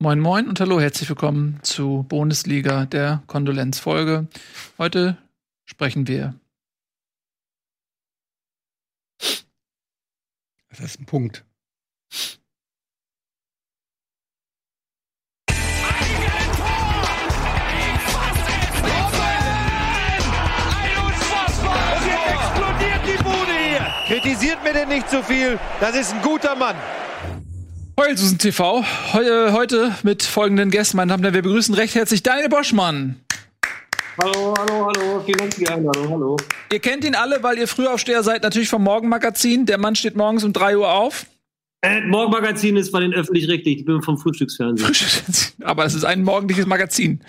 Moin Moin und hallo, herzlich willkommen zu Bundesliga, der Kondolenzfolge. Heute sprechen wir. Das ist ein Punkt. Kritisiert mir denn nicht zu viel. Das ist ein guter Mann. Heulsusen TV. Heu heute mit folgenden Gästen, meine Damen und Herren. Wir begrüßen recht herzlich Daniel Boschmann. Hallo, hallo, hallo. Vielen Dank für die Einladung. Hallo. Ihr kennt ihn alle, weil ihr Frühaufsteher seid, natürlich vom Morgenmagazin. Der Mann steht morgens um 3 Uhr auf. Äh, Morgenmagazin ist bei den öffentlich-rechtlich. Ich bin vom Frühstücksfernsehen. Aber es ist ein morgendliches Magazin.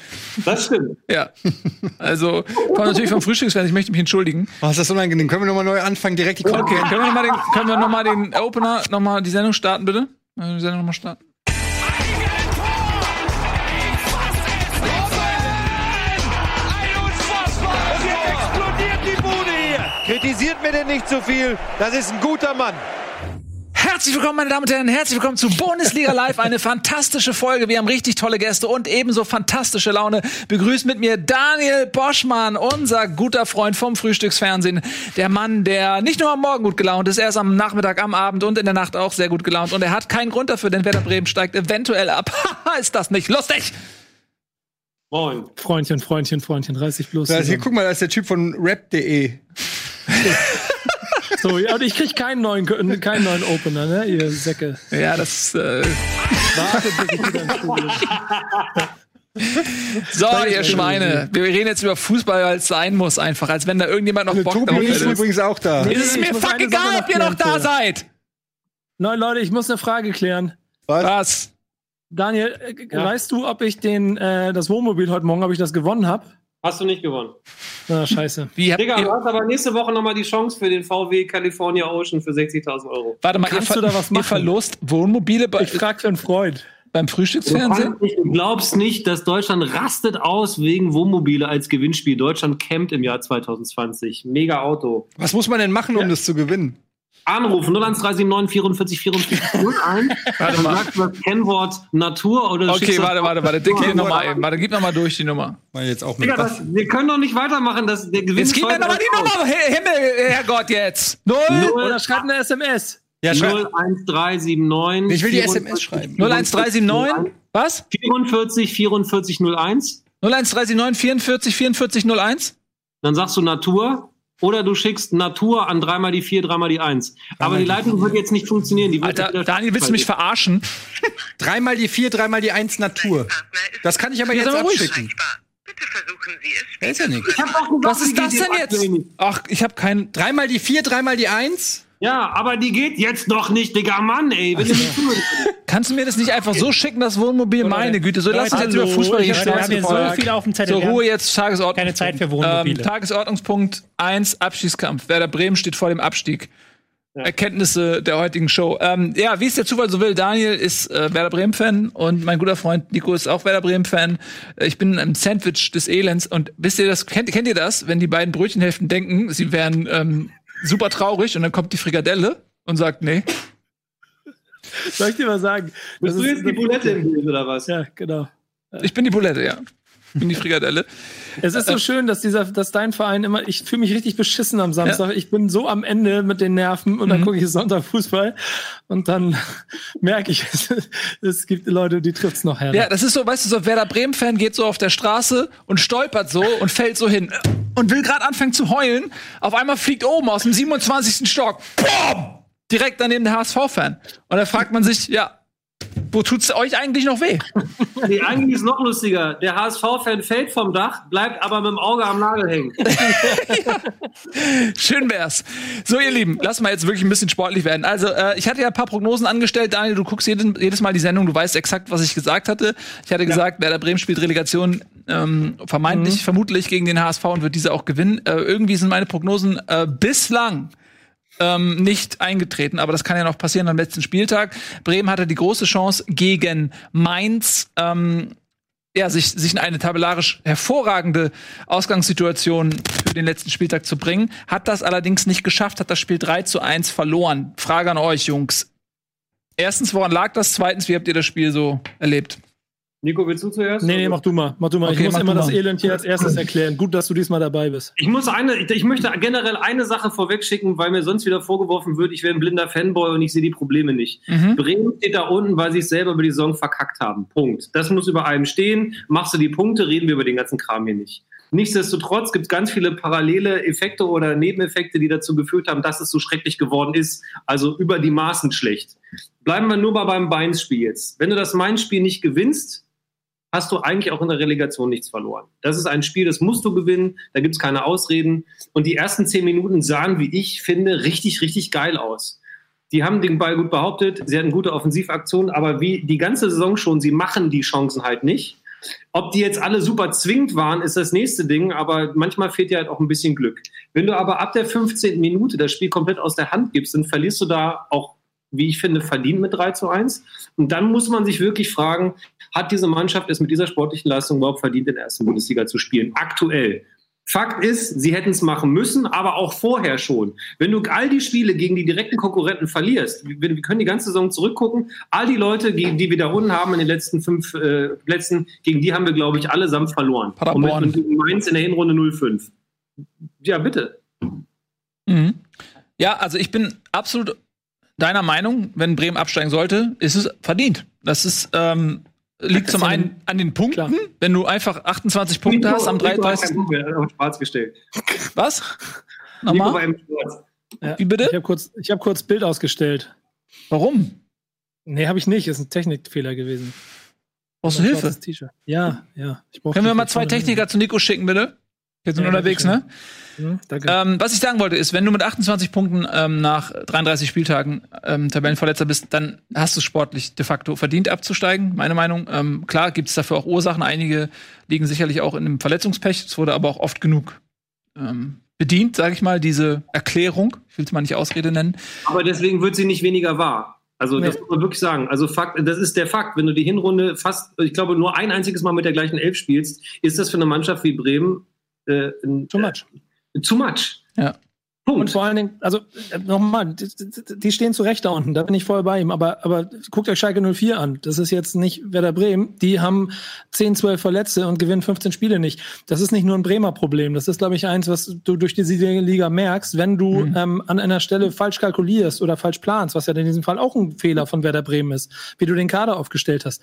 Das stimmt. Ja. Also, kommt natürlich vom Frühstücksfernsehen. Ich möchte mich entschuldigen. Was ist das unangenehm? Können wir nochmal neu anfangen, direkt die Okay, können wir nochmal den, können wir noch mal den Opener, nochmal die Sendung starten, bitte? Die Sendung nochmal starten. Kritisiert mir denn nicht zu viel. Das ist ein guter Mann. Herzlich willkommen, meine Damen und Herren. Herzlich willkommen zu Bundesliga Live. Eine fantastische Folge. Wir haben richtig tolle Gäste und ebenso fantastische Laune. Begrüßt mit mir Daniel Boschmann, unser guter Freund vom Frühstücksfernsehen. Der Mann, der nicht nur am Morgen gut gelaunt ist, er ist am Nachmittag, am Abend und in der Nacht auch sehr gut gelaunt. Und er hat keinen Grund dafür, denn Werder Bremen steigt eventuell ab. Haha, ist das nicht lustig? Moin. Freundchen, Freundchen, Freundchen, reiß dich bloß. Also hier, guck mal, da ist der Typ von rap.de. So, ja, und ich krieg keinen neuen, keinen neuen Opener, ne, ihr Säcke. Ja, das. Äh Wartet, bis ich wieder ins Studio bin. so, ihr Schweine. Wir reden jetzt über Fußball, weil es sein muss, einfach. Als wenn da irgendjemand noch Bock Tobi drauf ist übrigens auch da. Nee. Ist es mir fuck egal, ob ihr noch da vorher. seid. Nein, Leute, ich muss eine Frage klären. Was? Daniel, äh, Ja. weißt du, ob ich den, äh, das Wohnmobil heute Morgen, ob ich das gewonnen habe? Hast du nicht gewonnen. Na, scheiße. Wie habt Digga, du ihr, hast aber nächste Woche nochmal die Chance für den VW California Ocean für 60.000 Euro. warte mal, ihr, Kannst du da was ihr machen? verlost Wohnmobile bei, Ich frag für einen Freund. beim Du, Frühstücksfernsehen? nicht, du glaubst nicht, dass Deutschland rastet aus wegen Wohnmobile als Gewinnspiel. Deutschland campt im Jahr 2020. Mega Auto. Was muss man denn machen, um das zu gewinnen? Anrufen 01379 44 44 01. Warte Dann mal. sagst du das Kennwort Natur oder Okay, warte, warte, warte. Dick hier nochmal eben. Warte, gib nochmal durch die Nummer. Mal jetzt auch mit Digga, das, wir können doch nicht weitermachen. Das, der Gewinn Jetzt gib mir nochmal die Nummer. Hi- Himmel, Herrgott, jetzt. Null. Oder schreib eine SMS. Ja, schreib. 01379. Ich will die 44 SMS schreiben. 01379. Was? 44 44 01. 01379 44 44 01. Dann sagst du Natur. Oder du schickst Natur an dreimal die vier, dreimal die eins. Aber die Leitung wird jetzt nicht funktionieren. Die Alter, Daniel, willst du mich verarschen? Dreimal die vier, dreimal die eins Natur. Das kann ich aber jetzt abschicken. Bitte versuchen Sie es. Ist ja nichts. Was ist das denn jetzt? Ach, ich habe keinen. Dreimal die vier, dreimal die eins. Ja, aber die geht jetzt noch nicht, Digga, Mann, ey. Wenn du nicht zuhörst. Kannst du mir das nicht einfach so schicken, das Wohnmobil? Meine Güte, so lass uns jetzt über Fußball hier wir haben hier so viel auf dem Zettel. So, Ruhe jetzt, Tagesordnung. Keine Zeit für Wohnmobile. Ähm, Tagesordnungspunkt 1, Abstiegskampf. Werder Bremen steht vor dem Abstieg. Erkenntnisse der heutigen Show. Ähm, ja, wie es der Zufall so will, Daniel ist äh, Werder Bremen-Fan und mein guter Freund Nico ist auch Werder Bremen-Fan. Äh, Ich bin ein Sandwich des Elends und wisst ihr das, kennt, kennt ihr das, wenn die beiden Brötchenhälften denken, sie wären ähm, super traurig und dann kommt die Frikadelle und sagt, nee. Soll ich dir mal sagen? Bist du jetzt die Bulette im Bild oder was? Ja, genau. Ich bin die Bulette, ja. Bin die Frikadelle. Es ist so schön, dass dieser, dass dein Verein immer, ich fühle mich richtig beschissen am Samstag. Ich bin so am Ende mit den Nerven und dann gucke ich Sonntag Fußball und dann merke ich, es, es gibt Leute, die trifft's noch her. Ja, das ist so, weißt du, so Werder Bremen-Fan geht so auf der Straße und stolpert so und fällt so hin und will gerade anfangen zu heulen. Auf einmal fliegt oben aus dem 27. Stock, BOOM! Direkt daneben der HSV-Fan. Und da fragt man sich, ja, wo tut's euch eigentlich noch weh? Nee, eigentlich ist noch lustiger. Der HSV-Fan fällt vom Dach, bleibt aber mit dem Auge am Nagel hängen. Schön wär's. So, ihr Lieben, lass mal jetzt wirklich ein bisschen sportlich werden. Also, äh, ich hatte ja ein paar Prognosen angestellt. Daniel, du guckst jedes, jedes Mal die Sendung, du weißt exakt, was ich gesagt hatte. Ich hatte gesagt, Werder Bremen spielt Relegation ähm, vermeintlich, vermutlich gegen den HSV und wird diese auch gewinnen. Äh, irgendwie sind meine Prognosen äh, bislang ähm, nicht eingetreten, aber das kann ja noch passieren am letzten Spieltag. Bremen hatte die große Chance gegen Mainz. Ähm, ja, sich, sich in eine tabellarisch hervorragende Ausgangssituation für den letzten Spieltag zu bringen, hat das allerdings nicht geschafft, hat das Spiel 3 zu 1 verloren. Frage an euch, Jungs. Erstens, woran lag das? Zweitens, wie habt ihr das Spiel so erlebt? Nico, willst du zuerst? Nee, nee, mach du mal. Mach du mal. Okay, ich muss immer das. Elend hier als erstes erklären. Gut, dass du diesmal dabei bist. Ich muss eine, ich möchte generell eine Sache vorwegschicken, weil mir sonst wieder vorgeworfen wird, ich wäre ein blinder Fanboy und ich sehe die Probleme nicht. Mhm. Bremen steht da unten, weil sie es selber über die Saison verkackt haben. Punkt. Das muss über allem stehen. Machst du die Punkte, reden wir über den ganzen Kram hier nicht. Nichtsdestotrotz gibt es ganz viele parallele Effekte oder Nebeneffekte, die dazu geführt haben, dass es so schrecklich geworden ist. Also über die Maßen schlecht. Bleiben wir nur mal beim Mainz-Spiel jetzt. Wenn du das Mainz-Spiel nicht gewinnst, hast du eigentlich auch in der Relegation nichts verloren. Das ist ein Spiel, das musst du gewinnen, da gibt es keine Ausreden. Und die ersten zehn Minuten sahen, wie ich finde, richtig, richtig geil aus. Die haben den Ball gut behauptet, sie hatten gute Offensivaktionen, aber wie die ganze Saison schon, sie machen die Chancen halt nicht. Ob die jetzt alle super zwingend waren, ist das nächste Ding, aber manchmal fehlt dir halt auch ein bisschen Glück. Wenn du aber ab der 15. Minute das Spiel komplett aus der Hand gibst, dann verlierst du da auch, wie ich finde, verdient mit 3 zu 1. Und dann muss man sich wirklich fragen, hat diese Mannschaft es mit dieser sportlichen Leistung überhaupt verdient, in der ersten Bundesliga zu spielen? Aktuell. Fakt ist, sie hätten es machen müssen, aber auch vorher schon. Wenn du all die Spiele gegen die direkten Konkurrenten verlierst, wir, wir können die ganze Saison zurückgucken, all die Leute, gegen die wir da unten haben in den letzten fünf äh, Plätzen, gegen die haben wir, glaube ich, allesamt verloren. Paderborn. Und gegen Mainz in der Hinrunde 0-5. Ja, bitte. Mhm. Ja, also ich bin absolut deiner Meinung, wenn Bremen absteigen sollte, ist es verdient. Das ist ähm, liegt zum einen an den Punkten, klar. wenn du einfach 28 Punkte hast am Nico hat 33. keinen Punkt mehr auf schwarz gestellt. Was? Nico war Nochmal? im Schwarz. Ja. Wie bitte? Ich habe kurz, ich hab kurz Bild ausgestellt. Warum? Nee, habe ich nicht. Ist ein Technikfehler gewesen. Brauchst du Hilfe? Ja, ja. Können wir mal zwei. Techniker zu Nico schicken, bitte? Jetzt sind Ja, wir unterwegs, ne? Hm, danke. Ähm, was ich sagen wollte, ist, wenn du mit 28 Punkten ähm, nach 33 Spieltagen ähm, Tabellenverletzer bist, dann hast du es sportlich de facto verdient abzusteigen, meine Meinung. Ähm, klar gibt es dafür auch Ursachen. Einige liegen sicherlich auch in einem Verletzungspech. Es wurde aber auch oft genug ähm, bedient, sage ich mal, diese Erklärung. Ich will es mal nicht Ausrede nennen. Aber deswegen wird sie nicht weniger wahr. Also das Nee. muss man wirklich sagen. Also Fakt, das ist der Fakt. Wenn du die Hinrunde fast, ich glaube, nur ein einziges Mal mit der gleichen Elf spielst, ist das für eine Mannschaft wie Bremen äh, ein, Too much. Äh, too much. Ja. Und Punkt. vor allen Dingen, also äh, nochmal, die, die- stehen zu Recht da unten, da bin ich voll bei ihm, aber, aber guckt euch Schalke 04 an. Das ist jetzt nicht Werder Bremen. Die haben 10, 12 Verletzte und gewinnen 15 Spiele nicht. Das ist nicht nur ein Bremer Problem. Das ist, glaube ich, eins, was du durch diese Liga merkst, wenn du ähm, an einer Stelle falsch kalkulierst oder falsch planst, was ja in diesem Fall auch ein Fehler von Werder Bremen ist, wie du den Kader aufgestellt hast.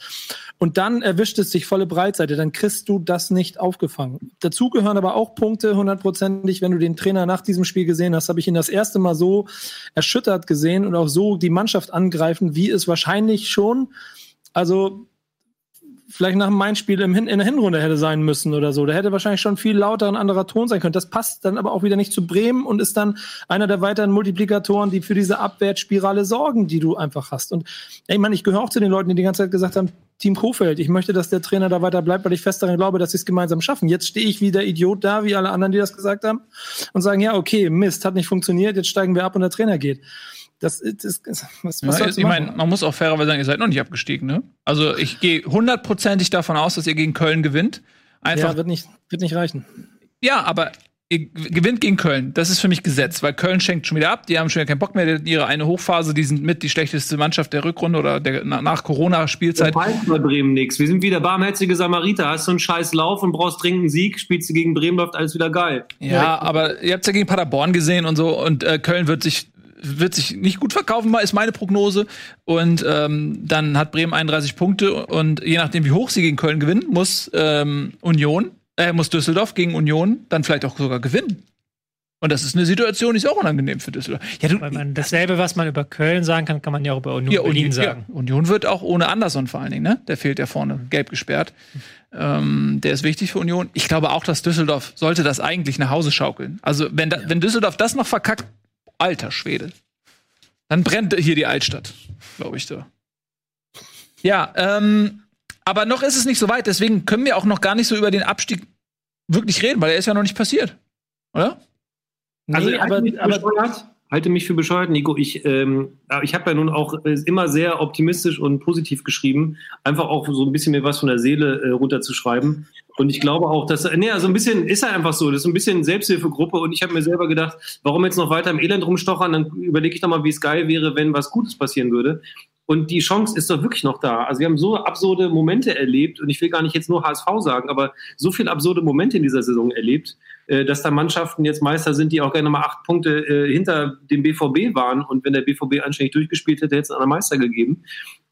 Und dann erwischt es dich volle Breitseite, dann kriegst du das nicht aufgefangen. Dazu gehören aber auch Punkte hundertprozentig, wenn du den Trainer nach diesem Spiel gesehen hast, habe ich ihn das erste Mal so erschüttert gesehen und auch so die Mannschaft angreifen, wie es wahrscheinlich schon, also vielleicht nach dem Main-Spiel im Hin in der Hinrunde hätte sein müssen oder so. Da hätte wahrscheinlich schon viel lauter ein anderer Ton sein können. Das passt dann aber auch wieder nicht zu Bremen und ist dann einer der weiteren Multiplikatoren, die für diese Abwärtsspirale sorgen, die du einfach hast. Und ey, ich meine, ich gehöre auch zu den Leuten, die die ganze Zeit gesagt haben, Team Kofeld, ich möchte, dass der Trainer da weiter bleibt, weil ich fest daran glaube, dass sie es gemeinsam schaffen. Jetzt stehe ich wie der Idiot da, wie alle anderen, die das gesagt haben, und sagen, ja, okay, Mist, hat nicht funktioniert, jetzt steigen wir ab und der Trainer geht. Das ist, was, was Ja, ich meine, man muss auch fairerweise sagen, ihr seid noch nicht abgestiegen, ne? Also ich gehe hundertprozentig davon aus, dass ihr gegen Köln gewinnt. Einfach ja, wird nicht, wird nicht reichen. Ja, aber ihr gewinnt gegen Köln. Das ist für mich Gesetz, weil Köln schenkt schon wieder ab. Die haben schon wieder keinen Bock mehr. Ihre eine Hochphase, die sind mit die schlechteste Mannschaft der Rückrunde oder der na- nach Corona-Spielzeit. Das heißt bei Bremen nichts. Wir sind wieder barmherzige Samariter. Hast du einen scheiß Lauf und brauchst dringend einen Sieg, spielst du gegen Bremen, läuft alles wieder geil. Ja, aber ihr habt ja gegen Paderborn gesehen und so und äh, Köln wird sich wird sich nicht gut verkaufen, mal ist meine Prognose. Und ähm, dann hat Bremen 31 Punkte und je nachdem, wie hoch sie gegen Köln gewinnen, muss ähm, Union, äh, muss Düsseldorf gegen Union dann vielleicht auch sogar gewinnen. Und das ist eine Situation, die ist auch unangenehm für Düsseldorf. Ja, du, Weil man dasselbe, was man über Köln sagen kann, kann man ja auch über Union Ja, Berlin Union, sagen. Ja, Union wird auch ohne Anderson vor allen Dingen, ne? Der fehlt ja vorne, gelb gesperrt. Ähm, der ist wichtig für Union. Ich glaube auch, dass Düsseldorf sollte das eigentlich nach Hause schaukeln. Also wenn, da, wenn Düsseldorf das noch verkackt, alter Schwede, dann brennt hier die Altstadt, glaube ich da. Ja, ähm, aber noch ist es nicht so weit. Deswegen können wir auch noch gar nicht so über den Abstieg wirklich reden, weil er ist ja noch nicht passiert, oder? Also Nee, halte aber, aber. Halte mich für bescheuert, Nico. Ich, ähm, ich habe ja nun auch äh, immer sehr optimistisch und positiv geschrieben, einfach auch so ein bisschen mir was von der Seele äh, runterzuschreiben. Und ich glaube auch, dass, nee, also ein bisschen ist er einfach so, das ist ein bisschen Selbsthilfegruppe und ich habe mir selber gedacht, warum jetzt noch weiter im Elend rumstochern, dann überlege ich doch mal, wie es geil wäre, wenn was Gutes passieren würde. Und die Chance ist doch wirklich noch da. Also wir haben so absurde Momente erlebt und ich will gar nicht jetzt nur HSV sagen, aber so viele absurde Momente in dieser Saison erlebt, äh, dass da Mannschaften jetzt Meister sind, die auch gerne mal acht Punkte äh, hinter dem BVB waren. Und wenn der BVB anständig durchgespielt hätte, hätte es einen Meister gegeben.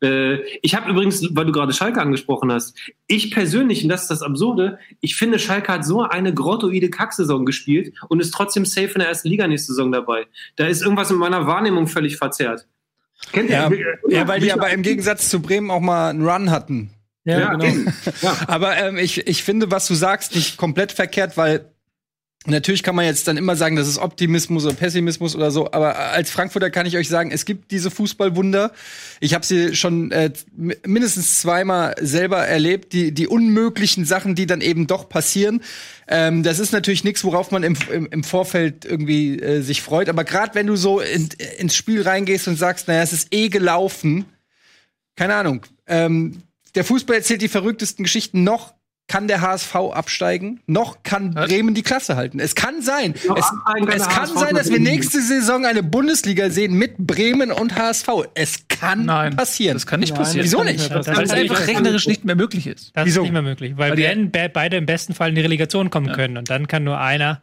Äh, ich habe übrigens, weil du gerade Schalke angesprochen hast, ich persönlich, und das ist das Absurde, ich finde, Schalke hat so eine grottoide Kacksaison gespielt und ist trotzdem safe in der ersten Liga nächste Saison dabei. Da ist irgendwas in meiner Wahrnehmung völlig verzerrt. Kennt ja, ihr? Ja, weil die aber im Gegensatz zu Bremen auch mal einen Run hatten. Ja, ja genau. Ja. Aber ähm, ich, ich finde, was du sagst, nicht komplett verkehrt, weil Natürlich kann man jetzt dann immer sagen, das ist Optimismus oder Pessimismus oder so, aber als Frankfurter kann ich euch sagen, es gibt diese Fußballwunder. Ich habe sie schon äh, mindestens zweimal selber erlebt, die, die unmöglichen Sachen, die dann eben doch passieren. Ähm, das ist natürlich nichts, worauf man im, im, im Vorfeld irgendwie äh, sich freut. Aber gerade wenn du so in, ins Spiel reingehst und sagst, naja, es ist eh gelaufen, keine Ahnung. Ähm, der Fußball erzählt die verrücktesten Geschichten noch kann der HSV absteigen, noch kann Bremen die Klasse halten. Es kann sein. Es, es kann sein, dass wir nächste Saison eine Bundesliga sehen mit Bremen und HSV. Es kann Nein, passieren. Das kann nicht Nein, passieren. Wieso nicht? Weil es einfach rechnerisch nicht mehr möglich ist. Das Wieso? ist nicht mehr möglich, weil, Weil die- wir be- beide im besten Fall in die Relegation kommen können und dann kann nur einer.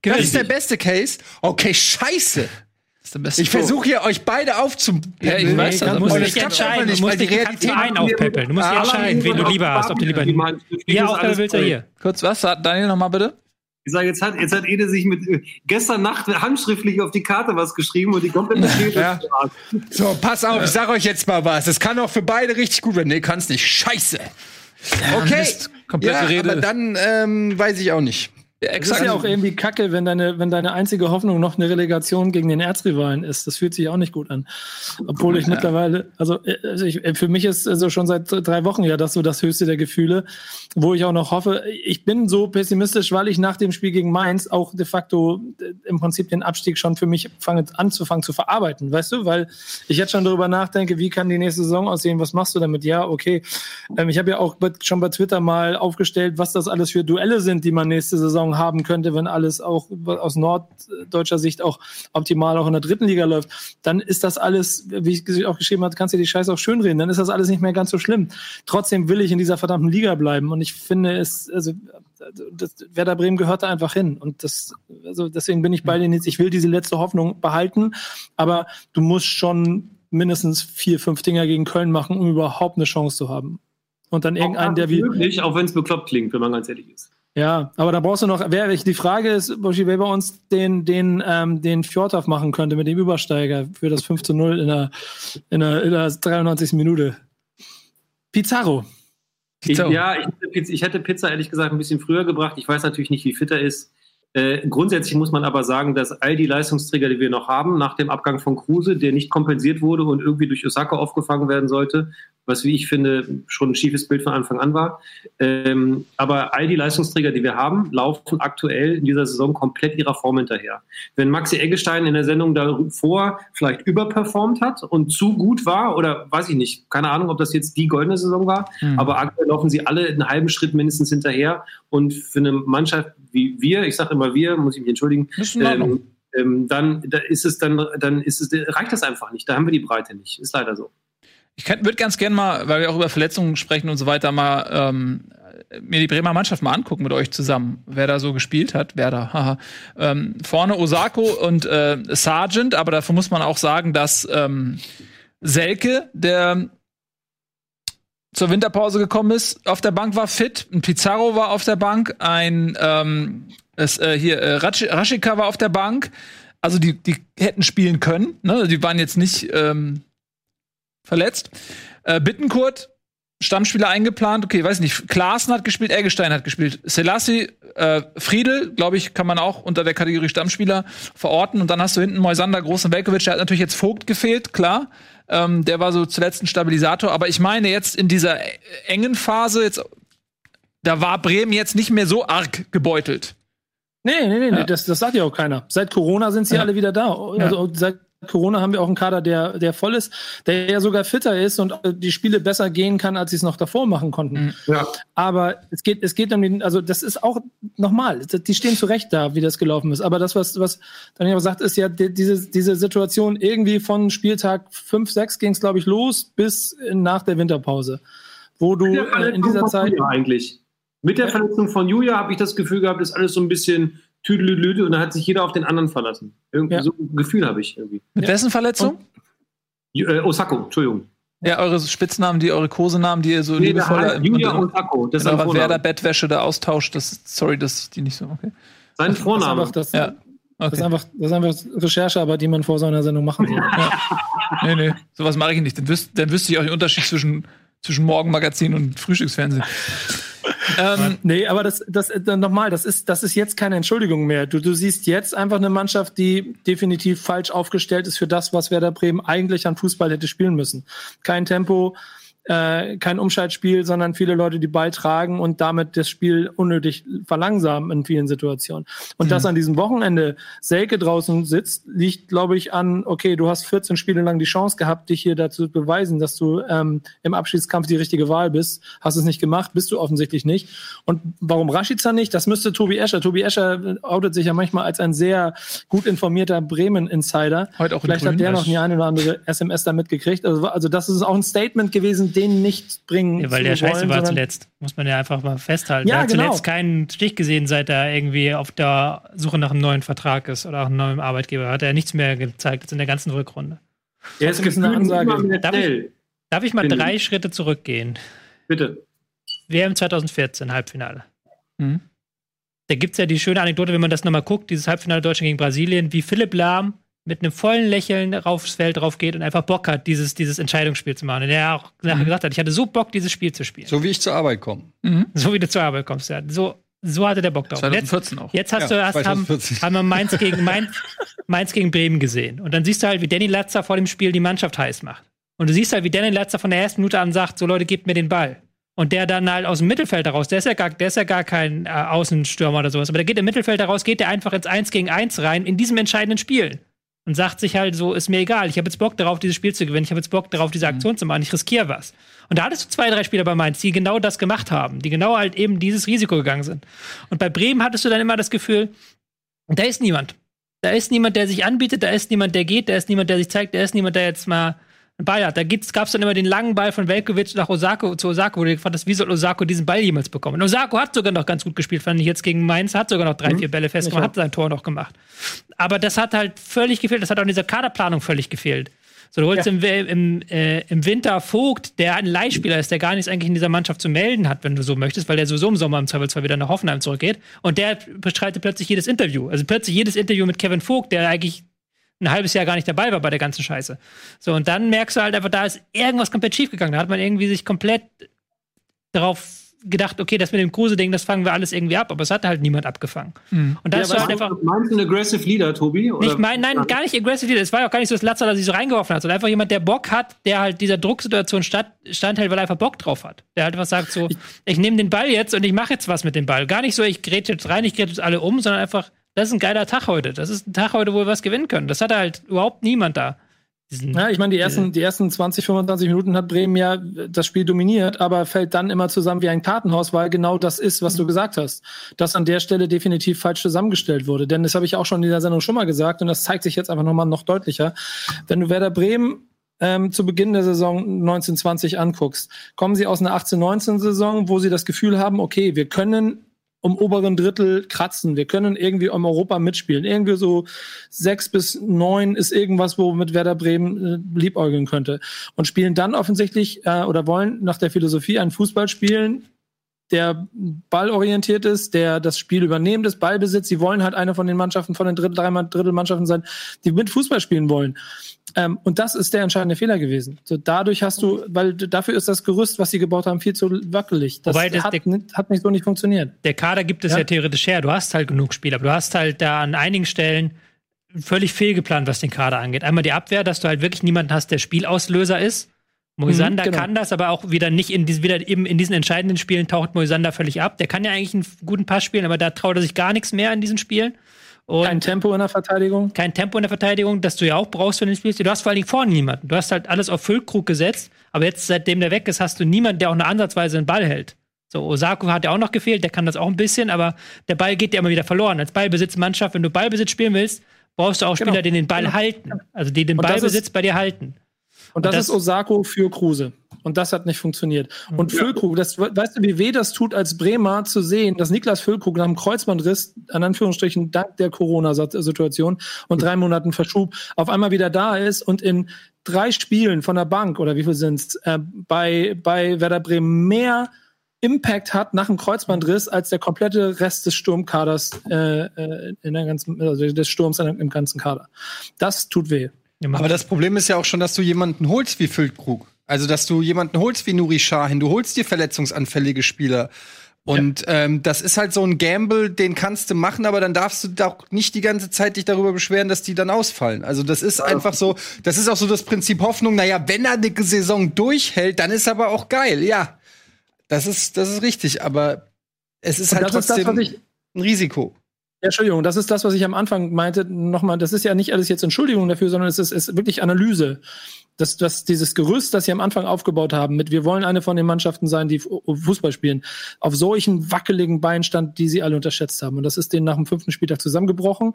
Das ist der beste Case. Okay, scheiße. Das ist der beste Ich versuche hier euch beide aufzupäppeln. Ja, ich weiß das, Du musst dich entscheiden. einfach Du nicht, musst dich Realität aufpäppeln. Du musst dich Ah, entscheiden, wen du lieber hast. Ob du lieber hier auch oder willst du hier. Kurz was? Daniel, noch mal bitte. Ich sage, jetzt hat, jetzt hat Ede sich mit äh, gestern Nacht handschriftlich auf die Karte was geschrieben und die komplette These Ja. So, pass auf, ich sag euch jetzt mal was. Es kann auch für beide richtig gut werden. Nee, kann's nicht. Scheiße. Okay. Mist. Komplette ja, Rede. aber dann ähm, weiß ich auch nicht. Ja, Das ist exakt. ja auch irgendwie kacke, wenn deine, wenn deine einzige Hoffnung noch eine Relegation gegen den Erzrivalen ist. Das fühlt sich auch nicht gut an. Obwohl ich mittlerweile, also, äh, also ich, äh, für mich ist also schon seit drei Wochen ja das so das höchste der Gefühle, wo ich auch noch hoffe. Ich bin so pessimistisch, weil ich nach dem Spiel gegen Mainz auch de facto äh, im Prinzip den Abstieg schon für mich fange anzufangen zu verarbeiten, weißt du? Weil ich jetzt schon darüber nachdenke, wie kann die nächste Saison aussehen? Was machst du damit? Ja, okay. Ähm, ich habe ja auch schon bei Twitter mal aufgestellt, was das alles für Duelle sind, die man nächste Saison haben könnte, wenn alles auch aus norddeutscher Sicht auch optimal auch in der dritten Liga läuft. Dann ist das alles, wie ich auch geschrieben habe, kannst du die Scheiße auch schönreden. Dann ist das alles nicht mehr ganz so schlimm. Trotzdem will ich in dieser verdammten Liga bleiben und ich finde es, also das, Werder Bremen gehört da einfach hin und das, also deswegen bin ich bei denen jetzt. Ich will diese letzte Hoffnung behalten, aber du musst schon mindestens vier, fünf Dinger gegen Köln machen, um überhaupt eine Chance zu haben. Und dann irgendeinen, der wie, Möglich, auch wenn es bekloppt klingt, wenn man ganz ehrlich ist. Ja, aber da brauchst du noch, wer, die Frage ist, Boschi, wer bei uns den, den, ähm, den Fjordhoff machen könnte mit dem Übersteiger für das 5 zu 0 in der, in der, in der 93. Minute. Pizarro. Ich, Pizza. ja, ich hätte, Pizza, ich hätte Pizza ehrlich gesagt ein bisschen früher gebracht. Ich weiß natürlich nicht, wie fit er ist. Äh, grundsätzlich muss man aber sagen, dass all die Leistungsträger, die wir noch haben, nach dem Abgang von Kruse, der nicht kompensiert wurde und irgendwie durch Osaka aufgefangen werden sollte, was, wie ich finde, schon ein schiefes Bild von Anfang an war. Ähm, aber all die Leistungsträger, die wir haben, laufen aktuell in dieser Saison komplett ihrer Form hinterher. Wenn Maxi Eggestein in der Sendung davor vielleicht überperformt hat und zu gut war, oder weiß ich nicht, keine Ahnung, ob das jetzt die goldene Saison war, Mhm. aber aktuell laufen sie alle einen halben Schritt mindestens hinterher. Und für eine Mannschaft wie wir, ich sage immer wir, muss ich mich entschuldigen, ähm, ähm, dann da ist es dann, dann ist es, reicht das einfach nicht. Da haben wir die Breite nicht. Ist leider so. Ich würde ganz gerne mal, weil wir auch über Verletzungen sprechen und so weiter, mal ähm, mir die Bremer Mannschaft mal angucken mit euch zusammen, wer da so gespielt hat. Wer da, haha. Ähm, vorne Osako und äh, Sargent, aber dafür muss man auch sagen, dass ähm, Selke, der zur Winterpause gekommen ist, auf der Bank war fit, ein Pizarro war auf der Bank, ein ähm, es, äh, hier äh, Raschika war auf der Bank. Also die, die hätten spielen können, ne? Die waren jetzt nicht ähm, verletzt. Äh, Bittenkurt, Stammspieler eingeplant. Okay, weiß nicht. Klaassen hat gespielt, Eggestein hat gespielt. Selassie, äh, Friedel, glaube ich, kann man auch unter der Kategorie Stammspieler verorten. Und dann hast du hinten Moisander, Großen Velkovic, der hat natürlich jetzt Vogt gefehlt, klar. Ähm, der war so zuletzt ein Stabilisator. Aber ich meine, jetzt in dieser äh, engen Phase, jetzt, da war Bremen jetzt nicht mehr so arg gebeutelt. Nee, nee, nee, Ja. nee das, das sagt ja auch keiner. Seit Corona sind sie Ja. alle wieder da. Also seit Corona haben wir auch einen Kader, der, der voll ist, der ja sogar fitter ist und äh, die Spiele besser gehen kann, als sie es noch davor machen konnten. Ja. Aber es geht, es geht um den, also das ist auch nochmal, die stehen zu Recht da, wie das gelaufen ist. Aber das, was, was Daniel sagt, ist ja die, diese, diese Situation irgendwie von Spieltag 5, 6 ging es, glaube ich, los bis nach der Winterpause. Wo du in dieser Zeit. Eigentlich. Mit der Verletzung von Julia habe ich das Gefühl gehabt, ist alles so ein bisschen tüdelüdü und da hat sich jeder auf den anderen verlassen. Irgendwie Ja. so ein Gefühl habe ich irgendwie. Mit wessen Verletzung? Äh, Osako, Entschuldigung. Ja, eure Spitznamen, die eure Kosenamen, die ihr so Nee, liebevoller heißt Julia in, Osako. Das ist in eurer. Werder-Bettwäsche da austauscht. Das, sorry, dass ich die nicht so. Okay. Sein Das ist Vorname. einfach, das, Ja. das, ist Okay. einfach, das ist einfach Recherchearbeit, die man vor so einer Sendung machen soll. Nee, nee, sowas mache ich nicht. Dann, wüs dann wüsste ich auch den Unterschied zwischen, zwischen Morgenmagazin und Frühstücksfernsehen. Ähm, Nee, aber das, das äh, nochmal, das ist, das ist jetzt keine Entschuldigung mehr. Du, du siehst jetzt einfach eine Mannschaft, die definitiv falsch aufgestellt ist für das, was Werder Bremen eigentlich an Fußball hätte spielen müssen. Kein Tempo, äh, kein Umschaltspiel, sondern viele Leute, die Ball tragen und damit das Spiel unnötig verlangsamen in vielen Situationen. Und dass an diesem Wochenende Selke draußen sitzt, liegt, glaube ich, an, okay, du hast 14 Spiele lang die Chance gehabt, dich hier dazu zu beweisen, dass du ähm, im Abschiedskampf die richtige Wahl bist. Hast es nicht gemacht, bist du offensichtlich nicht. Und warum Rashica nicht? Das müsste Tobi Escher. Tobi Escher outet sich ja manchmal als ein sehr gut informierter Bremen-Insider. Heute auch Vielleicht hat der noch die eine oder andere SMS da mitgekriegt. Also, also das ist auch ein Statement gewesen, den nicht bringen Ja, weil zu der Scheiße wollen, war sondern- zuletzt. Muss man ja einfach mal festhalten. Ja, der hat genau. zuletzt keinen Stich gesehen, seit er irgendwie auf der Suche nach einem neuen Vertrag ist oder auch einem neuen Arbeitgeber. Hat er nichts mehr gezeigt jetzt in der ganzen Rückrunde. Er ist Das ist eine Ansage. Darf ich-. Darf ich mal Finde drei Schritte zurückgehen? Bitte. WM 2014, Halbfinale. Mhm. Da gibt es ja die schöne Anekdote, wenn man das nochmal guckt, dieses Halbfinale Deutschland gegen Brasilien, wie Philipp Lahm mit einem vollen Lächeln aufs Feld drauf geht und einfach Bock hat, dieses, dieses Entscheidungsspiel zu machen. Und der auch nachher gesagt hat, ich hatte so Bock, dieses Spiel zu spielen. So, So wie ich zur Arbeit komme. wie du zur Arbeit kommst. Ja. So, so hatte der Bock drauf. Und Jetzt, 2014 auch. jetzt hast Ja, du hast, haben, 2014. haben wir Mainz gegen, Mainz, Mainz gegen Bremen gesehen. Und dann siehst du halt, wie Danny Latzer vor dem Spiel die Mannschaft heiß macht. Und du siehst halt, wie Danny Latzer von der ersten Minute an sagt, so Leute, gebt mir den Ball. Und der dann halt aus dem Mittelfeld heraus, der ist ja gar, der ist ja gar kein äh, Außenstürmer oder sowas, aber der geht im Mittelfeld heraus, geht der einfach ins 1 gegen 1 rein in diesem entscheidenden Spiel. Und sagt sich halt so, ist mir egal, ich habe jetzt Bock darauf, dieses Spiel zu gewinnen, ich habe jetzt Bock darauf, diese Aktion zu machen, ich riskiere was. Und da hattest du zwei, drei Spieler bei Mainz, die genau das gemacht haben, die genau halt eben dieses Risiko gegangen sind. Und bei Bremen hattest du dann immer das Gefühl, da ist niemand. Da ist niemand, der sich anbietet, da ist niemand, der geht, da ist niemand, der sich zeigt, da ist niemand, der jetzt mal Ball hat. Da gab es dann immer den langen Ball von Velkovic nach Osako zu Osako, wo du gefragt hast, wie soll Osako diesen Ball jemals bekommen? Und Osako hat sogar noch ganz gut gespielt, fand ich jetzt gegen Mainz, hat sogar noch drei, vier Bälle festgemacht, hat sein Tor noch gemacht. Aber das hat halt völlig gefehlt, das hat auch in dieser Kaderplanung völlig gefehlt. So, du holst im, im, äh, im Winter Vogt, der ein Leihspieler ist, der gar nichts eigentlich in dieser Mannschaft zu melden hat, wenn du so möchtest, weil der sowieso im Sommer im Zweifelsfall wieder nach Hoffenheim zurückgeht. Und der bestreitet plötzlich jedes Interview. Also plötzlich jedes Interview mit Kevin Vogt, der eigentlich ein halbes Jahr gar nicht dabei war bei der ganzen Scheiße. So, und dann merkst du halt einfach, da ist irgendwas komplett schiefgegangen. Da hat man irgendwie sich komplett darauf gedacht, okay, das mit dem Kruse-Ding, das fangen wir alles irgendwie ab, aber es hat halt niemand abgefangen. Und da Ja, ist halt einfach. meinst du einen Aggressive Leader, Tobi? Oder? Nicht mein, nein, gar nicht aggressive Es war ja auch gar nicht so, dass Latzer da sich so reingeworfen hat, sondern einfach jemand, der Bock hat, der halt dieser Drucksituation statt, standhält, weil er einfach Bock drauf hat. Der halt was sagt so, ich nehme den Ball jetzt und ich mache jetzt was mit dem Ball. Gar nicht so, ich grätsche jetzt rein, ich grätsche jetzt alle um, sondern einfach, das ist ein geiler Tag heute. Das ist ein Tag heute, wo wir was gewinnen können. Das hat halt überhaupt niemand da. Diesen, Ja, ich meine, die ersten, die ersten 20, 25 Minuten hat Bremen ja das Spiel dominiert, aber fällt dann immer zusammen wie ein Kartenhaus, weil genau das ist, was du gesagt hast. Das an der Stelle definitiv falsch zusammengestellt wurde. Denn das habe ich auch schon in dieser Sendung schon mal gesagt und das zeigt sich jetzt einfach nochmal noch deutlicher. Wenn du Werder Bremen ähm, zu Beginn der Saison 1920 anguckst, kommen sie aus einer 18-19-Saison, wo sie das Gefühl haben, okay, wir können um oberen Drittel kratzen. Wir können irgendwie um Europa mitspielen. Irgendwie so sechs bis neun ist irgendwas, womit Werder Bremen äh, liebäugeln könnte. Und spielen dann offensichtlich äh, oder wollen nach der Philosophie einen Fußball spielen, der ballorientiert ist, der das Spiel übernehmend ist, Ballbesitz. Sie wollen halt eine von den Mannschaften, von den Drittel, dreimal Drittelmannschaften sein, die mit Fußball spielen wollen. Ähm, und das ist der entscheidende Fehler gewesen. So, dadurch hast du, weil dafür ist das Gerüst, was sie gebaut haben, viel zu wackelig. Das, Wobei das- hat, der- nicht, hat nicht so nicht funktioniert. der Kader gibt es ja. Ja. theoretisch her. Du hast halt genug Spieler, aber du hast halt da an einigen Stellen völlig fehlgeplant, was den Kader angeht. Einmal die Abwehr, dass du halt wirklich niemanden hast, der Spielauslöser ist. Moisander Mhm, genau. kann das, aber auch wieder nicht in diesen, wieder eben in diesen entscheidenden Spielen taucht Moisander völlig ab. Der kann ja eigentlich einen guten Pass spielen, aber da traut er sich gar nichts mehr in diesen Spielen. Und Kein Tempo in der Verteidigung. kein Tempo in der Verteidigung, das du ja auch brauchst, wenn du spielst. Du hast vor allen Dingen vorne niemanden. Du hast halt alles auf Füllkrug gesetzt, aber jetzt, seitdem der weg ist, hast du niemanden, der auch eine ansatzweise den Ball hält. So, Osako hat ja auch noch gefehlt, der kann das auch ein bisschen, aber der Ball geht ja immer wieder verloren. Als Ballbesitzmannschaft, wenn du Ballbesitz spielen willst, brauchst du auch Spieler, Genau. die den Ball Genau. halten. Also die den Ballbesitz bei dir halten. Und das, das- ist Osako für Kruse. Und das hat nicht funktioniert. Und Füllkrug, das, weißt du, wie weh das tut als Bremer zu sehen, dass Niklas Füllkrug nach einem Kreuzbandriss, an Anführungsstrichen dank der Corona-Situation und drei Monaten Verschub, auf einmal wieder da ist und in drei Spielen von der Bank, oder wie viel sind's, äh, bei, bei Werder Bremen mehr Impact hat nach dem Kreuzbandriss als der komplette Rest des Sturmkaders äh, äh, in der ganzen, also des Sturms im ganzen Kader. Das tut weh. Aber das Problem ist ja auch schon, dass du jemanden holst wie Füllkrug. Also, dass du jemanden holst wie Nuri Sahin. Du holst dir verletzungsanfällige Spieler. Und ähm, das ist halt so ein Gamble, den kannst du machen, aber dann darfst du doch nicht die ganze Zeit dich darüber beschweren, dass die dann ausfallen. Also das ist einfach so, das ist auch so das Prinzip Hoffnung, naja, wenn er eine Saison durchhält, dann ist aber auch geil, ja. Das ist, das ist richtig, aber es ist Und halt das ist das, trotzdem ein Risiko. Ja, Entschuldigung, das ist das, was ich am Anfang meinte. Nochmal, das ist ja nicht alles jetzt Entschuldigung dafür, sondern es ist, ist wirklich Analyse. Das, das, dieses Gerüst, das sie am Anfang aufgebaut haben, mit wir wollen eine von den Mannschaften sein, die Fu- Fußball spielen, auf solchen wackeligen Beinstand, die sie alle unterschätzt haben. Und das ist denen nach dem fünften Spieltag zusammengebrochen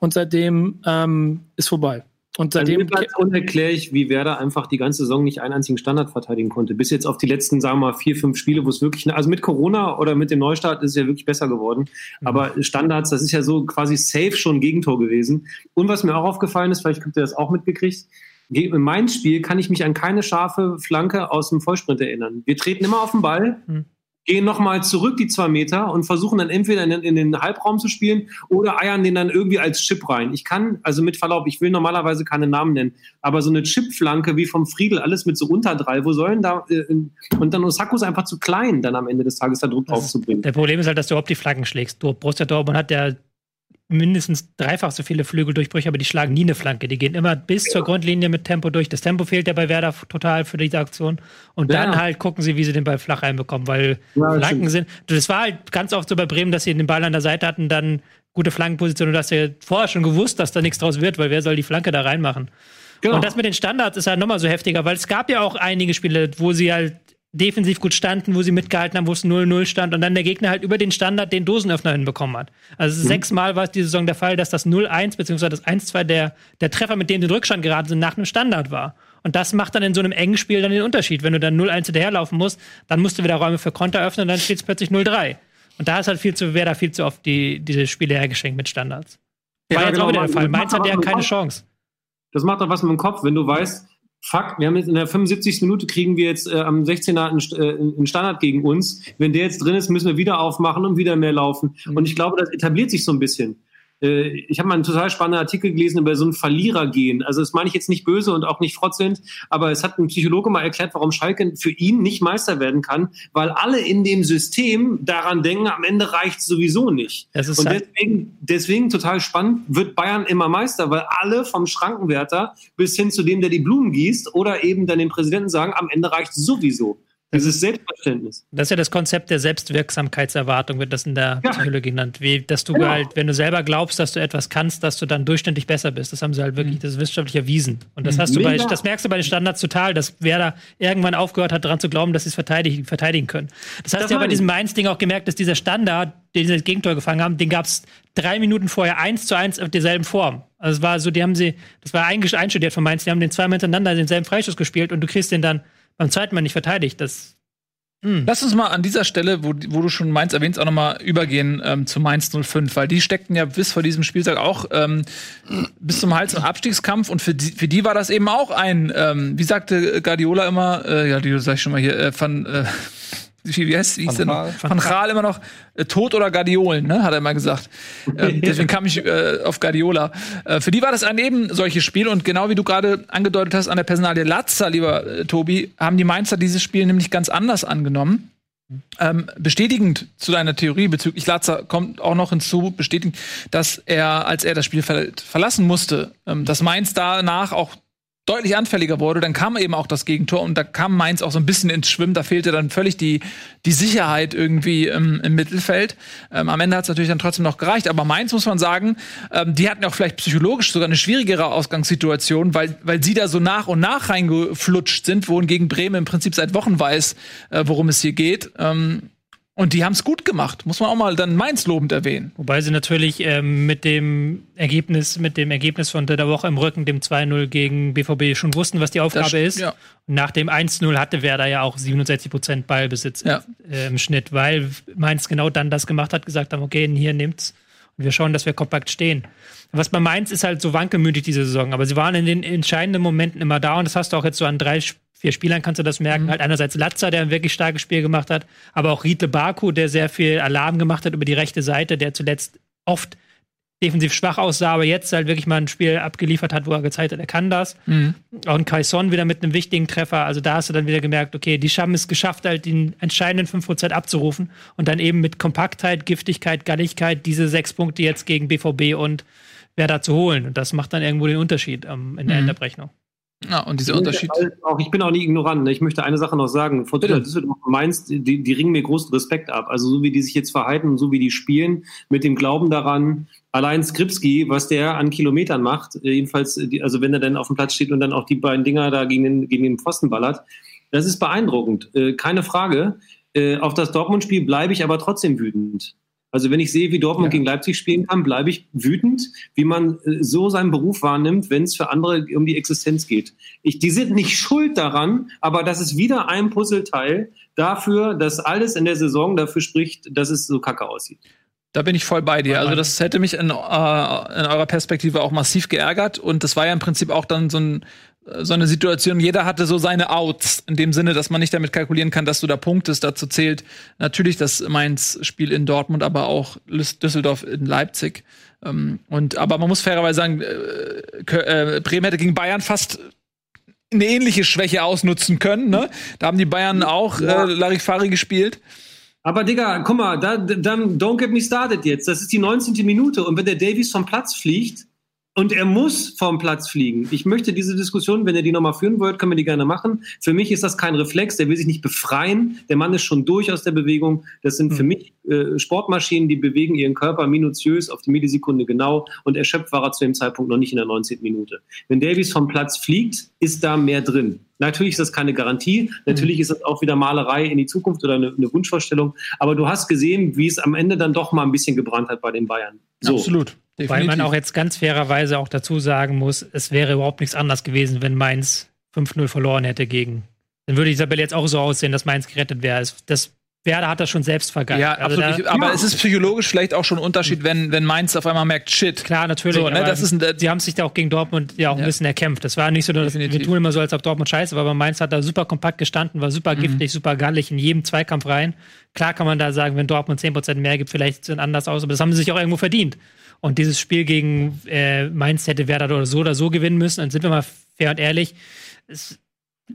und seitdem ähm, ist vorbei. Und seitdem bleibt unerklärlich, wie Werder einfach die ganze Saison nicht einen einzigen Standard verteidigen konnte. Bis jetzt auf die letzten, sagen wir mal, vier, fünf Spiele, wo es wirklich, also mit Corona oder mit dem Neustart ist es ja wirklich besser geworden. Aber Standards, das ist ja so quasi safe schon Gegentor gewesen. Und was mir auch aufgefallen ist, vielleicht habt ihr das auch mitgekriegt, ge- in meinem Spiel kann ich mich an keine scharfe Flanke aus dem Vollsprint erinnern. Wir treten immer auf den Ball, Mhm. Gehen nochmal zurück die zwei Meter und versuchen dann entweder in, den- in den Halbraum zu spielen oder eiern den dann irgendwie als Chip rein. Ich kann, also mit Verlaub, ich will normalerweise keine Namen nennen, aber so eine Chipflanke wie vom Friedel, alles mit so unter drei, wo sollen da, äh, und dann Osako ist einfach zu klein, dann am Ende des Tages da Druck drauf zu bringen. Der Problem ist halt, dass du überhaupt die Flaggen schlägst. Du, Borussia Dortmund hat ja mindestens dreifach so viele Flügeldurchbrüche, aber die schlagen nie eine Flanke. Die gehen immer bis zur Grundlinie mit Tempo durch. Das Tempo fehlt ja bei Werder total für diese Aktion. Und Ja. dann halt gucken sie, wie sie den Ball flach reinbekommen, weil Ja, Flanken sind. Das war halt ganz oft so bei Bremen, dass sie den Ball an der Seite hatten, dann gute Flankenposition und du hast ja vorher schon gewusst, dass da nichts draus wird, weil wer soll die Flanke da reinmachen? Genau. Und das mit den Standards ist halt nochmal so heftiger, weil es gab ja auch einige Spiele, wo sie halt defensiv gut standen, wo sie mitgehalten haben, wo es 0-0 stand und dann der Gegner halt über den Standard den Dosenöffner hinbekommen hat. Also sechsmal war es diese Saison der Fall, dass das 0-1 bzw. das 1-2 der, der Treffer, mit dem sie in den Rückstand geraten sind, nach einem Standard war. Und das macht dann in so einem engen Spiel dann den Unterschied. Wenn du dann 0-1 hinterherlaufen musst, dann musst du wieder Räume für Konter öffnen und dann steht es plötzlich 0-3. Und da ist halt viel zu, wer da viel zu oft die, diese Spiele hergeschenkt mit Standards. War Ja, jetzt genau, auch wieder der Fall. Mainz hat ja keine Chance. Das macht doch was mit dem Kopf, wenn du weißt, fuck, wir haben jetzt in der 75. Minute kriegen wir jetzt äh, am 16er einen, St- äh, einen Standard gegen uns. Wenn der jetzt drin ist, müssen wir wieder aufmachen und wieder mehr laufen. Und ich glaube, das etabliert sich so ein bisschen. Äh, ich habe mal einen total spannenden Artikel gelesen über so ein Verlierergehen. Also das meine ich jetzt nicht böse und auch nicht frotzend, aber es hat ein Psychologe mal erklärt, warum Schalke für ihn nicht Meister werden kann, weil alle in dem System daran denken, am Ende reicht sowieso nicht. Und halt- deswegen, deswegen total spannend, wird Bayern immer Meister, weil alle vom Schrankenwärter bis hin zu dem, der die Blumen gießt oder eben dann den Präsidenten sagen, am Ende reicht sowieso. Dieses Selbstverständnis. Das ist ja das Konzept der Selbstwirksamkeitserwartung, wird das in der Ja. Psychologie genannt. Wie, dass du Genau. halt, wenn du selber glaubst, dass du etwas kannst, dass du dann durchschnittlich besser bist. Das haben sie halt wirklich, das ist wissenschaftlich erwiesen. Und das hast du bei, Mega. das merkst du bei den Standards total, dass wer da irgendwann aufgehört hat, daran zu glauben, dass sie es verteidigen, verteidigen können. Das hast Das du ja bei diesem. Mainz-Ding auch gemerkt, dass dieser Standard, den sie das Gegentor gefangen haben, den gab es drei Minuten vorher eins zu eins auf derselben Form. Also es war so, die haben sie, das war einstudiert von Mainz, die haben den zweimal hintereinander denselben Freischuss gespielt und du kriegst den dann beim zweiten Mal nicht verteidigt. Das Lass uns mal an dieser Stelle, wo, wo du schon Mainz erwähnst, auch noch mal übergehen ähm, zu Mainz 05, weil die steckten ja bis vor diesem Spieltag auch ähm, bis zum Hals im Abstiegskampf und für die, für die war das eben auch ein, ähm, wie sagte Guardiola immer, äh, die sag ich schon mal hier, äh, von äh, wie, heißt wie der Van noch? Van Gaal immer noch äh, Tod oder Guardiolen, ne, hat er immer gesagt. ähm, deswegen kam ich äh, auf Guardiola. Äh, für die war das ein eben solches Spiel und genau wie du gerade angedeutet hast an der Personalie Latza, lieber äh, Tobi, haben die Mainzer dieses Spiel nämlich ganz anders angenommen. Ähm, bestätigend zu deiner Theorie bezüglich Latza kommt auch noch hinzu, bestätigend, dass er, als er das Spiel ver verlassen musste, ähm, dass Mainz danach auch deutlich anfälliger wurde, dann kam eben auch das Gegentor und da kam Mainz auch so ein bisschen ins Schwimmen. Da fehlte dann völlig die, die Sicherheit irgendwie ähm, im Mittelfeld. Ähm, am Ende hat es natürlich dann trotzdem noch gereicht. Aber Mainz muss man sagen, ähm, die hatten auch vielleicht psychologisch sogar eine schwierigere Ausgangssituation, weil, weil sie da so nach und nach reingeflutscht sind, wohingegen Bremen im Prinzip seit Wochen weiß, äh, worum es hier geht. Ähm, und die haben es gut gemacht, muss man auch mal dann Mainz lobend erwähnen. Wobei sie natürlich ähm, mit dem Ergebnis, mit dem Ergebnis von der Woche im Rücken, dem 2-0 gegen BVB, schon wussten, was die Aufgabe Das- ist. ja. Und nach dem 1-0 hatte Werder ja auch 67 Prozent Ballbesitz Ja. äh, im Schnitt, weil Mainz genau dann das gemacht hat, gesagt haben, okay, hier nimmt's. Und wir schauen, dass wir kompakt stehen. Was bei Mainz ist halt so wankelmütig diese Saison, aber sie waren in den entscheidenden Momenten immer da und das hast du auch jetzt so an drei, vier Spielern kannst du das merken. Mhm. Halt einerseits Latzer, der ein wirklich starkes Spiel gemacht hat, aber auch Riedle Baku, der sehr viel Alarm gemacht hat über die rechte Seite, der zuletzt oft defensiv schwach aussah, aber jetzt halt wirklich mal ein Spiel abgeliefert hat, wo er gezeigt hat, er kann das. Auch ein Kaison wieder mit einem wichtigen Treffer. Also da hast du dann wieder gemerkt, okay, die haben es geschafft, halt den entscheidenden 5% abzurufen und dann eben mit Kompaktheit, Giftigkeit, Galligkeit diese sechs Punkte jetzt gegen BVB und Werder zu holen. Und das macht dann irgendwo den Unterschied ähm, in der Mhm. Endabrechnung. Ja, und dieser Unterschied. Auch, ich bin auch nicht ignorant. Ne? Ich möchte eine Sache noch sagen. Fortuna. Düsseldorf Mainz, die, die ringen mir großen Respekt ab. Also so wie die sich jetzt verhalten und so wie die spielen, mit dem Glauben daran, allein Skripski, was der an Kilometern macht, äh, jedenfalls, äh, also wenn er dann auf dem Platz steht und dann auch die beiden Dinger da gegen den, gegen den Pfosten ballert, das ist beeindruckend. Äh, keine Frage. Auf das Dortmund-Spiel bleibe ich aber trotzdem wütend. Also wenn ich sehe, wie Dortmund gegen Leipzig spielen kann, bleibe ich wütend, wie man äh, so seinen Beruf wahrnimmt, wenn es für andere um die Existenz geht. Ich, die sind nicht schuld daran, aber das ist wieder ein Puzzleteil dafür, dass alles in der Saison dafür spricht, dass es so kacke aussieht. Da bin ich voll bei dir. Also das hätte mich in, äh, in eurer Perspektive auch massiv geärgert. Und das war ja im Prinzip auch dann so, ein, so eine Situation, jeder hatte so seine Outs, in dem Sinne, dass man nicht damit kalkulieren kann, dass du da punktest. Dazu zählt natürlich das Mainz-Spiel in Dortmund, aber auch Düsseldorf in Leipzig. Ähm, und, aber man muss fairerweise sagen, äh, äh, Bremen hätte gegen Bayern fast eine ähnliche Schwäche ausnutzen können. Ne? Da haben die Bayern auch äh, Larifari gespielt. Aber Digga, guck mal, da, dann don't get me started jetzt. Das ist die 19. Minute und wenn der Davies vom Platz fliegt und er muss vom Platz fliegen. Ich möchte diese Diskussion, wenn ihr die nochmal führen wollt, können wir die gerne machen. Für mich ist das kein Reflex, der will sich nicht befreien. Der Mann ist schon durch aus der Bewegung. Das sind für mich äh, Sportmaschinen, die bewegen ihren Körper minutiös auf die Millisekunde genau und erschöpft war er zu dem Zeitpunkt noch nicht in der 19. Minute. Wenn Davies vom Platz fliegt, ist da mehr drin. Natürlich ist das keine Garantie. Natürlich ist das auch wieder Malerei in die Zukunft oder eine, eine Wunschvorstellung. Aber du hast gesehen, wie es am Ende dann doch mal ein bisschen gebrannt hat bei den Bayern. So. Absolut. Weil man auch jetzt ganz fairerweise auch dazu sagen muss, es wäre überhaupt nichts anderes gewesen, wenn Mainz 5-0 verloren hätte gegen. Dann würde die Tabelle jetzt auch so aussehen, dass Mainz gerettet wäre. Das Werder hat das schon selbst vergeigt. Ja, Also absolut. da- aber Ja. es ist psychologisch vielleicht auch schon ein Unterschied, wenn, wenn Mainz auf einmal merkt, shit. Klar, natürlich. So, ne, das ist ein- sie haben sich da auch gegen Dortmund ja auch ein Ja. bisschen erkämpft. Das war nicht so, dass Definitiv. wir tun immer so, als ob Dortmund scheiße war, aber Mainz hat da super kompakt gestanden, war Mhm. super giftig, super gallig in jedem Zweikampf rein. Klar kann man da sagen, wenn Dortmund 10% mehr gibt, vielleicht sieht es anders aus, aber das haben sie sich auch irgendwo verdient. Und dieses Spiel gegen äh, Mainz hätte Werder oder so oder so gewinnen müssen. Und sind wir mal fair und ehrlich, es,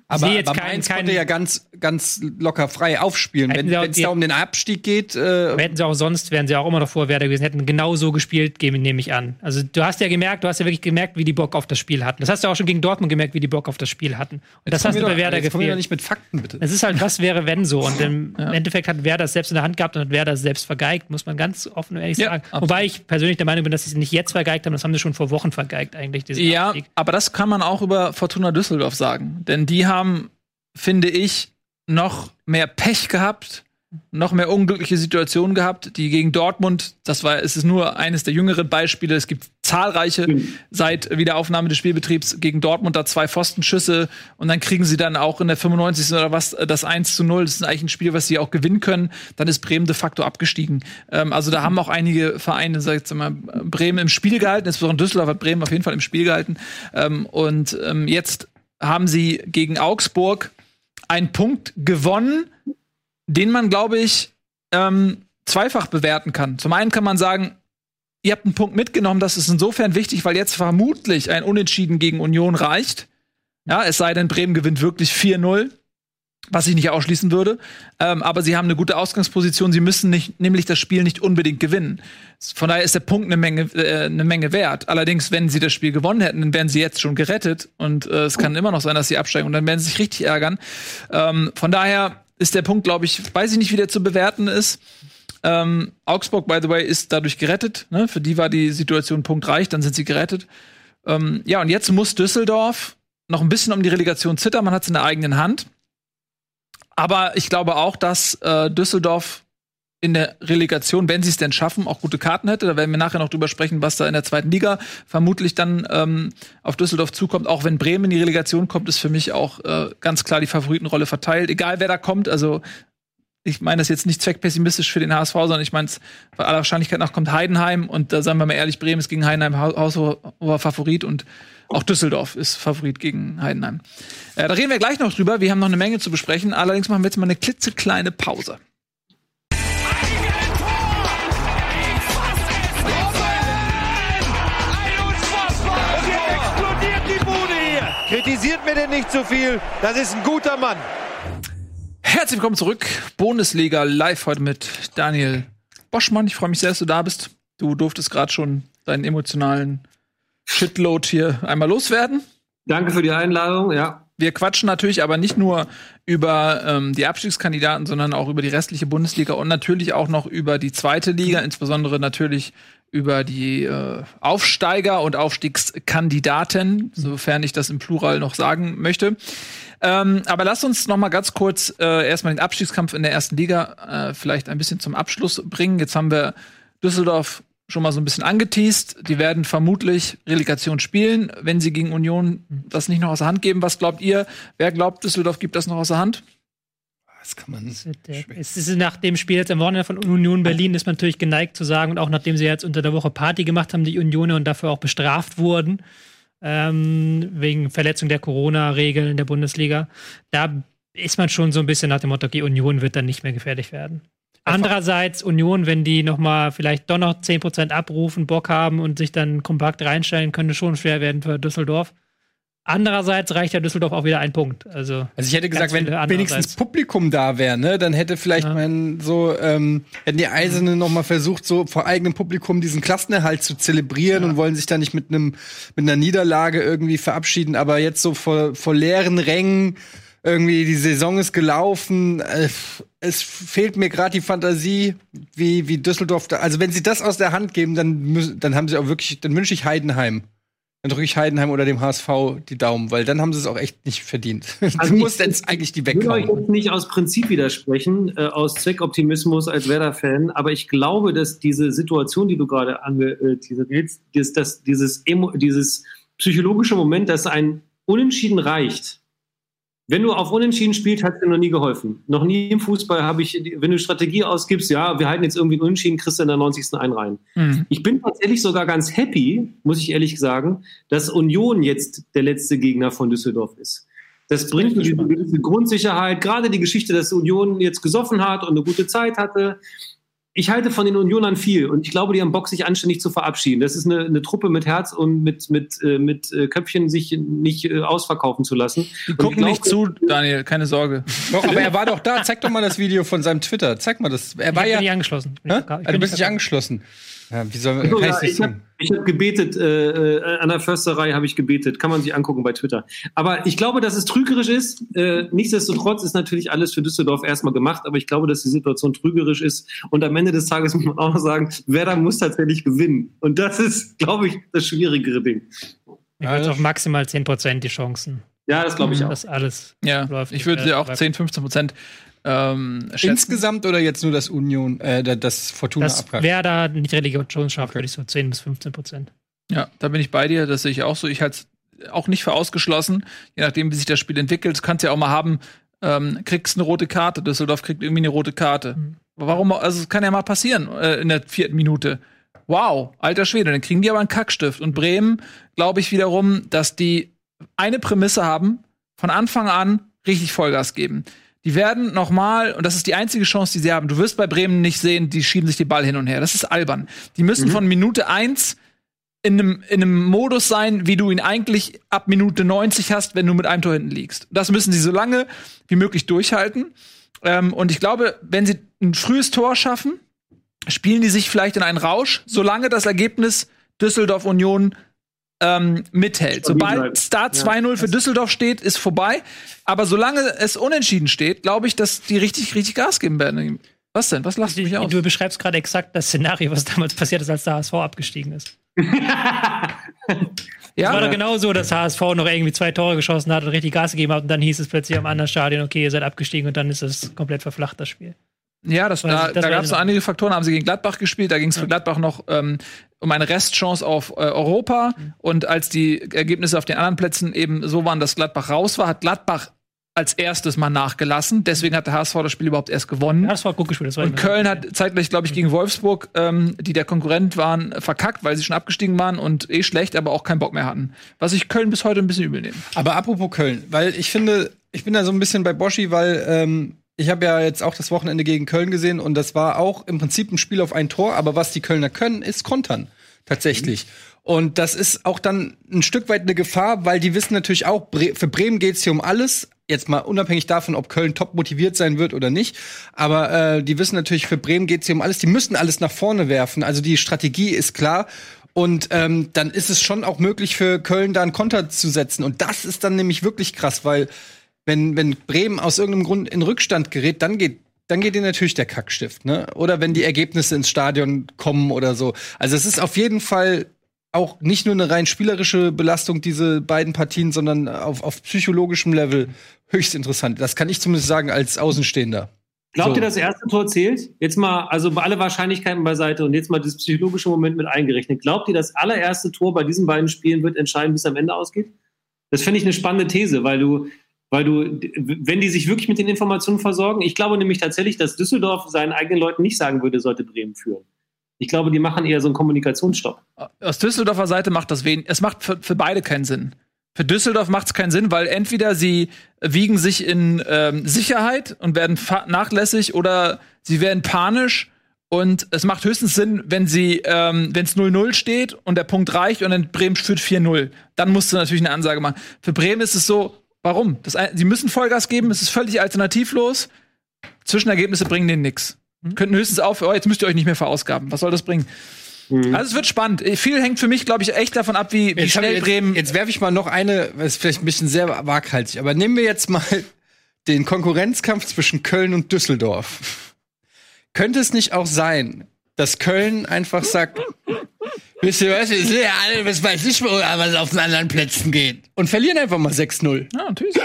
Aber, jetzt aber Mainz keinen- konnte ja ganz, ganz locker frei aufspielen. Wenn es da um den Abstieg geht, äh, hätten sie auch sonst, wären sie auch immer noch vor Werder gewesen, hätten genau so gespielt, nehme ich an. Also du hast ja gemerkt, du hast ja wirklich gemerkt, wie die Bock auf das Spiel hatten. Das hast du auch schon gegen Dortmund gemerkt, wie die Bock auf das Spiel hatten. Und das hast wir du bei Werder doch gefehlt. nicht mit Fakten, bitte. Es ist halt, was wäre, wenn so. Und im Endeffekt hat Werder es selbst in der Hand gehabt und hat Werder es selbst vergeigt, muss man ganz offen und ehrlich Ja, sagen. absolut. Wobei ich persönlich der Meinung bin, dass sie es nicht jetzt vergeigt haben, das haben sie schon vor Wochen vergeigt, eigentlich, diesen Ja, Abstieg. aber das kann man auch über Fortuna Düsseldorf sagen. Denn die haben, finde ich, noch mehr Pech gehabt, noch mehr unglückliche Situationen gehabt, die gegen Dortmund, das war, es ist nur eines der jüngeren Beispiele, es gibt zahlreiche seit Wiederaufnahme des Spielbetriebs gegen Dortmund da zwei Pfostenschüsse und dann kriegen sie dann auch in der 95. oder was äh, das 1 zu 0, das ist eigentlich ein Spiel, was sie auch gewinnen können, dann ist Bremen de facto abgestiegen. Ähm, also da haben auch einige Vereine, sag ich jetzt mal, Bremen im Spiel gehalten, insbesondere Düsseldorf hat Bremen auf jeden Fall im Spiel gehalten ähm, und ähm, jetzt haben sie gegen Augsburg einen Punkt gewonnen, den man, glaube ich, ähm, zweifach bewerten kann. Zum einen kann man sagen, ihr habt einen Punkt mitgenommen, das ist insofern wichtig, weil jetzt vermutlich ein Unentschieden gegen Union reicht. Ja, es sei denn, Bremen gewinnt wirklich 4-0. Was ich nicht ausschließen würde. Ähm, aber sie haben eine gute Ausgangsposition. Sie müssen nicht, nämlich das Spiel nicht unbedingt gewinnen. Von daher ist der Punkt eine Menge, äh, eine Menge wert. Allerdings, wenn sie das Spiel gewonnen hätten, dann wären sie jetzt schon gerettet. Und äh, es kann immer noch sein, dass sie absteigen. Und dann werden sie sich richtig ärgern. Ähm, von daher ist der Punkt, glaube ich, weiß ich nicht, wie der zu bewerten ist. Ähm, Augsburg, by the way, ist dadurch gerettet. Ne? Für die war die Situation punktreich, dann sind sie gerettet. Ähm, ja, und jetzt muss Düsseldorf noch ein bisschen um die Relegation zittern. Man hat es in der eigenen Hand. Aber ich glaube auch, dass äh, Düsseldorf in der Relegation, wenn sie es denn schaffen, auch gute Karten hätte. Da werden wir nachher noch drüber sprechen, was da in der zweiten Liga vermutlich dann ähm, auf Düsseldorf zukommt. Auch wenn Bremen in die Relegation kommt, ist für mich auch äh, ganz klar die Favoritenrolle verteilt. Egal wer da kommt, also ich meine das jetzt nicht zweckpessimistisch für den HSV, sondern ich meine es bei aller Wahrscheinlichkeit nach kommt Heidenheim und da sagen wir mal ehrlich, Bremen ist gegen Heidenheim haushoher Favorit und auch Düsseldorf ist Favorit gegen Heidenheim. Äh, da reden wir gleich noch drüber. Wir haben noch eine Menge zu besprechen. Allerdings machen wir jetzt mal eine klitzekleine Pause. Und jetzt explodiert die Bude hier. Kritisiert mir denn nicht zu viel. Das ist ein guter Mann. Herzlich willkommen zurück. Bundesliga live heute mit Daniel Boschmann. Ich freue mich sehr, dass du da bist. Du durftest gerade schon deinen emotionalen Shitload hier einmal loswerden. Danke für die Einladung, ja. Wir quatschen natürlich aber nicht nur über ähm, die Abstiegskandidaten, sondern auch über die restliche Bundesliga und natürlich auch noch über die zweite Liga, insbesondere natürlich über die äh, Aufsteiger und Aufstiegskandidaten, sofern ich das im Plural noch sagen möchte. Ähm, aber lass uns noch mal ganz kurz äh, erstmal den Abstiegskampf in der ersten Liga äh, vielleicht ein bisschen zum Abschluss bringen. Jetzt haben wir Düsseldorf schon mal so ein bisschen angeteased. Die werden vermutlich Relegation spielen, wenn sie gegen Union das nicht noch aus der Hand geben. Was glaubt ihr? Wer glaubt, Düsseldorf gibt das noch aus der Hand? Das kann man Es ist nach dem Spiel jetzt am Wochenende von Union Berlin ist man natürlich geneigt zu sagen und auch nachdem sie jetzt unter der Woche Party gemacht haben, die Unioner und dafür auch bestraft wurden ähm, wegen Verletzung der Corona-Regeln der Bundesliga, da ist man schon so ein bisschen nach dem Motto, die Union wird dann nicht mehr gefährlich werden. Andererseits Union, wenn die noch mal vielleicht doch noch 10% abrufen, Bock haben und sich dann kompakt reinstellen, könnte schon schwer werden für Düsseldorf. Andererseits reicht ja Düsseldorf auch wieder ein Punkt. Also, Also ich hätte gesagt, wenn wenigstens. Publikum da wäre, ne, dann hätte vielleicht Ja. man so, ähm, hätten die Eiserne noch mal versucht, so vor eigenem Publikum diesen Klassenerhalt zu zelebrieren und wollen sich da nicht mit einem mit einer Niederlage irgendwie verabschieden. Aber jetzt so vor, vor leeren Rängen irgendwie die Saison ist gelaufen. Äh, es fehlt mir gerade die Fantasie, wie wie Düsseldorf. Da, also wenn sie das aus der Hand geben, dann müssen, dann haben sie auch wirklich, dann wünsche ich Heidenheim. Dann drücke ich Heidenheim oder dem HSV die Daumen, weil dann haben sie es auch echt nicht verdient. Also du musst jetzt eigentlich die Ich will euch weghauen. jetzt nicht aus Prinzip widersprechen, äh, aus Zweckoptimismus als Werder-Fan, aber ich glaube, dass diese Situation, die du gerade angeteasert hast, dieses, dass dieses, Emo, dieses psychologische Moment, dass ein Unentschieden reicht. Wenn du auf Unentschieden spielst, hat dir noch nie geholfen. Noch nie im Fußball habe ich, wenn du Strategie ausgibst, ja, wir halten jetzt irgendwie einen Unentschieden, kriegst du in der 90. einen rein. Mhm. Ich bin tatsächlich sogar ganz happy, muss ich ehrlich sagen, dass Union jetzt der letzte Gegner von Düsseldorf ist. Das bringt mir diese gewisse Grundsicherheit, gerade die Geschichte, dass Union jetzt gesoffen hat und eine gute Zeit hatte. Ich halte von den Unionern viel und ich glaube, die haben Bock, sich anständig zu verabschieden. Das ist eine, eine Truppe mit Herz und mit, mit, äh, mit äh, Köpfchen, sich nicht äh, ausverkaufen zu lassen. Die gucken ich nicht zu, Daniel, keine Sorge. Doch, aber er war doch da. Zeig doch mal das Video von seinem Twitter. Zeig mal das. Er war ich ja. bin nicht angeschlossen. Ich bin Ah, bin du bist nicht nicht angeschlossen. Ja, wie soll So, kann ja, ich habe hab gebetet, äh, äh, an der Försterei habe ich gebetet. Kann man sich angucken bei Twitter. Aber ich glaube, dass es trügerisch ist. Äh, nichtsdestotrotz ist natürlich alles für Düsseldorf erstmal gemacht, aber ich glaube, dass die Situation trügerisch ist. Und am Ende des Tages muss man auch noch sagen, Werder muss tatsächlich gewinnen. Und das ist, glaube ich, das schwierigere Ding. Ich würde auf maximal 10% die Chancen. Ja, das glaube ich auch. Das alles. Ja, Läuft ich würde äh, auch läuft. 10, 15 Prozent ähm. Insgesamt oder jetzt nur das Union, äh, das Fortuna Das abgreift? wer da nicht Relegation schafft, würde ich so 10 bis 15 Prozent. Ja, da bin ich bei dir, das sehe ich auch so. Ich halte es auch nicht für ausgeschlossen, je nachdem, wie sich das Spiel entwickelt. Du kannst ja auch mal haben, ähm, kriegst eine rote Karte, Düsseldorf kriegt irgendwie eine rote Karte. Mhm. Warum? Also, es kann ja mal passieren äh, in der vierten Minute. Wow, alter Schwede, dann kriegen die aber einen Kackstift. Und Bremen, glaube ich wiederum, dass die eine Prämisse haben, von Anfang an richtig Vollgas geben. Die werden nochmal, und das ist die einzige Chance, die sie haben, du wirst bei Bremen nicht sehen, die schieben sich den Ball hin und her. Das ist albern. Die müssen von Minute eins in einem, in einem Modus sein, wie du ihn eigentlich ab Minute 90 hast, wenn du mit einem Tor hinten liegst. Das müssen sie so lange wie möglich durchhalten. Ähm, und ich glaube, wenn sie ein frühes Tor schaffen, spielen die sich vielleicht in einen Rausch, solange das Ergebnis Düsseldorf Union ähm, mithält. Sobald. Start 2-0 für Düsseldorf steht, ist vorbei. Aber solange es unentschieden steht, glaube ich, dass die richtig, richtig Gas geben werden. Was denn? Was lachst du mich aus? Du beschreibst gerade exakt das Szenario, was damals passiert ist, als der HSV abgestiegen ist. Es war ja, doch genau so, dass HSV noch irgendwie zwei Tore geschossen hat und richtig Gas gegeben hat und dann hieß es plötzlich am anderen Stadion, okay, ihr seid abgestiegen und dann ist es komplett verflacht, das Spiel. ja das, da, da gab es noch. einige Faktoren. Haben sie gegen Gladbach gespielt. Da ging es für Gladbach noch ähm, um eine Restchance auf äh, Europa. Und als die Ergebnisse auf den anderen Plätzen eben so waren, dass Gladbach raus war, hat Gladbach als erstes mal nachgelassen. Deswegen hat der HSV das Spiel überhaupt erst gewonnen. Ja, das war gut gespielt. Das war Und Köln hat zeitgleich, glaube ich, gegen Wolfsburg, ähm, die der Konkurrent waren, verkackt, weil sie schon abgestiegen waren und eh schlecht, aber auch keinen Bock mehr hatten. Was ich Köln bis heute ein bisschen übel nehme. Aber apropos Köln, weil ich finde, ich bin da so ein bisschen bei Boschi, weil ähm, ich habe ja jetzt auch das Wochenende gegen Köln gesehen und das war auch im Prinzip ein Spiel auf ein Tor, aber was die Kölner können, ist kontern. Tatsächlich. Und das ist auch dann ein Stück weit eine Gefahr, weil die wissen natürlich auch, für Bremen geht's hier um alles. Jetzt mal unabhängig davon, ob Köln top motiviert sein wird oder nicht. Aber äh, die wissen natürlich, für Bremen geht's hier um alles. Die müssen alles nach vorne werfen. Also die Strategie ist klar. Und ähm, dann ist es schon auch möglich für Köln da einen Konter zu setzen. Und das ist dann nämlich wirklich krass, weil wenn, wenn Bremen aus irgendeinem Grund in Rückstand gerät, dann geht dann geht ihnen natürlich der Kackstift, ne? Oder wenn die Ergebnisse ins Stadion kommen oder so. Also es ist auf jeden Fall auch nicht nur eine rein spielerische Belastung, diese beiden Partien, sondern auf, auf psychologischem Level höchst interessant. Das kann ich zumindest sagen als Außenstehender. Glaubt So. ihr, das erste Tor zählt? Jetzt mal, also alle Wahrscheinlichkeiten beiseite und jetzt mal das psychologische Moment mit eingerechnet. Glaubt ihr, das allererste Tor bei diesen beiden Spielen wird entscheiden, wie es am Ende ausgeht? Das finde ich eine spannende These, weil du, weil du, wenn die sich wirklich mit den Informationen versorgen, ich glaube nämlich tatsächlich, dass Düsseldorf seinen eigenen Leuten nicht sagen würde, sollte Bremen führen. Ich glaube, die machen eher so einen Kommunikationsstopp. Aus Düsseldorfer Seite macht das wenig. Es macht für, für beide keinen Sinn. Für Düsseldorf macht es keinen Sinn, weil entweder sie wiegen sich in ähm, Sicherheit und werden nachlässig oder sie werden panisch. Und es macht höchstens Sinn, wenn sie, ähm, wenn es 0-0 steht und der Punkt reicht und dann Bremen führt 4-0. Dann musst du natürlich eine Ansage machen. Für Bremen ist es so, warum? Das, sie müssen Vollgas geben, es ist völlig alternativlos. Zwischenergebnisse bringen denen nichts. Könnten höchstens auf, oh, jetzt müsst ihr euch nicht mehr verausgaben. Was soll das bringen? Also es wird spannend. Viel hängt für mich, glaube ich, echt davon ab, wie, wie Jetzt, schnell jetzt, Bremen. jetzt werfe ich mal noch eine, das ist vielleicht ein bisschen sehr waghalsig, aber nehmen wir jetzt mal den Konkurrenzkampf zwischen Köln und Düsseldorf. Könnte es nicht auch sein, dass Köln einfach sagt, wisst ihr was, wir sind ja alle, was weiß ich, was auf den anderen Plätzen geht. Und verlieren einfach mal 6-0. ja, natürlich.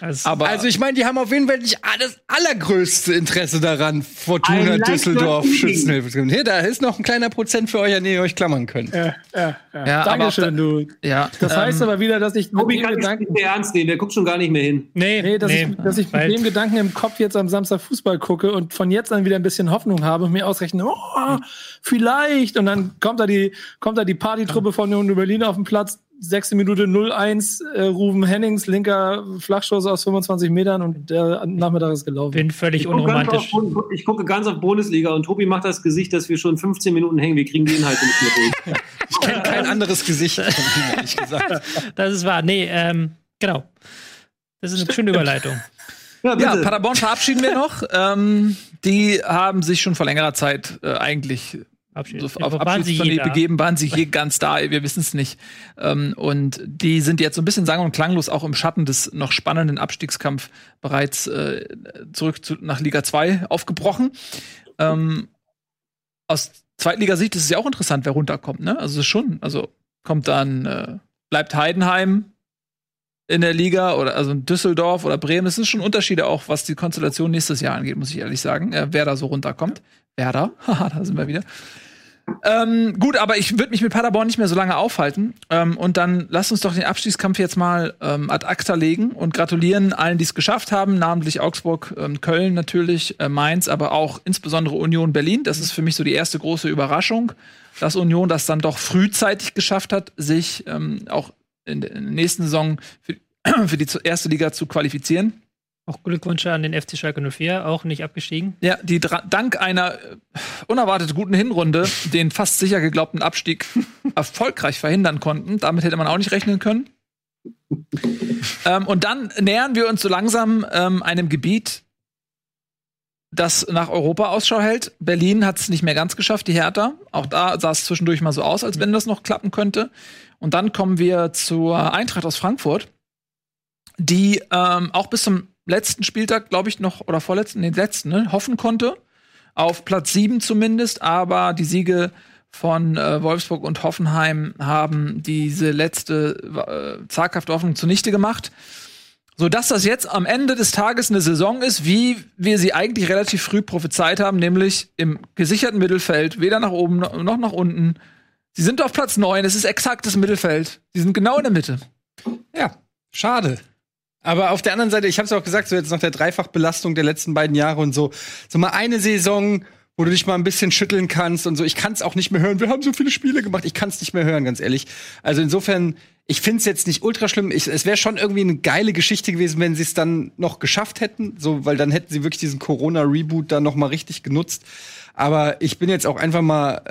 Also, Aber Also ich meine, die haben auf jeden Fall nicht das allergrößte Interesse daran, Fortuna like Düsseldorf. Schützenhilfe zu geben. Hier, da ist noch ein kleiner Prozent für euch, an den ihr euch klammern könnt. Ja, ja, ja. Ja, Dankeschön, du. ja, Das heißt ähm, aber wieder, dass ich mit Tobi dem kann Gedanken, nicht mehr ernst nehmen, der guckt schon gar nicht mehr hin. nee, nee, dass, nee, ich, dass ich mit dem Gedanken im Kopf jetzt am Samstag Fußball gucke und von jetzt an wieder ein bisschen Hoffnung habe und mir ausrechne, oh, vielleicht. Und dann kommt da die, kommt da die Partytruppe von Union Berlin auf den Platz. Sechste Minute 0-1, äh, Ruben Hennings, linker Flachschuss aus 25 Metern und der Nachmittag ist gelaufen. bin völlig Ich gucke, ganz unromantisch. auf, ich gucke ganz auf Bundesliga und Tobi macht das Gesicht, dass wir schon 15 Minuten hängen. Wir kriegen die Inhalte nicht mehr durch. Ich kenne kein anderes Gesicht ehrlich gesagt. Das ist wahr. Nee, ähm, genau. Das ist eine schöne Überleitung. Ja, ja. Paderborn verabschieden wir noch. ähm, die haben sich schon vor längerer Zeit äh, eigentlich Abschied. so auf Abschiedstournee da? begeben, waren sie hier ganz da, wir wissen es nicht. Ähm, und die sind jetzt so ein bisschen sang- und klanglos auch im Schatten des noch spannenden Abstiegskampf bereits äh, zurück zu, nach Liga 2 aufgebrochen. Ähm, aus Zweitligasicht ist es ja auch interessant, wer runterkommt, ne? Also schon, also kommt dann, äh, bleibt Heidenheim in der Liga oder also Düsseldorf oder Bremen. Es ist schon Unterschiede auch, was die Konstellation nächstes Jahr angeht, muss ich ehrlich sagen, äh, wer da so runterkommt. Werder, haha, da sind wir wieder. Ähm, gut, aber ich würde mich mit Paderborn nicht mehr so lange aufhalten. Ähm, und dann lasst uns doch den Abstiegskampf jetzt mal ähm, ad acta legen und gratulieren allen, die es geschafft haben, namentlich Augsburg, ähm, Köln natürlich, äh, Mainz, aber auch insbesondere Union Berlin. Das ist für mich so die erste große Überraschung, dass Union das dann doch frühzeitig geschafft hat, sich ähm, auch in der nächsten Saison für, für die erste Liga zu qualifizieren. Auch Glückwunsch an den FC Schalke 04, auch nicht abgestiegen. Ja, die dank einer äh, unerwartet guten Hinrunde den fast sicher geglaubten Abstieg erfolgreich verhindern konnten. Damit hätte man auch nicht rechnen können. ähm, und dann nähern wir uns so langsam ähm, einem Gebiet, das nach Europa Ausschau hält. Berlin hat es nicht mehr ganz geschafft, die Hertha. Auch da sah es zwischendurch mal so aus, als wenn das noch klappen könnte. Und dann kommen wir zur Eintracht aus Frankfurt, die ähm, auch bis zum letzten Spieltag, glaube ich, noch, oder vorletzten, den letzten, ne, hoffen konnte. Auf Platz 7 zumindest, aber die Siege von äh, Wolfsburg und Hoffenheim haben diese letzte äh, zaghafte Hoffnung zunichte gemacht. So dass das jetzt am Ende des Tages eine Saison ist, wie wir sie eigentlich relativ früh prophezeit haben, nämlich im gesicherten Mittelfeld, weder nach oben noch nach unten. Sie sind auf Platz 9, es ist exaktes Mittelfeld. Sie sind genau in der Mitte. Ja, schade. Aber auf der anderen Seite, ich habe es auch gesagt, so jetzt nach der Dreifachbelastung der letzten beiden Jahre und so, so mal eine Saison, wo du dich mal ein bisschen schütteln kannst und so. Ich kann es auch nicht mehr hören. Wir haben so viele Spiele gemacht. Ich kann es nicht mehr hören, ganz ehrlich. Also insofern, ich finde es jetzt nicht ultra schlimm. Ich, es wäre schon irgendwie eine geile Geschichte gewesen, wenn sie es dann noch geschafft hätten, so, weil dann hätten sie wirklich diesen Corona-Reboot dann noch mal richtig genutzt. Aber ich bin jetzt auch einfach mal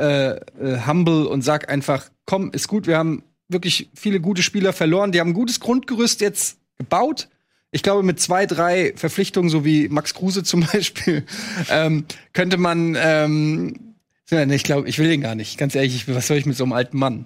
äh, äh, humble und sag einfach, komm, ist gut. Wir haben wirklich viele gute Spieler verloren. Die haben ein gutes Grundgerüst jetzt gebaut. Ich glaube, mit zwei, drei Verpflichtungen, so wie Max Kruse zum Beispiel, ähm, könnte man. Ähm, ich glaube, ich will den gar nicht. Ganz ehrlich, ich, was soll ich mit so einem alten Mann?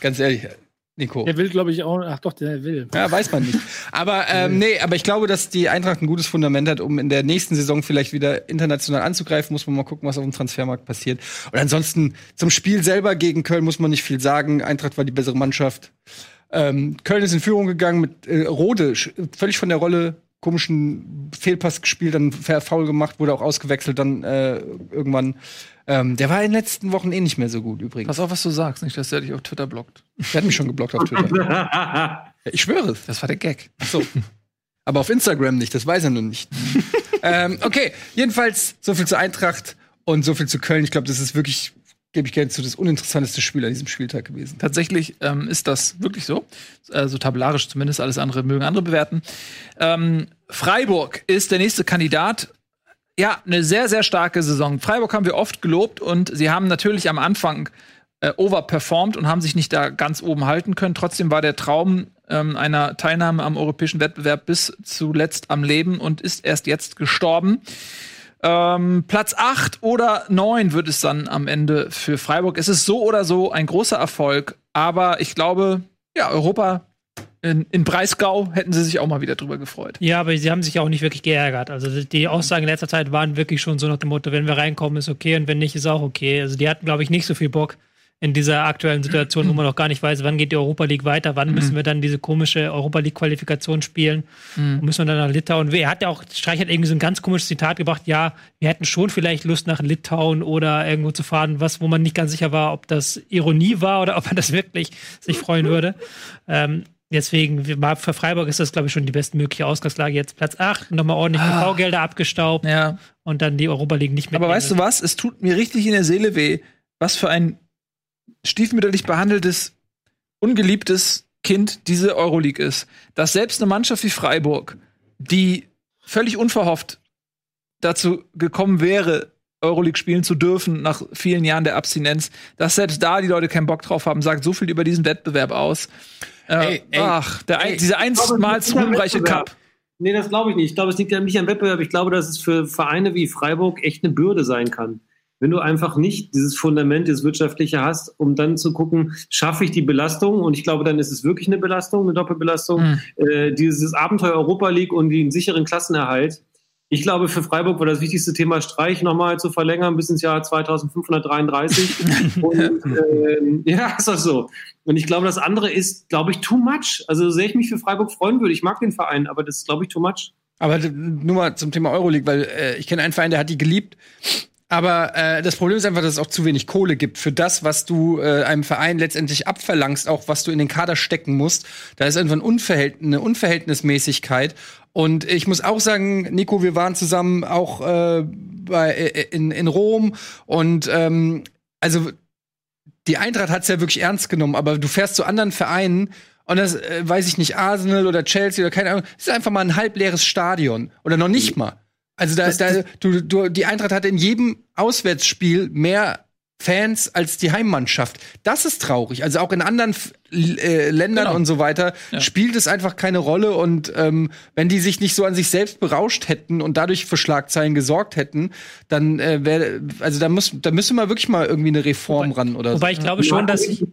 Ganz ehrlich, Nico. Der will, glaube ich, auch. Ach doch, der will. Ja, weiß man nicht. Aber ähm, nee, aber ich glaube, dass die Eintracht ein gutes Fundament hat, um in der nächsten Saison vielleicht wieder international anzugreifen. Muss man mal gucken, was auf dem Transfermarkt passiert. Und ansonsten zum Spiel selber gegen Köln muss man nicht viel sagen. Eintracht war die bessere Mannschaft. Ähm, Köln ist in Führung gegangen mit äh, Rode, völlig von der Rolle, komischen Fehlpass gespielt, dann faul gemacht, wurde auch ausgewechselt, dann äh, irgendwann. Ähm, der war in den letzten Wochen eh nicht mehr so gut übrigens. Pass auf, was du sagst, nicht, dass der dich auf Twitter blockt. Der hat mich schon geblockt auf Twitter. ja, ich schwöre es. Das war der Gag. Ach so. Aber auf Instagram nicht, das weiß er nun nicht. ähm, okay, jedenfalls so viel zur Eintracht und so viel zu Köln. Ich glaube, das ist wirklich, gebe ich gerne zu, das uninteressanteste Spiel an diesem Spieltag gewesen. Tatsächlich ähm, ist das wirklich so. Äh, so tabellarisch zumindest, alles andere mögen andere bewerten. Ähm, Freiburg ist der nächste Kandidat. Ja, eine sehr, sehr starke Saison. Freiburg haben wir oft gelobt und sie haben natürlich am Anfang äh, overperformed und haben sich nicht da ganz oben halten können. Trotzdem war der Traum ähm, einer Teilnahme am europäischen Wettbewerb bis zuletzt am Leben und ist erst jetzt gestorben. Ähm, Platz 8 oder 9 wird es dann am Ende für Freiburg. Es ist so oder so ein großer Erfolg, aber ich glaube, ja, Europa in, in Breisgau hätten sie sich auch mal wieder drüber gefreut. Ja, aber sie haben sich auch nicht wirklich geärgert. Also die Aussagen in letzter Zeit waren wirklich schon so nach dem Motto, wenn wir reinkommen, ist okay und wenn nicht, ist auch okay. Also die hatten, glaube ich, nicht so viel Bock in dieser aktuellen Situation, wo man noch gar nicht weiß, wann geht die Europa League weiter, wann müssen wir dann diese komische Europa League Qualifikation spielen, und müssen wir dann nach Litauen. Er hat ja auch, Streich hat irgendwie so ein ganz komisches Zitat gebracht, ja, wir hätten schon vielleicht Lust nach Litauen oder irgendwo zu fahren, was, wo man nicht ganz sicher war, ob das Ironie war oder ob er das wirklich sich freuen würde. Ähm, Deswegen, für Freiburg ist das, glaube ich, schon die bestmögliche Ausgangslage. Jetzt Platz 8, nochmal ordentlich TV-Gelder abgestaubt Ja. und dann die Europa League nicht mehr. Aber weißt du was? Es tut mir richtig in der Seele weh, was für ein stiefmütterlich behandeltes, ungeliebtes Kind diese Euroleague ist. Dass selbst eine Mannschaft wie Freiburg, die völlig unverhofft dazu gekommen wäre, Euroleague spielen zu dürfen nach vielen Jahren der Abstinenz, dass selbst da die Leute keinen Bock drauf haben, sagt so viel über diesen Wettbewerb aus. Äh, Ey, ey, ach, der ein, ey, dieser einstmals ruhmreiche. Cup. Nee, das glaube ich nicht. Ich glaube, es liegt ja nicht am Wettbewerb. Ich glaube, dass es für Vereine wie Freiburg echt eine Bürde sein kann. Wenn du einfach nicht dieses Fundament, dieses wirtschaftliche hast, um dann zu gucken, schaffe ich die Belastung? Und ich glaube, dann ist es wirklich eine Belastung, eine Doppelbelastung. Äh, dieses Abenteuer Europa League und den sicheren Klassenerhalt. Ich glaube, für Freiburg war das wichtigste Thema Streich nochmal zu verlängern bis ins Jahr 2533. und, ähm, ja, ist das so. Und ich glaube, das andere ist, glaube ich, too much. Also, so sehr ich mich für Freiburg freuen würde, ich mag den Verein, aber das ist, glaube ich, too much. Aber nur mal zum Thema Euroleague, weil äh, ich kenne einen Verein, der hat die geliebt. Aber äh, das Problem ist einfach, dass es auch zu wenig Kohle gibt für das, was du äh, einem Verein letztendlich abverlangst, auch was du in den Kader stecken musst. Da ist einfach ein Unverhält eine Unverhältnismäßigkeit. Und ich muss auch sagen, Nico, wir waren zusammen auch äh, bei, äh, in, in Rom und ähm, also die Eintracht hat's ja wirklich ernst genommen, aber du fährst zu anderen Vereinen und das äh, weiß ich nicht, Arsenal oder Chelsea oder keine Ahnung, das ist einfach mal ein halbleeres Stadion oder noch nicht mal. Also da, da du, du, die Eintracht hat in jedem Auswärtsspiel mehr Fans als die Heimmannschaft. Das ist traurig. Also auch in anderen äh, Ländern Genau. und so weiter Ja. spielt es einfach keine Rolle. Und ähm, wenn die sich nicht so an sich selbst berauscht hätten und dadurch für Schlagzeilen gesorgt hätten, dann äh, wäre, also da muss, da müsste mal wirklich mal irgendwie eine Reform ran oder Wobei ich glaube schon, dass ich,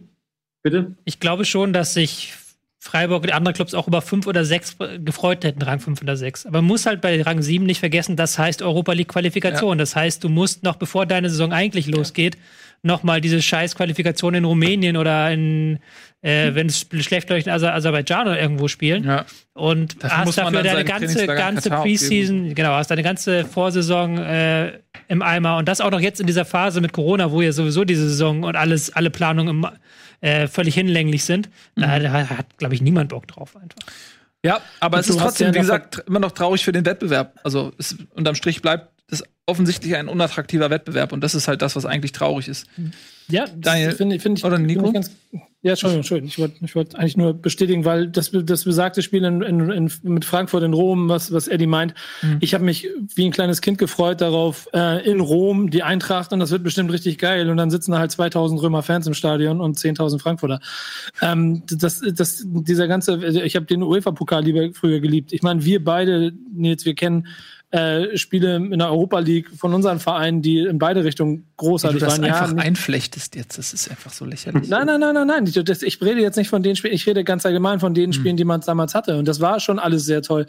Bitte? ich glaube schon, dass sich Freiburg und andere Clubs auch über fünf oder sechs gefreut hätten, Rang 5 oder 6. Aber man muss halt bei Rang 7 nicht vergessen, das heißt Europa League Qualifikation. Das heißt, du musst noch, bevor deine Saison eigentlich losgeht, noch mal diese scheiß Qualifikation in Rumänien oder in, äh, wenn es schlecht läuft, in Aser Aserbaidschan oder irgendwo spielen. Ja. Und Dafür hast dafür deine ganze, ganze Preseason, genau, hast deine ganze Vorsaison äh, im Eimer und das auch noch jetzt in dieser Phase mit Corona, wo ja sowieso diese Saison und alles, alle Planungen im, äh, völlig hinlänglich sind. Da, da hat, glaube ich, niemand Bock drauf einfach. Ja, aber Und es ist trotzdem, ja wie gesagt, immer noch traurig für den Wettbewerb. Also es, unterm Strich bleibt es offensichtlich ein unattraktiver Wettbewerb und das ist halt das, was eigentlich traurig ist. Ja, Daniel, das finde ich, finde ich, oder ich ganz. Ja, Entschuldigung, Entschuldigung. Ich wollte ich wollte eigentlich nur bestätigen, weil das, das besagte Spiel in, in, in, mit Frankfurt in Rom, was, was Eddie meint, Mhm. ich habe mich wie ein kleines Kind gefreut darauf, äh, in Rom die Eintracht und das wird bestimmt richtig geil. Und dann sitzen da halt 2000 Römer Fans im Stadion und 10.000 Frankfurter. Ähm, das, das, dieser ganze, ich habe den UEFA-Pokal lieber früher geliebt. Ich meine, wir beide, Nils, wir kennen äh, Spiele in der Europa League von unseren Vereinen, die in beide Richtungen Wie du großartig das waren. einfach nicht- einflechtest jetzt, das ist einfach so lächerlich. Nein, nein, nein, nein, nein. Ich, das, ich rede jetzt nicht von den Spielen, ich rede ganz allgemein von Hm. den Spielen, die man damals hatte. Und das war schon alles sehr toll.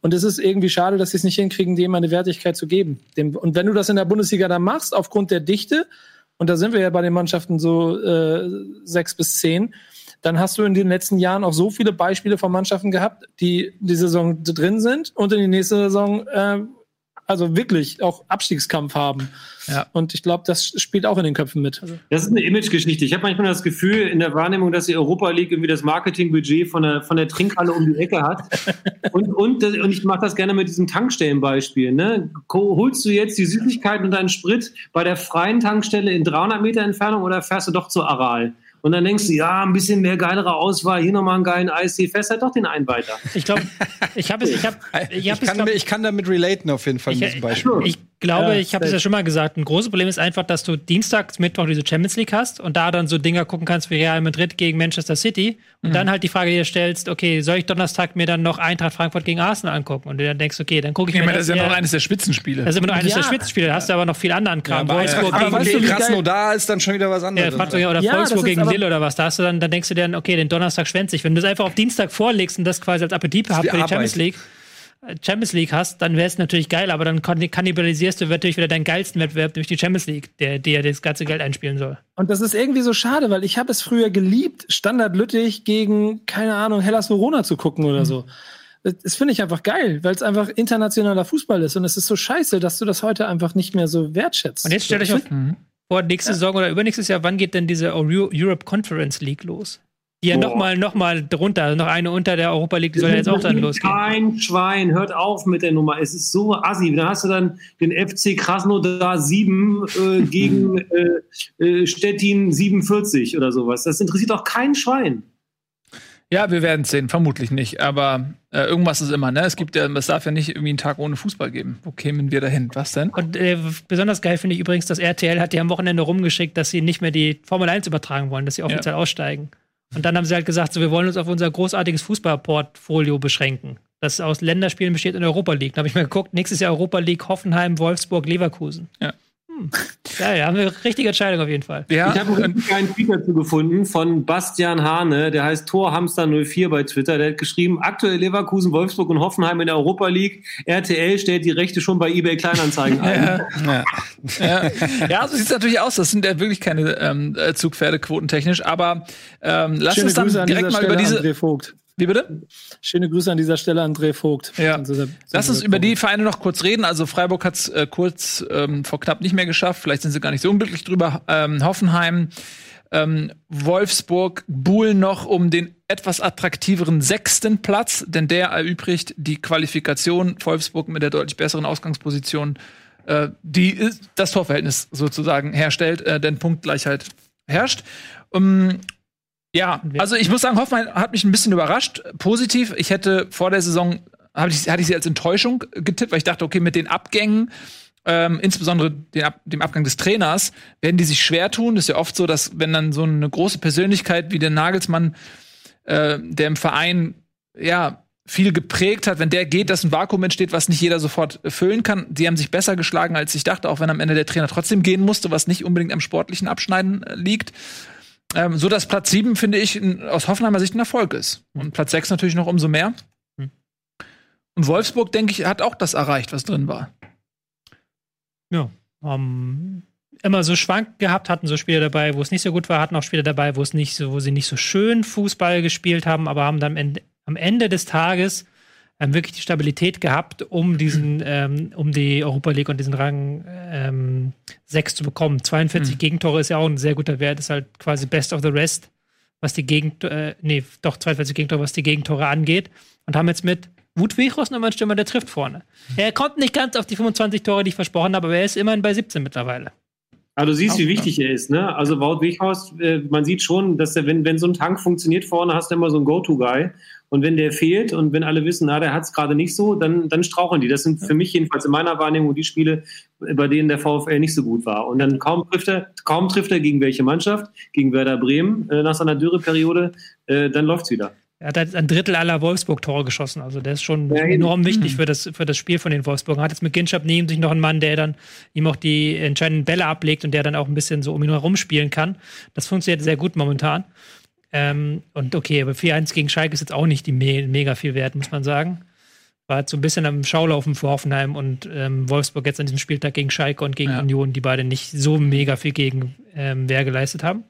Und es ist irgendwie schade, dass sie es nicht hinkriegen, dem eine Wertigkeit zu geben. Dem, und wenn du das in der Bundesliga dann machst, aufgrund der Dichte, und da sind wir ja bei den Mannschaften so äh, sechs bis zehn, dann hast du in den letzten Jahren auch so viele Beispiele von Mannschaften gehabt, die die Saison drin sind und in die nächste Saison äh, also wirklich auch Abstiegskampf haben. Ja. Und ich glaube, das spielt auch in den Köpfen mit. Also, Das ist eine Imagegeschichte. Ich habe manchmal das Gefühl in der Wahrnehmung, dass die Europa League irgendwie das Marketingbudget von der, von der Trinkhalle um die Ecke hat. Und, und, und ich mache das gerne mit diesem Tankstellenbeispiel. Ne? Holst du jetzt die Süßigkeiten und deinen Sprit bei der freien Tankstelle in 300 Meter Entfernung oder fährst du doch zur Aral? Und dann denkst du, ja, ein bisschen mehr geilere Auswahl, hier nochmal einen geilen Eistee, fährst halt doch den einen weiter. Ich glaube, ich habe es, ich habe, ich Ich, habe es, kann, glaub, ich kann damit relaten auf jeden Fall Ich- mit diesem Beispiel. Ich glaube, Ja, ich habe es ja schon mal gesagt. Ein großes Problem ist einfach, dass du Dienstags, Mittwoch diese Champions League hast und da dann so Dinger gucken kannst wie Real Madrid gegen Manchester City und Mhm. dann halt die Frage dir stellst, okay, soll ich Donnerstag mir dann noch Eintracht Frankfurt gegen Arsenal angucken? Und du dann denkst, okay, dann gucke ich Ich mir meine, das ist ja noch eines der Spitzenspiele. das ist immer nur eines Ja. der Spitzenspiele. Da hast du aber noch viel anderen Kram. Aber Wolfsburg aber gegen weißt du, geil- Krasnodar ist dann schon wieder was ja, anderes. Frankfurt oder Ja, Wolfsburg gegen Lille oder was, da hast du dann, dann denkst du dir, okay, den Donnerstag schwänze ich. Wenn du das einfach auf Dienstag vorlegst und das quasi als Appetit die für die Arbeit. Champions League, äh, Champions League hast, dann wäre es natürlich geil, aber dann kann- kannibalisierst du natürlich wieder deinen geilsten Wettbewerb, nämlich die Champions League, der dir das ganze Geld einspielen soll. Und das ist irgendwie so schade, weil ich habe es früher geliebt, Standard Lüttich gegen, keine Ahnung, Hellas Verona zu gucken Mhm. oder so. Das, finde ich einfach geil, weil es einfach internationaler Fußball ist. Und es ist so scheiße, dass du das heute einfach nicht mehr so wertschätzt. Und jetzt stellt euch auf, vor nächste Saison oder übernächstes Jahr, wann geht denn diese Euro- Europe Conference League los? Die ja nochmal noch mal drunter, noch eine unter der Europa League, die soll ja jetzt auch dann losgehen. Kein Schwein, hört auf mit der Nummer. Es ist so assi. Dann hast du dann den FC Krasnodar 7 äh, gegen äh, äh, Stettin 47 oder sowas. Das interessiert doch kein Schwein. Ja, wir werden es sehen, vermutlich nicht. Aber äh, irgendwas ist immer, ne? Es gibt ja, es darf ja nicht irgendwie einen Tag ohne Fußball geben. Wo kämen wir dahin? Was denn? Und äh, besonders geil finde ich übrigens, dass RTL hat ja am Wochenende rumgeschickt, dass sie nicht mehr die Formel 1 übertragen wollen, dass sie offiziell aussteigen. Und dann haben sie halt gesagt, so, wir wollen uns auf unser großartiges Fußballportfolio beschränken, das aus Länderspielen besteht in Europa League. Da habe ich mal geguckt, nächstes Jahr Europa League, Hoffenheim, Wolfsburg, Leverkusen. Ja. Hm. Ja, ja, haben wir eine richtige Entscheidung auf jeden Fall. Ja, Ich habe einen kleinen Tweet dazu gefunden von Bastian Hane, der heißt Torhamster04 bei Twitter. Der hat geschrieben, aktuell Leverkusen, Wolfsburg und Hoffenheim in der Europa League. RTL stellt die Rechte schon bei eBay Kleinanzeigen ein. ja. ja. ja, so sieht es natürlich aus. Das sind ja wirklich keine ähm, äh, Zugpferde quotentechnisch. Aber ähm, lass Schöne uns dann Grüße direkt mal über Stelle, diese. Wie bitte? Schöne Grüße an dieser Stelle, André Vogt. Ja. Lass uns über die Vereine noch kurz reden. Also Freiburg hat es äh, kurz ähm, vor knapp nicht mehr geschafft. Vielleicht sind sie gar nicht so unglücklich drüber. Ähm, Hoffenheim, ähm, Wolfsburg buhlen noch um den etwas attraktiveren sechsten Platz, denn der erübrigt die Qualifikation. Wolfsburg mit der deutlich besseren Ausgangsposition, äh, die das Torverhältnis sozusagen herstellt, äh, denn Punktgleichheit herrscht. Ähm, Ja, also ich muss sagen, Hoffmann hat mich ein bisschen überrascht. Positiv. Ich hätte vor der Saison, ich, hatte ich sie als Enttäuschung getippt, weil ich dachte, okay, mit den Abgängen, ähm, insbesondere den Ab dem Abgang des Trainers, werden die sich schwer tun. Das ist ja oft so, dass wenn dann so eine große Persönlichkeit wie der Nagelsmann, äh, der im Verein, ja, viel geprägt hat, wenn der geht, dass ein Vakuum entsteht, was nicht jeder sofort füllen kann. Die haben sich besser geschlagen, als ich dachte, auch wenn am Ende der Trainer trotzdem gehen musste, was nicht unbedingt am sportlichen Abschneiden äh, liegt. Ähm, so dass Platz 7, finde ich, aus Hoffenheimer Sicht ein Erfolg ist. Und Platz 6 natürlich noch umso mehr. Hm. Und Wolfsburg, denke ich, hat auch das erreicht, was drin war. Ja. Um, immer so schwank gehabt, hatten so Spiele dabei, wo es nicht so gut war, hatten auch Spiele dabei, wo es nicht so, wo sie nicht so schön Fußball gespielt haben, aber haben dann am Ende, am Ende des Tages ähm, wirklich die Stabilität gehabt, um diesen, ähm, um die Europa League und diesen Rang ähm, 6 zu bekommen. 42 Mhm. Gegentore ist ja auch ein sehr guter Wert, ist halt quasi best of the rest, was die Gegent, äh, nee, doch 42 Gegentore, was die Gegentore angeht. Und haben jetzt mit Wut Wichros nochmal einen Stürmer, der trifft vorne. Er kommt nicht ganz auf die 25 Tore, die ich versprochen habe, aber er ist immerhin bei 17 mittlerweile. Aber du siehst, wie wichtig er ist, ne? Also Wout Weghorst, äh, man sieht schon, dass er, wenn, wenn so ein Tank funktioniert vorne, hast du immer so einen Go-To-Guy. Und wenn der fehlt und wenn alle wissen, na, der hat es gerade nicht so, dann, dann straucheln die. Das sind für mich jedenfalls in meiner Wahrnehmung die Spiele, bei denen der VfL nicht so gut war. Und dann kaum trifft er, kaum trifft er gegen welche Mannschaft, gegen Werder Bremen äh, nach seiner Dürreperiode, äh, dann läuft's wieder. Er hat halt ein Drittel aller Wolfsburg-Tore geschossen. Also der ist schon Ja, enorm wichtig für das, für das Spiel von den Wolfsburgern. Hat jetzt mit Ginchab neben sich noch einen Mann, der dann ihm auch die entscheidenden Bälle ablegt und der dann auch ein bisschen so um ihn herum spielen kann. Das funktioniert sehr gut momentan. Ähm, und okay, aber 4-1 gegen Schalke ist jetzt auch nicht die me mega viel wert, muss man sagen. War jetzt so ein bisschen am Schaulaufen für Hoffenheim und ähm, Wolfsburg jetzt an diesem Spieltag gegen Schalke und gegen Ja. Union, die beide nicht so mega viel gegen ähm, Wehr geleistet haben.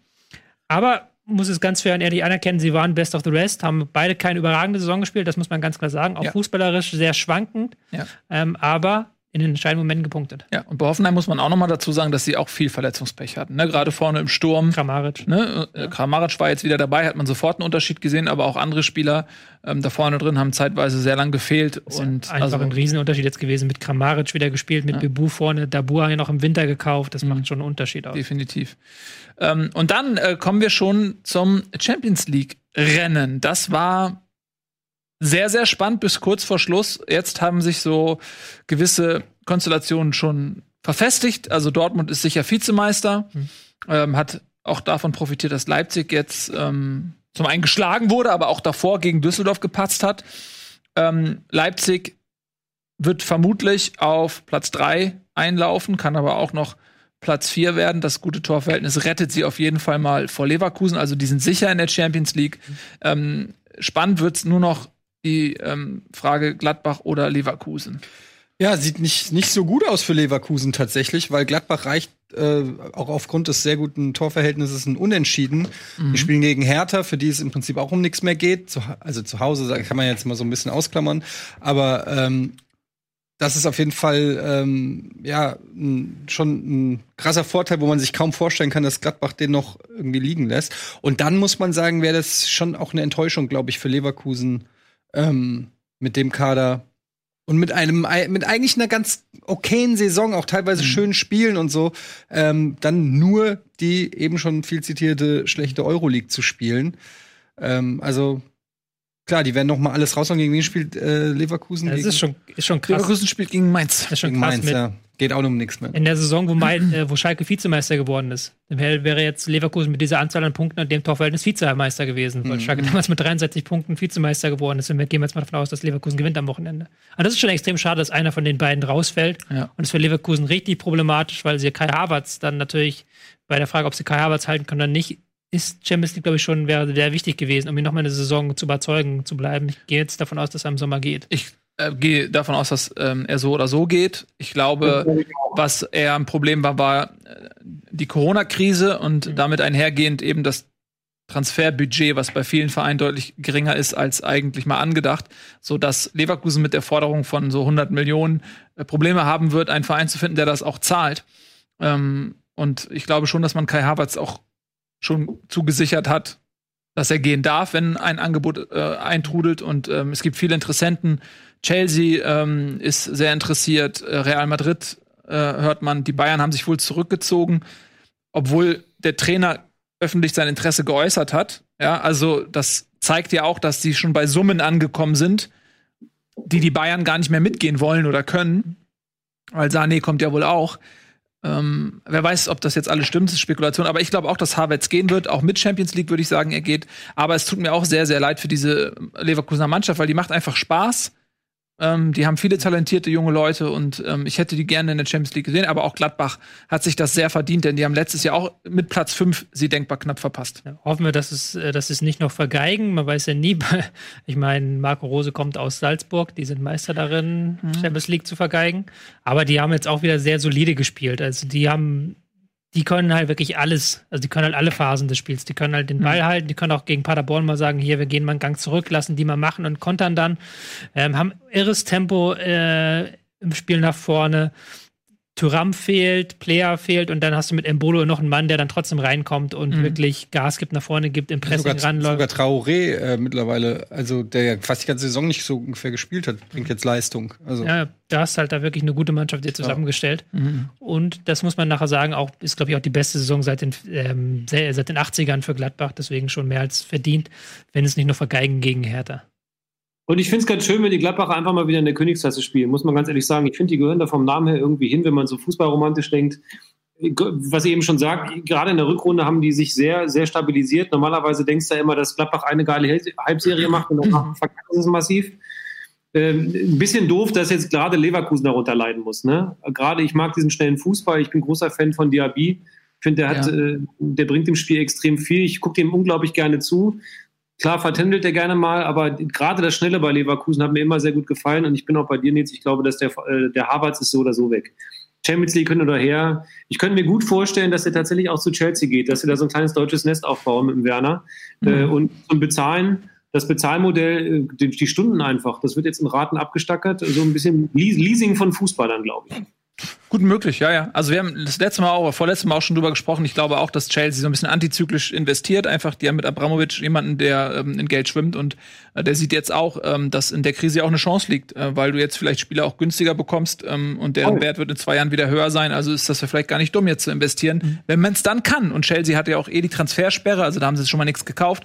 Aber muss es ganz fair und ehrlich anerkennen, sie waren best of the rest, haben beide keine überragende Saison gespielt, das muss man ganz klar sagen. Auch Ja. fußballerisch sehr schwankend, Ja. ähm, aber in den entscheidenden Momenten gepunktet. Ja, und bei Hoffenheim muss man auch noch mal dazu sagen, dass sie auch viel Verletzungspech hatten. Ne? Gerade vorne im Sturm. Kramaric. Ne? Ja. Kramaric war jetzt wieder dabei, hat man sofort einen Unterschied gesehen, aber auch andere Spieler ähm, da vorne drin haben zeitweise sehr lang gefehlt. und Einfach also, ein Riesenunterschied jetzt gewesen. Mit Kramaric wieder gespielt, mit Ja. Bebu vorne, Dabur ja noch im Winter gekauft. Das Mhm. macht schon einen Unterschied aus. definitiv. Ähm, und dann äh, kommen wir schon zum Champions League Rennen. Das war sehr, sehr spannend bis kurz vor Schluss. Jetzt haben sich so gewisse Konstellationen schon verfestigt. Also Dortmund ist sicher Vizemeister, Mhm. ähm, hat auch davon profitiert, dass Leipzig jetzt ähm, zum einen geschlagen wurde, aber auch davor gegen Düsseldorf gepatzt hat. Ähm, Leipzig wird vermutlich auf Platz 3 einlaufen, kann aber auch noch Platz 4 werden. Das gute Torverhältnis rettet sie auf jeden Fall mal vor Leverkusen. Also die sind sicher in der Champions League. Ähm, spannend wird's nur noch die ähm, Frage Gladbach oder Leverkusen. Ja, sieht nicht, nicht so gut aus für Leverkusen tatsächlich, weil Gladbach reicht äh, auch aufgrund des sehr guten Torverhältnisses ein Unentschieden. Die spielen gegen Hertha, für die es im Prinzip auch um nichts mehr geht. Zu, also zu Hause kann man jetzt mal so ein bisschen ausklammern. Aber ähm, das ist auf jeden Fall ähm, ja n, schon ein krasser Vorteil, wo man sich kaum vorstellen kann, dass Gladbach den noch irgendwie liegen lässt. Und dann muss man sagen, wäre das schon auch eine Enttäuschung, glaube ich, für Leverkusen ähm, mit dem Kader und mit einem ei- mit eigentlich einer ganz okayen Saison, auch teilweise schönen Spielen und so, ähm, dann nur die eben schon viel zitierte schlechte Euroleague zu spielen. Ähm, also klar, die werden noch mal alles raushauen. Gegen wen spielt äh, Leverkusen? Das gegen, ist schon, ist schon krass. Leverkusen spielt gegen Mainz. Das ist schon gegen krass Mainz, mit, ja. Geht auch um nichts mehr. in der Saison, wo, Main, äh, wo Schalke Vizemeister geworden ist. Dann wäre wäre jetzt Leverkusen mit dieser Anzahl an Punkten und dem Torverhältnis Vizemeister gewesen, Mhm. weil Schalke damals mit 63 Punkten Vizemeister geworden ist. Und wir gehen jetzt mal davon aus, dass Leverkusen gewinnt am Wochenende. Aber das ist schon extrem schade, dass einer von den beiden rausfällt. Ja. Und das ist für Leverkusen richtig problematisch, weil sie Kai Havertz dann natürlich bei der Frage, ob sie Kai Havertz halten können oder nicht, ist Champions League, glaube ich, schon wäre sehr wichtig gewesen, um ihn nochmal eine Saison zu überzeugen zu bleiben. Ich gehe jetzt davon aus, dass er im Sommer geht. Ich äh, gehe davon aus, dass ähm, er so oder so geht. Ich glaube, was eher ein Problem war, war äh, die Corona-Krise und damit einhergehend eben das Transferbudget, was bei vielen Vereinen deutlich geringer ist als eigentlich mal angedacht, so dass Leverkusen mit der Forderung von so 100 Millionen äh, Probleme haben wird, einen Verein zu finden, der das auch zahlt. Ähm, und ich glaube schon, dass man Kai Havertz auch schon zugesichert hat, dass er gehen darf, wenn ein Angebot äh, eintrudelt. Und ähm, es gibt viele Interessenten. Chelsea ähm, ist sehr interessiert. Äh, Real Madrid äh, hört man. Die Bayern haben sich wohl zurückgezogen, obwohl der Trainer öffentlich sein Interesse geäußert hat. Ja, also das zeigt ja auch, dass die schon bei Summen angekommen sind, die die Bayern gar nicht mehr mitgehen wollen oder können. Weil Sané kommt ja wohl auch. Ähm, wer weiß, ob das jetzt alles stimmt, das ist Spekulation. Aber ich glaube auch, dass Havertz gehen wird. Auch mit Champions League würde ich sagen, er geht. Aber es tut mir auch sehr, sehr leid für diese Leverkusener Mannschaft, weil die macht einfach Spaß. Ähm, die haben viele talentierte junge Leute und ähm, ich hätte die gerne in der Champions League gesehen, aber auch Gladbach hat sich das sehr verdient, denn die haben letztes Jahr auch mit Platz 5 sie denkbar knapp verpasst. Ja, hoffen wir, dass es, äh, dass es nicht noch vergeigen. Man weiß ja nie. Ich meine, Marco Rose kommt aus Salzburg, die sind Meister darin, mhm. Champions League zu vergeigen. Aber die haben jetzt auch wieder sehr solide gespielt. Also die haben die können halt wirklich alles, also die können halt alle Phasen des Spiels. Die können halt den Ball mhm. halten, die können auch gegen Paderborn mal sagen, hier, wir gehen mal einen Gang zurück, lassen die mal machen und kontern dann. Ähm, haben irres Tempo äh, im Spiel nach vorne. Tyram fehlt, Player fehlt und dann hast du mit Embolo noch einen Mann, der dann trotzdem reinkommt und mhm. wirklich Gas gibt, nach vorne gibt, im Pressing sogar, ranläuft. Sogar Traoré äh, mittlerweile, also der ja fast die ganze Saison nicht so ungefähr gespielt hat, bringt jetzt Leistung. Also. Ja, du hast halt da wirklich eine gute Mannschaft dir zusammengestellt. Mhm. Und das muss man nachher sagen, auch ist, glaube ich, auch die beste Saison seit den, ähm, seit den 80ern für Gladbach, deswegen schon mehr als verdient, wenn es nicht nur vergeigen gegen Hertha. Und ich finde es ganz schön, wenn die Gladbacher einfach mal wieder in der Königsklasse spielen, muss man ganz ehrlich sagen. Ich finde, die gehören da vom Namen her irgendwie hin, wenn man so fußballromantisch denkt. Was ich eben schon sagt, gerade in der Rückrunde haben die sich sehr, sehr stabilisiert. Normalerweise denkst du ja immer, dass Gladbach eine geile Halbserie macht und dann verkackt es massiv. Ähm, ein bisschen doof, dass jetzt gerade Leverkusen darunter leiden muss. Ne? Gerade ich mag diesen schnellen Fußball. Ich bin großer Fan von Diaby. Ich finde, der, hat, ja. äh, der bringt dem Spiel extrem viel. Ich gucke dem unglaublich gerne zu. Klar vertändelt er gerne mal, aber gerade das Schnelle bei Leverkusen hat mir immer sehr gut gefallen und ich bin auch bei dir, Nils. Ich glaube, dass der, äh, der Harvards ist so oder so weg. Champions League hin oder her. Ich könnte mir gut vorstellen, dass er tatsächlich auch zu Chelsea geht, dass sie da so ein kleines deutsches Nest aufbauen mit dem Werner. Mhm. Äh, und zum Bezahlen, das Bezahlmodell, äh, die, die, Stunden einfach, das wird jetzt in Raten abgestackert, so ein bisschen Leasing von Fußballern, glaube ich. Gut möglich, ja, ja. Also wir haben das letzte Mal auch, vorletztes Mal auch schon drüber gesprochen. Ich glaube auch, dass Chelsea so ein bisschen antizyklisch investiert. Einfach, die haben mit Abramovic jemanden, der ähm, in Geld schwimmt und äh, der sieht jetzt auch, ähm, dass in der Krise auch eine Chance liegt, äh, weil du jetzt vielleicht Spieler auch günstiger bekommst ähm, und deren oh. Wert wird in zwei Jahren wieder höher sein. Also ist das ja vielleicht gar nicht dumm, jetzt zu investieren, mhm. wenn man es dann kann. Und Chelsea hat ja auch eh die Transfersperre, also da haben sie schon mal nichts gekauft.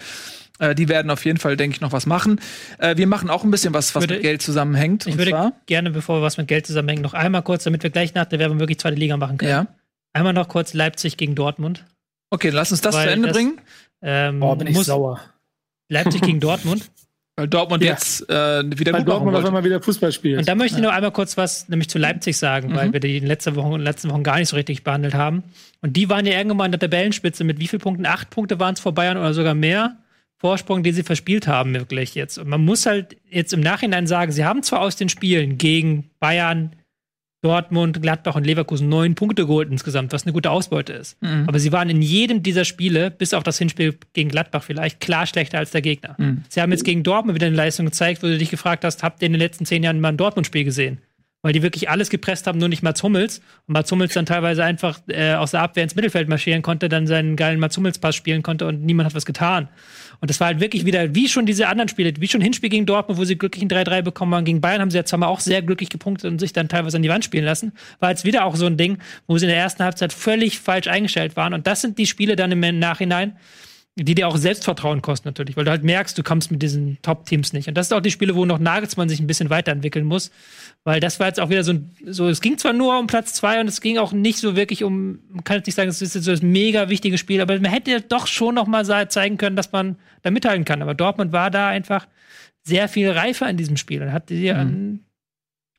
Äh, die werden auf jeden Fall, denke ich, noch was machen. Äh, wir machen auch ein bisschen was, was würde, mit Geld zusammenhängt. Ich würde zwar, gerne, bevor wir was mit Geld zusammenhängen, noch einmal kurz, damit wir gleich nach der Werbung wirklich zweite Liga machen können. Ja. Einmal noch kurz Leipzig gegen Dortmund. Okay, lass uns das Weil zu Ende das, bringen. Ähm, oh, bin ich sauer. Leipzig gegen Dortmund. Weil Dortmund ja. jetzt äh, wieder Weil gut Dortmund auf einmal wieder Fußball spielt. Und da möchte ich noch einmal kurz was nämlich zu Leipzig sagen, mhm. weil wir die in letzter Woche, in letzten Wochen gar nicht so richtig behandelt haben. Und die waren ja irgendwann in der Tabellenspitze mit wie vielen Punkten? Acht Punkte waren es vor Bayern oder sogar mehr. Vorsprung, den sie verspielt haben, wirklich jetzt. Und man muss halt jetzt im Nachhinein sagen, sie haben zwar aus den Spielen gegen Bayern, Dortmund, Gladbach und Leverkusen neun Punkte geholt insgesamt, was eine gute Ausbeute ist. Mhm. Aber sie waren in jedem dieser Spiele, bis auf das Hinspiel gegen Gladbach vielleicht, klar schlechter als der Gegner. Mhm. Sie haben jetzt gegen Dortmund wieder eine Leistung gezeigt, wo du dich gefragt hast, habt ihr in den letzten zehn Jahren mal ein Dortmund-Spiel gesehen? weil die wirklich alles gepresst haben, nur nicht Mats Hummels. Und Mats Hummels dann teilweise einfach äh, aus der Abwehr ins Mittelfeld marschieren konnte, dann seinen geilen Mats Hummels-Pass spielen konnte und niemand hat was getan. Und das war halt wirklich wieder, wie schon diese anderen Spiele, wie schon Hinspiel gegen Dortmund, wo sie glücklich ein 3-3 bekommen haben. Gegen Bayern haben sie ja zwar mal auch sehr glücklich gepunktet und sich dann teilweise an die Wand spielen lassen. War jetzt wieder auch so ein Ding, wo sie in der ersten Halbzeit völlig falsch eingestellt waren. Und das sind die Spiele dann im Nachhinein, die dir auch Selbstvertrauen kosten natürlich, weil du halt merkst, du kommst mit diesen Top-Teams nicht. Und das ist auch die Spiele, wo noch Nagelsmann sich ein bisschen weiterentwickeln muss, weil das war jetzt auch wieder so, so es ging zwar nur um Platz zwei und es ging auch nicht so wirklich um, man kann jetzt nicht sagen, es ist jetzt so das mega wichtige Spiel, aber man hätte doch schon noch mal zeigen können, dass man da mithalten kann. Aber Dortmund war da einfach sehr viel reifer in diesem Spiel und hat dir mhm.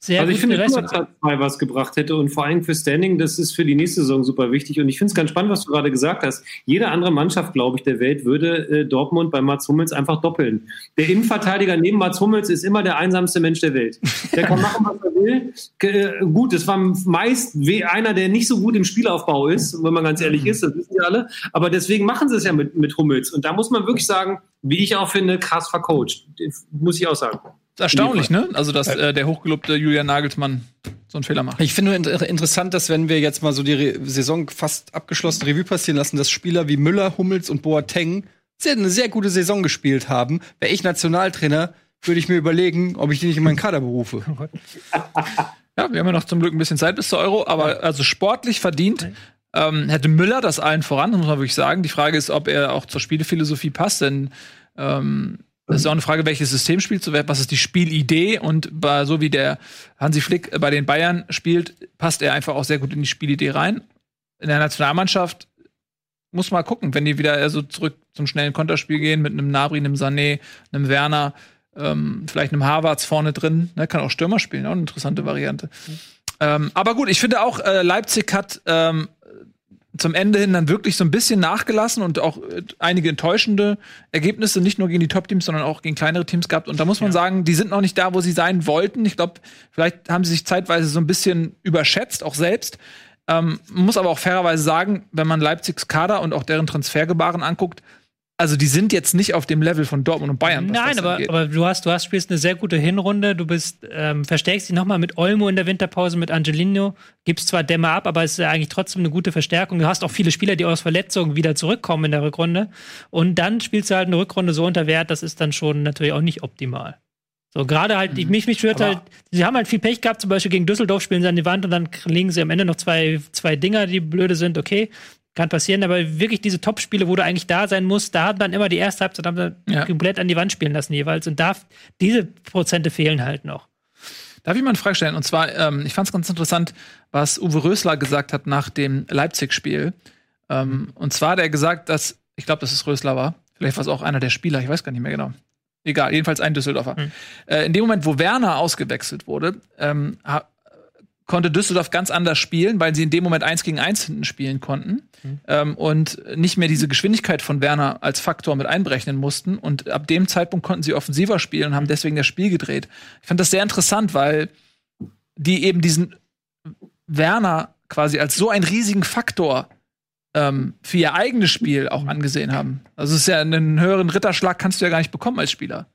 Sehr also ich finde, dass Platz zwei was gebracht hätte und vor allem für Standing, das ist für die nächste Saison super wichtig. Und ich finde es ganz spannend, was du gerade gesagt hast. Jede andere Mannschaft, glaube ich, der Welt würde äh, Dortmund bei Mats Hummels einfach doppeln. Der Innenverteidiger neben Mats Hummels ist immer der einsamste Mensch der Welt. Der kann machen, was er will. Äh, gut, es war meist einer, der nicht so gut im Spielaufbau ist, wenn man ganz ehrlich ist, das wissen wir alle. Aber deswegen machen sie es ja mit, mit Hummels. Und da muss man wirklich sagen, wie ich auch finde, krass vercoacht. Muss ich auch sagen erstaunlich, ne? Also, dass äh, der hochgelobte Julian Nagelsmann so einen Fehler macht. Ich finde nur interessant, dass wenn wir jetzt mal so die Re Saison fast abgeschlossen Revue passieren lassen, dass Spieler wie Müller, Hummels und Boateng sehr, eine sehr gute Saison gespielt haben. Wäre ich Nationaltrainer, würde ich mir überlegen, ob ich die nicht in meinen Kader berufe. ja, wir haben ja noch zum Glück ein bisschen Zeit bis zur Euro, aber also sportlich verdient Ähm, hätte Müller das allen voran, muss man wirklich sagen. Die Frage ist, ob er auch zur Spielephilosophie passt, denn ähm, das ist auch eine Frage, welches System spielst du, was ist die Spielidee und bei, so wie der Hansi Flick bei den Bayern spielt, passt er einfach auch sehr gut in die Spielidee rein. In der Nationalmannschaft muss mal gucken, wenn die wieder so zurück zum schnellen Konterspiel gehen mit einem Nabri, einem Sané, einem Werner, ähm, vielleicht einem Harvards vorne drin, ne, kann auch Stürmer spielen, auch eine interessante Variante. Ähm, aber gut, ich finde auch, äh, Leipzig hat ähm, zum Ende hin dann wirklich so ein bisschen nachgelassen und auch äh, einige enttäuschende Ergebnisse, nicht nur gegen die Top-Teams, sondern auch gegen kleinere Teams gehabt. Und da muss man ja. sagen, die sind noch nicht da, wo sie sein wollten. Ich glaube, vielleicht haben sie sich zeitweise so ein bisschen überschätzt, auch selbst. Ähm, muss aber auch fairerweise sagen, wenn man Leipzigs Kader und auch deren Transfergebaren anguckt, also die sind jetzt nicht auf dem Level von Dortmund und Bayern. Nein, aber, aber, du hast, du hast spielst eine sehr gute Hinrunde. Du bist ähm, verstärkst dich nochmal mit Olmo in der Winterpause, mit Angelino. Gibst zwar Dämme ab, aber es ist eigentlich trotzdem eine gute Verstärkung. Du hast auch viele Spieler, die aus Verletzungen wieder zurückkommen in der Rückrunde. Und dann spielst du halt eine Rückrunde so unter Wert. Das ist dann schon natürlich auch nicht optimal. So, gerade halt, mhm. mich, mich stört halt, sie haben halt viel Pech gehabt, zum Beispiel gegen Düsseldorf spielen sie an die Wand und dann legen sie am Ende noch zwei, zwei Dinger, die blöde sind, okay. Kann passieren, aber wirklich diese Top-Spiele, wo du eigentlich da sein musst, da hat dann immer die erste Halbzeit haben sie ja. komplett an die Wand spielen lassen jeweils. Und da, diese Prozente fehlen halt noch. Darf ich mal eine Frage stellen? Und zwar, ähm, ich fand es ganz interessant, was Uwe Rösler gesagt hat nach dem Leipzig-Spiel. Ähm, und zwar hat er gesagt, dass, ich glaube, dass es Rösler war, vielleicht war es auch einer der Spieler, ich weiß gar nicht mehr genau. Egal, jedenfalls ein Düsseldorfer. Mhm. Äh, in dem Moment, wo Werner ausgewechselt wurde, ähm, konnte Düsseldorf ganz anders spielen, weil sie in dem Moment eins gegen eins hinten spielen konnten mhm. ähm, und nicht mehr diese Geschwindigkeit von Werner als Faktor mit einberechnen mussten. Und ab dem Zeitpunkt konnten sie offensiver spielen und haben deswegen das Spiel gedreht. Ich fand das sehr interessant, weil die eben diesen Werner quasi als so einen riesigen Faktor ähm, für ihr eigenes Spiel auch angesehen haben. Also es ist ja einen höheren Ritterschlag kannst du ja gar nicht bekommen als Spieler.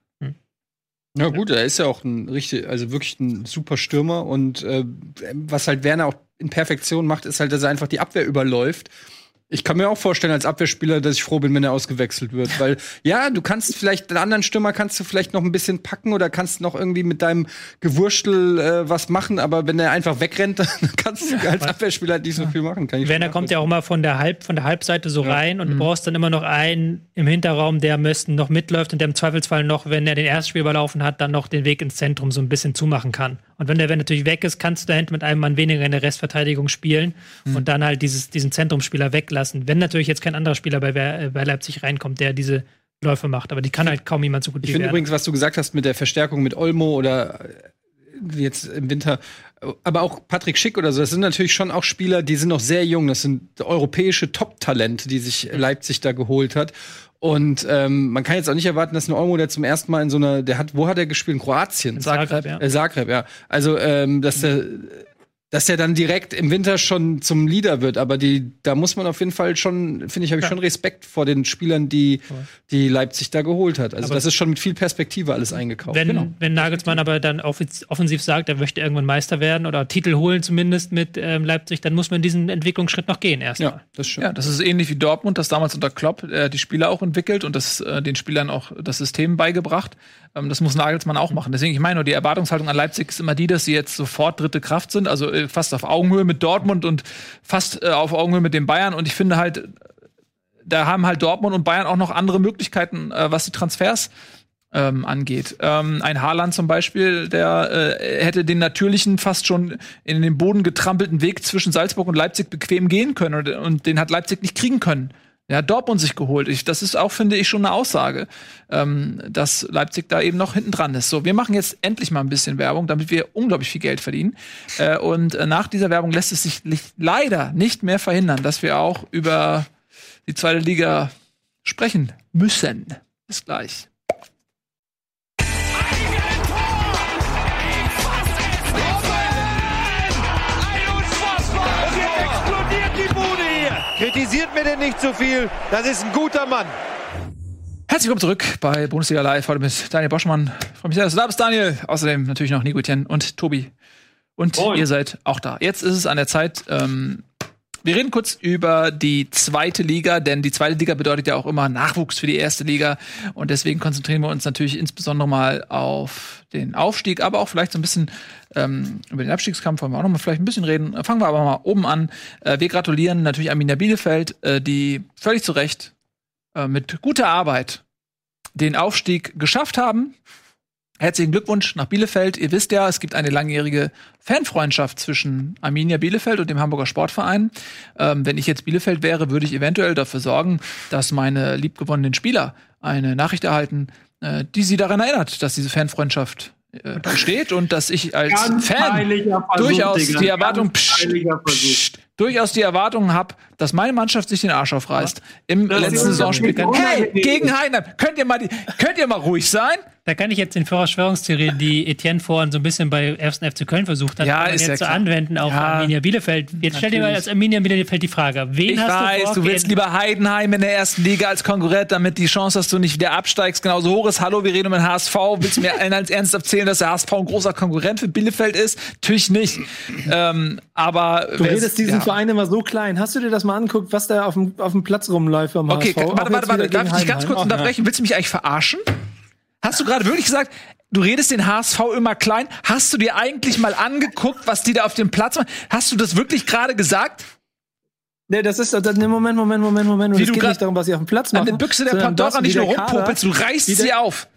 Ja gut, er ist ja auch ein richtig, also wirklich ein super Stürmer und äh, was halt Werner auch in Perfektion macht, ist halt, dass er einfach die Abwehr überläuft ich kann mir auch vorstellen als Abwehrspieler, dass ich froh bin, wenn er ausgewechselt wird, weil ja, du kannst vielleicht den anderen Stürmer kannst du vielleicht noch ein bisschen packen oder kannst noch irgendwie mit deinem Gewurstel äh, was machen, aber wenn er einfach wegrennt, dann kannst du als Abwehrspieler halt nicht so viel machen. Kann ich Werner kommt ja auch mal von der Halb von der Halbseite so ja. rein und mhm. du brauchst dann immer noch einen im Hinterraum, der am besten noch mitläuft und der im Zweifelsfall noch, wenn er den Erstspiel überlaufen hat, dann noch den Weg ins Zentrum so ein bisschen zumachen kann. Und wenn der Wenn natürlich weg ist, kannst du da hinten mit einem Mann weniger in der Restverteidigung spielen mhm. und dann halt dieses, diesen Zentrumsspieler weglassen. Wenn natürlich jetzt kein anderer Spieler bei, äh, bei Leipzig reinkommt, der diese Läufe macht. Aber die kann halt kaum jemand so gut Ich finde übrigens, was du gesagt hast mit der Verstärkung mit Olmo oder äh, jetzt im Winter, aber auch Patrick Schick oder so, das sind natürlich schon auch Spieler, die sind noch sehr jung. Das sind europäische Top-Talente, die sich Leipzig da geholt hat. Und ähm, man kann jetzt auch nicht erwarten, dass ein Olmo, der zum ersten Mal in so einer, der hat, wo hat er gespielt? In Kroatien. In Zagreb, ja. Äh, Zagreb, ja. Also, ähm, dass der dass er dann direkt im Winter schon zum Leader wird. Aber die, da muss man auf jeden Fall schon, finde ich, habe ich ja. schon Respekt vor den Spielern, die, die Leipzig da geholt hat. Also aber das ist schon mit viel Perspektive alles eingekauft. Wenn, genau. wenn Nagelsmann aber dann offensiv sagt, er möchte irgendwann Meister werden oder Titel holen zumindest mit ähm, Leipzig, dann muss man diesen Entwicklungsschritt noch gehen erstmal. Ja, das stimmt. Ja, das ist ähnlich wie Dortmund, das damals unter Klopp äh, die Spieler auch entwickelt und das äh, den Spielern auch das System beigebracht. Ähm, das muss Nagelsmann auch machen. Deswegen, ich meine nur, die Erwartungshaltung an Leipzig ist immer die, dass sie jetzt sofort dritte Kraft sind, also äh, fast auf Augenhöhe mit Dortmund und fast äh, auf Augenhöhe mit den Bayern. Und ich finde halt, da haben halt Dortmund und Bayern auch noch andere Möglichkeiten, äh, was die Transfers ähm, angeht. Ähm, ein Haaland zum Beispiel, der äh, hätte den natürlichen, fast schon in den Boden getrampelten Weg zwischen Salzburg und Leipzig bequem gehen können und, und den hat Leipzig nicht kriegen können. Ja, Dortmund sich geholt. Ich, das ist auch, finde ich, schon eine Aussage, ähm, dass Leipzig da eben noch hinten dran ist. So, wir machen jetzt endlich mal ein bisschen Werbung, damit wir unglaublich viel Geld verdienen. Äh, und äh, nach dieser Werbung lässt es sich leider nicht mehr verhindern, dass wir auch über die zweite Liga sprechen müssen. Bis gleich. Kritisiert mir denn nicht zu viel. Das ist ein guter Mann. Herzlich willkommen zurück bei Bundesliga Live. Heute mit Daniel Boschmann. Freue mich sehr, dass du da bist, Daniel. Außerdem natürlich noch Nico Tien und Tobi. Und Moin. ihr seid auch da. Jetzt ist es an der Zeit, ähm, Wir reden kurz über die zweite Liga, denn die zweite Liga bedeutet ja auch immer Nachwuchs für die erste Liga. Und deswegen konzentrieren wir uns natürlich insbesondere mal auf den Aufstieg, aber auch vielleicht so ein bisschen ähm, über den Abstiegskampf wollen wir auch noch mal vielleicht ein bisschen reden. Fangen wir aber mal oben an. Äh, wir gratulieren natürlich Arminia Bielefeld, äh, die völlig zu Recht äh, mit guter Arbeit den Aufstieg geschafft haben. Herzlichen Glückwunsch nach Bielefeld. Ihr wisst ja, es gibt eine langjährige Fanfreundschaft zwischen Arminia Bielefeld und dem Hamburger Sportverein. Ähm, wenn ich jetzt Bielefeld wäre, würde ich eventuell dafür sorgen, dass meine liebgewonnenen Spieler eine Nachricht erhalten, äh, die sie daran erinnert, dass diese Fanfreundschaft äh, besteht und dass ich als Fan durchaus Digga. die Erwartung, pst, pst, durchaus die Erwartung habe, dass meine Mannschaft sich den Arsch aufreißt im Das letzten Saisonspiel. Hey, gegen Heidenheim, könnt ihr mal die, könnt ihr mal ruhig sein? Da kann ich jetzt den Verschwörungstheorie, die Etienne vorhin so ein bisschen bei 1. FC Köln versucht hat, Ja, jetzt ja so klar. anwenden auf Ja. Arminia Bielefeld. Jetzt stell dir mal als Arminia Bielefeld die Frage, wen Ich hast weiß, du du willst lieber Heidenheim in der ersten Liga als Konkurrent, damit die Chance, dass du nicht wieder absteigst, genauso hoch ist. Hallo, wir reden um den HSV. Willst du mir allen als ernsthaft erzählen, dass der HSV ein großer Konkurrent für Bielefeld ist? Natürlich nicht. ähm, aber Du redest diesen ja. Verein immer so klein. Hast du dir das mal angeguckt, was da auf dem, auf dem Platz rumläuft Okay, HSV? Warte, warte, warte. Darf ich dich ganz kurz unterbrechen? Willst du mich eigentlich verarschen? Hast du gerade wirklich gesagt, du redest den HSV immer klein? Hast du dir eigentlich mal angeguckt, was die da auf dem Platz machen? Hast du das wirklich gerade gesagt? Nee, das ist, das, nee, Moment, Moment, Moment, Moment. Wie es du geht nicht darum, was sie auf dem Platz machen. Eine Büchse der Pandora das, nicht nur der rumpopelst, du reißt der- sie auf.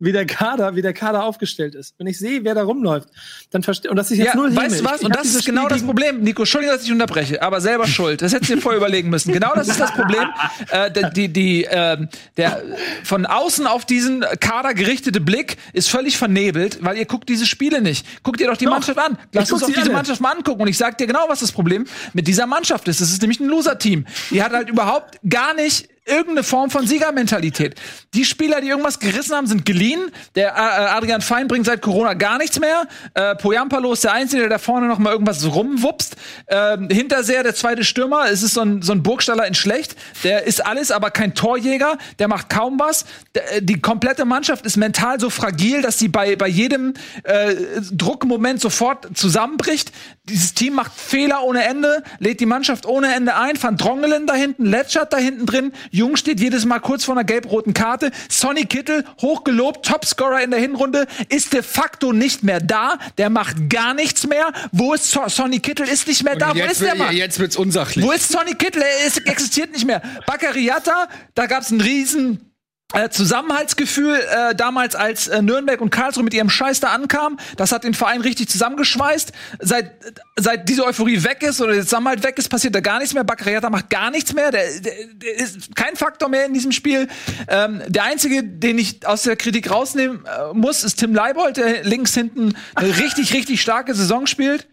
Wie der Kader, wie der Kader aufgestellt ist. Wenn ich sehe, wer da rumläuft, dann verstehe und das ist jetzt Ja, null Häme. weißt du was? Ich- ich Und das ist genau das Problem. Nico, Entschuldigung, dass ich unterbreche, aber selber schuld. Das hättest du dir vorher überlegen müssen. Genau das ist das Problem. Äh, die, die, ähm, der von außen auf diesen Kader gerichtete Blick ist völlig vernebelt, weil ihr guckt diese Spiele nicht. Guckt ihr doch die Mannschaft an. Lass uns doch diese alle. Mannschaft mal angucken. Und ich sag dir genau, was das Problem mit dieser Mannschaft ist. Es ist nämlich ein Loser-Team. Die hat halt überhaupt gar nicht irgendeine Form von Siegermentalität. Die Spieler, die irgendwas gerissen haben, sind geliehen. Der äh, Adrian Fein bringt seit Corona gar nichts mehr. Äh, Poyampalo ist der Einzige, der da vorne noch mal irgendwas rumwupst. Ähm, Hinterseher, der zweite Stürmer, es ist so ein, so ein Burgstaller in schlecht. Der ist alles, aber kein Torjäger. Der macht kaum was. Der, äh, die komplette Mannschaft ist mental so fragil, dass sie bei, bei jedem äh, Druckmoment sofort zusammenbricht. Dieses Team macht Fehler ohne Ende, lädt die Mannschaft ohne Ende ein. Van Drongelen da hinten, Letschert da hinten drin. Jung steht jedes Mal kurz vor einer gelb-roten Karte. Sonny Kittel, hochgelobt, Topscorer in der Hinrunde, ist de facto nicht mehr da. Der macht gar nichts mehr. Wo ist so Sonny Kittel? Ist nicht mehr da. Wo ist der Mann? jetzt wird's unsachlich. Wo ist Sonny Kittel? Er ist, existiert nicht mehr. Baccariata, da gab's einen riesen äh, Zusammenhaltsgefühl äh, damals, als äh, Nürnberg und Karlsruhe mit ihrem Scheiß da ankamen. Das hat den Verein richtig zusammengeschweißt. Seit, seit diese Euphorie weg ist oder der Zusammenhalt weg ist, passiert da gar nichts mehr. Baccariata macht gar nichts mehr. Der, der, der ist kein Faktor mehr in diesem Spiel. Ähm, der einzige, den ich aus der Kritik rausnehmen äh, muss, ist Tim Leibold, der links hinten eine richtig, richtig starke Saison spielt.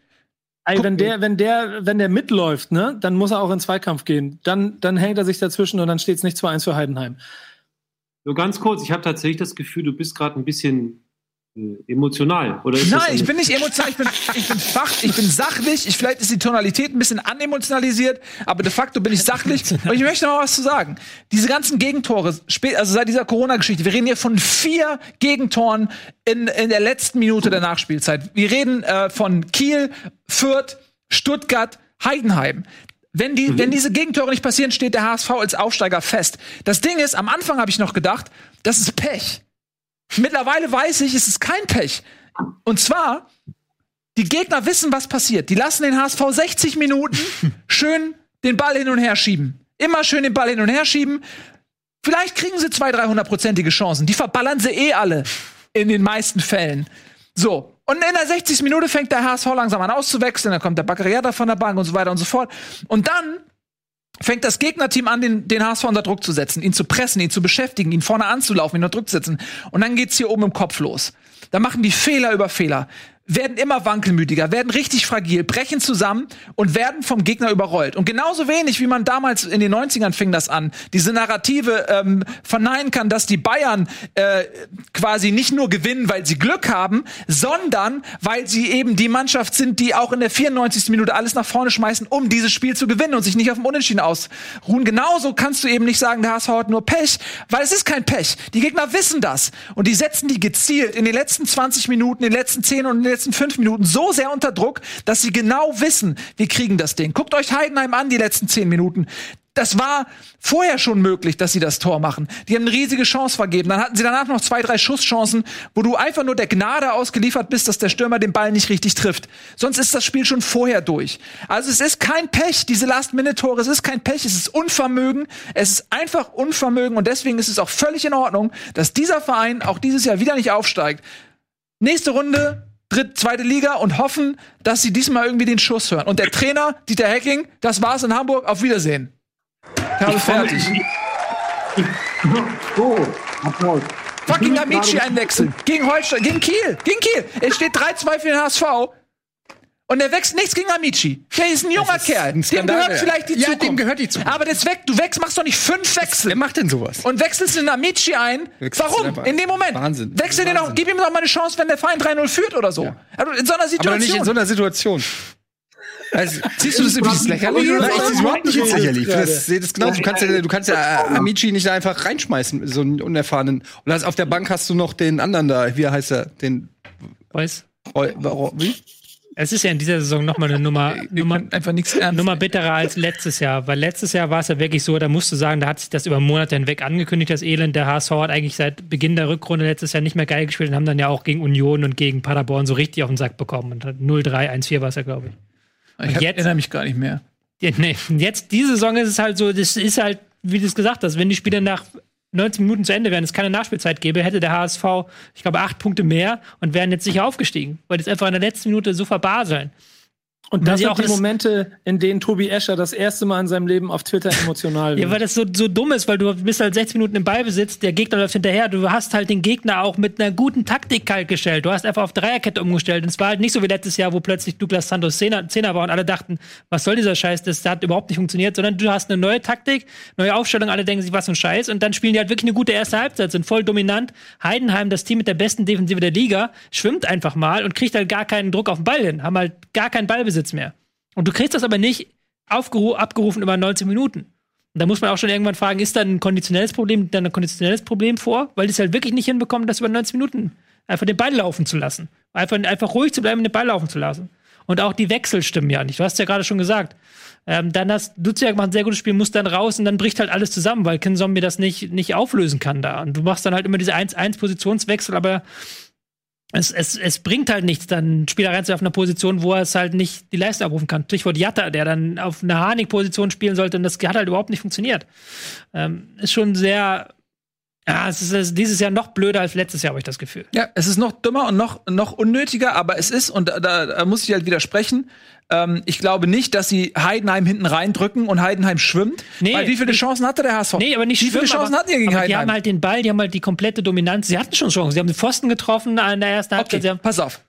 Ey, wenn der, wenn der, wenn der mitläuft, ne, dann muss er auch in Zweikampf gehen. Dann, dann hängt er sich dazwischen und dann steht es nicht 2-1 für Heidenheim. Nur ganz kurz, ich habe tatsächlich das Gefühl, du bist gerade ein bisschen äh, emotional. Oder Nein, ich bin nicht emotional, ich bin, ich bin fach, ich bin sachlich. Ich, vielleicht ist die Tonalität ein bisschen anemotionalisiert, aber de facto bin ich sachlich. Und ich möchte noch was zu sagen. Diese ganzen Gegentore, also seit dieser Corona-Geschichte, wir reden hier von vier Gegentoren in, in der letzten Minute der Nachspielzeit. Wir reden äh, von Kiel, Fürth, Stuttgart, Heidenheim. Wenn, die, wenn diese Gegentore nicht passieren, steht der HSV als Aufsteiger fest. Das Ding ist, am Anfang habe ich noch gedacht, das ist Pech. Mittlerweile weiß ich, es ist kein Pech. Und zwar, die Gegner wissen, was passiert. Die lassen den HSV 60 Minuten schön den Ball hin und her schieben. Immer schön den Ball hin und her schieben. Vielleicht kriegen sie 200, 300-prozentige Chancen. Die verballern sie eh alle. In den meisten Fällen. So. Und in der 60. Minute fängt der HSV langsam an auszuwechseln. Dann kommt der Baccariata von der Bank und so weiter und so fort. Und dann fängt das Gegnerteam an, den, den HSV unter Druck zu setzen, ihn zu pressen, ihn zu beschäftigen, ihn vorne anzulaufen, ihn unter Druck zu setzen. Und dann geht's hier oben im Kopf los. Da machen die Fehler über Fehler, werden immer wankelmütiger, werden richtig fragil, brechen zusammen und werden vom Gegner überrollt. Und genauso wenig, wie man damals in den 90ern fing das an, diese Narrative ähm, verneinen kann, dass die Bayern äh, quasi nicht nur gewinnen, weil sie Glück haben, sondern weil sie eben die Mannschaft sind, die auch in der 94. Minute alles nach vorne schmeißen, um dieses Spiel zu gewinnen und sich nicht auf dem Unentschieden ausruhen. Genauso kannst du eben nicht sagen, der HSV hat nur Pech, weil es ist kein Pech. Die Gegner wissen das und die setzen die gezielt in den letzten 20 Minuten, in den letzten 10 und in den letzten letzten fünf Minuten so sehr unter Druck, dass sie genau wissen, wir kriegen das Ding. Guckt euch Heidenheim an, die letzten zehn Minuten. Das war vorher schon möglich, dass sie das Tor machen. Die haben eine riesige Chance vergeben. Dann hatten sie danach noch zwei, drei Schusschancen, wo du einfach nur der Gnade ausgeliefert bist, dass der Stürmer den Ball nicht richtig trifft. Sonst ist das Spiel schon vorher durch. Also es ist kein Pech, diese Last-Minute-Tore. Es ist kein Pech, es ist Unvermögen. Es ist einfach Unvermögen und deswegen ist es auch völlig in Ordnung, dass dieser Verein auch dieses Jahr wieder nicht aufsteigt. Nächste Runde, dritt, zweite Liga und hoffen, dass sie diesmal irgendwie den Schuss hören. Und der Trainer, Dieter Hecking, das war's in Hamburg. Auf Wiedersehen. Ich habe fertig. Oh, Applaus. Fucking Amici einwechseln. Gegen Holstein, gegen Kiel, gegen Kiel. Es steht 3-2 für den HSV. Und er wächst nichts gegen Amici. Der ist ein junger ist Kerl. ein Dem gehört ja. vielleicht die Ja, Zukunft. dem gehört die Zukunft. Aber das weg, du wächst, machst doch nicht fünf Wechsel. Wer macht denn sowas? Und wechselst den Amici ein. Wechselst Warum? In dem Moment. Wahnsinn. Wechsel den Wahnsinn. gib ihm doch mal eine Chance, wenn der Verein 3-0 führt oder so. Also in so einer Aber Situation. doch nicht in so einer Situation. Also, Siehst du das irgendwie das lächerlich? Nein, ich ist? sehe es überhaupt nicht als lächerlich. Das, das genau. Du kannst ja, du kannst ja äh, Amici nicht einfach reinschmeißen, so einen unerfahrenen. Und auf der Bank hast du noch den anderen da. Wie heißt er? Den. Weiß. Wie? Es ist ja in dieser Saison nochmal eine Nummer, Nummer, einfach nichts. Nummer bitterer als letztes Jahr. Weil letztes Jahr war es ja wirklich so, da musst du sagen, da hat sich das über Monate hinweg angekündigt, das Elend. Der HSV hat eigentlich seit Beginn der Rückrunde letztes Jahr nicht mehr geil gespielt und haben dann ja auch gegen Union und gegen Paderborn so richtig auf den Sack bekommen. Und hat 0-3, 1-4 war es ja, glaube ich. ich hab- jetzt- erinnere mich gar nicht mehr. Ja, nee, jetzt, diese Saison ist es halt so, das ist halt, wie du es gesagt hast, wenn die Spiele nach 90 Minuten zu Ende wären, es keine Nachspielzeit gäbe, hätte der HSV, ich glaube, acht Punkte mehr und wären jetzt sicher aufgestiegen, weil die es einfach in der letzten Minute so verbaseln. Und das sind auch die Momente, in denen Tobi Escher das erste Mal in seinem Leben auf Twitter emotional Ja, wird. weil das so, so dumm ist, weil du bist halt 60 Minuten im Ballbesitz, der Gegner läuft hinterher, du hast halt den Gegner auch mit einer guten Taktik kalt gestellt. Du hast einfach auf Dreierkette umgestellt. Und es war halt nicht so wie letztes Jahr, wo plötzlich Douglas Santos Zehner, Zehner war und alle dachten, was soll dieser Scheiß, das hat überhaupt nicht funktioniert, sondern du hast eine neue Taktik, neue Aufstellung, alle denken sich, was für ein Scheiß. Und dann spielen die halt wirklich eine gute erste Halbzeit, sind voll dominant. Heidenheim, das Team mit der besten Defensive der Liga, schwimmt einfach mal und kriegt halt gar keinen Druck auf den Ball hin, haben halt gar keinen Ballbesitz mehr. Und du kriegst das aber nicht abgerufen über 19 Minuten. Und da muss man auch schon irgendwann fragen, ist da ein konditionelles Problem, dann ein konditionelles Problem vor? Weil die es halt wirklich nicht hinbekommen, das über 90 Minuten einfach den Ball laufen zu lassen. Einfach, einfach ruhig zu bleiben und den Ball laufen zu lassen. Und auch die Wechsel stimmen ja nicht. Du hast ja gerade schon gesagt. Ähm, dann hast Duziak macht ein sehr gutes Spiel, muss dann raus und dann bricht halt alles zusammen, weil Ken Zombie das nicht, nicht auflösen kann da. Und du machst dann halt immer diese 1-1-Positionswechsel, aber es, es, es bringt halt nichts, dann einen Spieler reinzuwerfen auf einer Position, wo er es halt nicht die Leistung abrufen kann. Stichwort Jatta, der dann auf einer Harnik-Position spielen sollte und das hat halt überhaupt nicht funktioniert. Ähm, ist schon sehr, ja, es ist, es ist dieses Jahr noch blöder als letztes Jahr, habe ich das Gefühl. Ja, es ist noch dümmer und noch, noch unnötiger, aber es ist, und da, da, muss ich halt widersprechen, ähm, ich glaube nicht, dass sie Heidenheim hinten reindrücken und Heidenheim schwimmt. Nee, weil wie viele Chancen hatte der HSV? Nee, aber nicht Wie viele schwimmen, Chancen aber, hatten die gegen aber die Heidenheim? haben halt den Ball, die haben halt die komplette Dominanz. Sie hatten schon Chancen. Sie haben den Pfosten getroffen in der ersten Halbzeit. Okay, pass auf.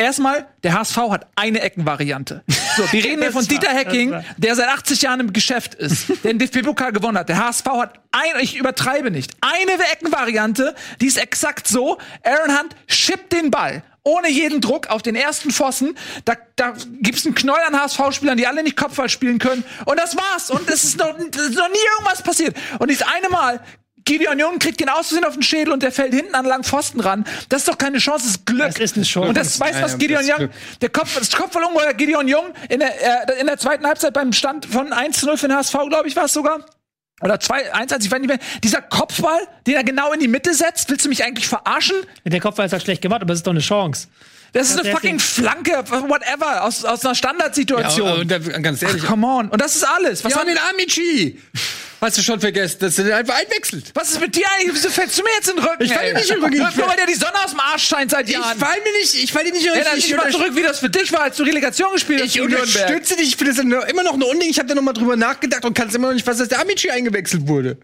Erstmal, der HSV hat eine Eckenvariante. So, wir reden hier von Dieter Hecking, der seit 80 Jahren im Geschäft ist, der den DFB-Pokal gewonnen hat. Der HSV hat ein, ich übertreibe nicht, eine Eckenvariante, die ist exakt so. Aaron Hunt schippt den Ball ohne jeden Druck auf den ersten Pfosten. Da, da gibt's einen Knäuel an HSV-Spielern, die alle nicht Kopfball spielen können. Und das war's. Und es ist noch, noch nie irgendwas passiert. Und dieses eine Mal, Gideon Jung kriegt den Auszusehen auf den Schädel und der fällt hinten an langen Pfosten ran. Das ist doch keine Chance, das ist Glück. Das ist eine Chance. Und das weiß Ja, was ja, Gideon das ist Jung, der Kopf, das Kopfballungeheuer Gideon Jung in der, äh, in der zweiten Halbzeit beim Stand von 1-0 für den HSV, glaube ich, war es sogar. Oder 2-1, ich weiß nicht mehr. Dieser Kopfball, den er genau in die Mitte setzt, willst du mich eigentlich verarschen? der Kopf war jetzt halt schlecht gemacht, aber es ist doch eine Chance. Das ist Das eine deswegen- fucking Flanke, whatever, aus, aus einer Standardsituation. Ja, und da, ganz ehrlich, Ach, come on. Und das ist alles. Was, wir hat, haben den Amici. Hast du schon vergessen, dass er den einfach einwechselt? was ist mit dir eigentlich? Wieso fällst du mir jetzt in den Rücken? Ich fall dir nicht in den Rücken, ich Nur weil dir die Sonne aus dem Arsch scheint seit Ich Jahren. fall mir nicht, ich fall dir nicht in den Erinner Rücken. dich mal zurück, wie das für dich war, als du Relegation gespielt hast Ich unterstütze dich. Ich finde das immer noch eine Unding. Ich habe da noch mal drüber nachgedacht und kann es immer noch nicht fassen, dass der Amici eingewechselt wurde.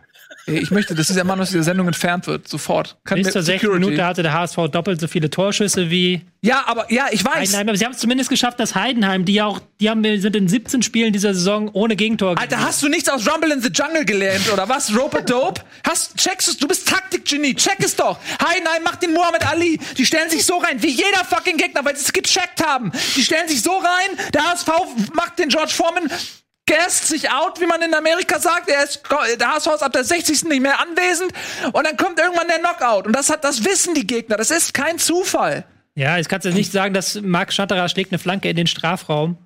Ich möchte, dass dieser Mann aus dieser Sendung entfernt wird, sofort. Kann Bis zur sechsten. Minute hatte der HSV doppelt so viele Torschüsse wie Ja, aber ja, ich weiß. Heidenheim. Aber sie haben es zumindest geschafft, dass Heidenheim, die ja auch, die haben, sind in 17 Spielen dieser Saison ohne Gegentor. Alter, hast du nichts aus Rumble in the Jungle gelernt oder was? Rope a Dope? Hast, checkst es, du bist Taktikgenie, check es doch. Heidenheim macht den Muhammad Ali. Die stellen sich so rein, wie jeder fucking Gegner, weil sie es gecheckt haben. Die stellen sich so rein, der HSV macht den George Foreman, gasst sich out, wie man in Amerika sagt. Er ist, der HSV ist ab der 60. nicht mehr anwesend und dann kommt irgendwann der Knockout. Und das hat, das wissen die Gegner. Das ist kein Zufall. Ja, jetzt kannst du nicht sagen, dass Marc Schatterer schlägt eine Flanke in den Strafraum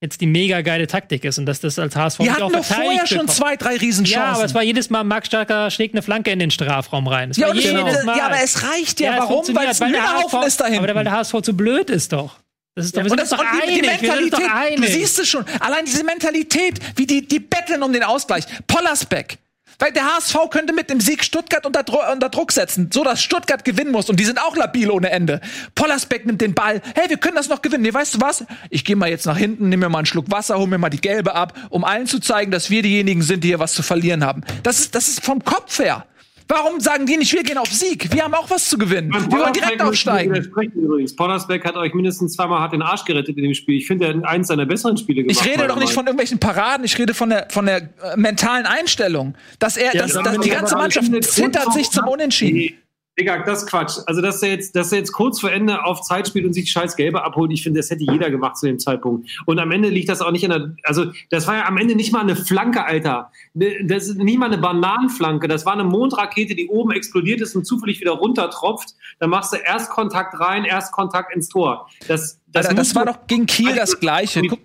jetzt die mega geile Taktik ist und dass das als HSV Die nicht hatten auch doch vorher schon zwei, drei Riesenchancen. Ja, aber es war jedes Mal, Marc Schatterer schlägt eine Flanke in den Strafraum rein. Ja, Mal. ja, aber es reicht ja. es Warum? Weil es ein HSV ist dahin. Aber weil der HSV zu blöd ist doch. Das ist doch, wir und das, doch und die, einig. die Mentalität, du siehst es schon, allein diese Mentalität, wie die, die betteln um den Ausgleich. Pollersbeck. Weil der HSV könnte mit dem Sieg Stuttgart unter, Dro unter Druck setzen, so dass Stuttgart gewinnen muss. Und die sind auch labil ohne Ende. Pollersbeck nimmt den Ball. Hey, wir können das noch gewinnen. Nee, weißt du was? Ich gehe mal jetzt nach hinten, nehme mir mal einen Schluck Wasser, hol mir mal die gelbe ab, um allen zu zeigen, dass wir diejenigen sind, die hier was zu verlieren haben. Das ist, das ist vom Kopf her. Warum sagen die nicht, wir gehen auf Sieg? Wir haben auch was zu gewinnen. Wir wollen direkt aufsteigen. Übrigens. Pollersbeck hat euch mindestens zweimal hart den Arsch gerettet in dem Spiel. Ich finde, er hat eins seiner besseren Spiele gemacht. Ich rede doch nicht von irgendwelchen Paraden, ich rede von der, von der äh, mentalen Einstellung. Dass er, dass, dann dass bin die ganze Mannschaft zittert sich zum Unentschieden. Digga, das ist Quatsch. Also, dass er jetzt, dass er jetzt kurz vor Ende auf Zeit spielt und sich scheiß Gelbe abholt, ich finde, das hätte jeder gemacht zu dem Zeitpunkt. Und am Ende liegt das auch nicht in der, also, das war ja am Ende nicht mal eine Flanke, Alter. Ne, Das ist nicht mal eine Bananenflanke. Das war eine Mondrakete, die oben explodiert ist und zufällig wieder runtertropft. Dann machst du erst Kontakt rein, erst Kontakt ins Tor. Das, das, Alter, das war doch gegen Kiel das Gleiche. Guck,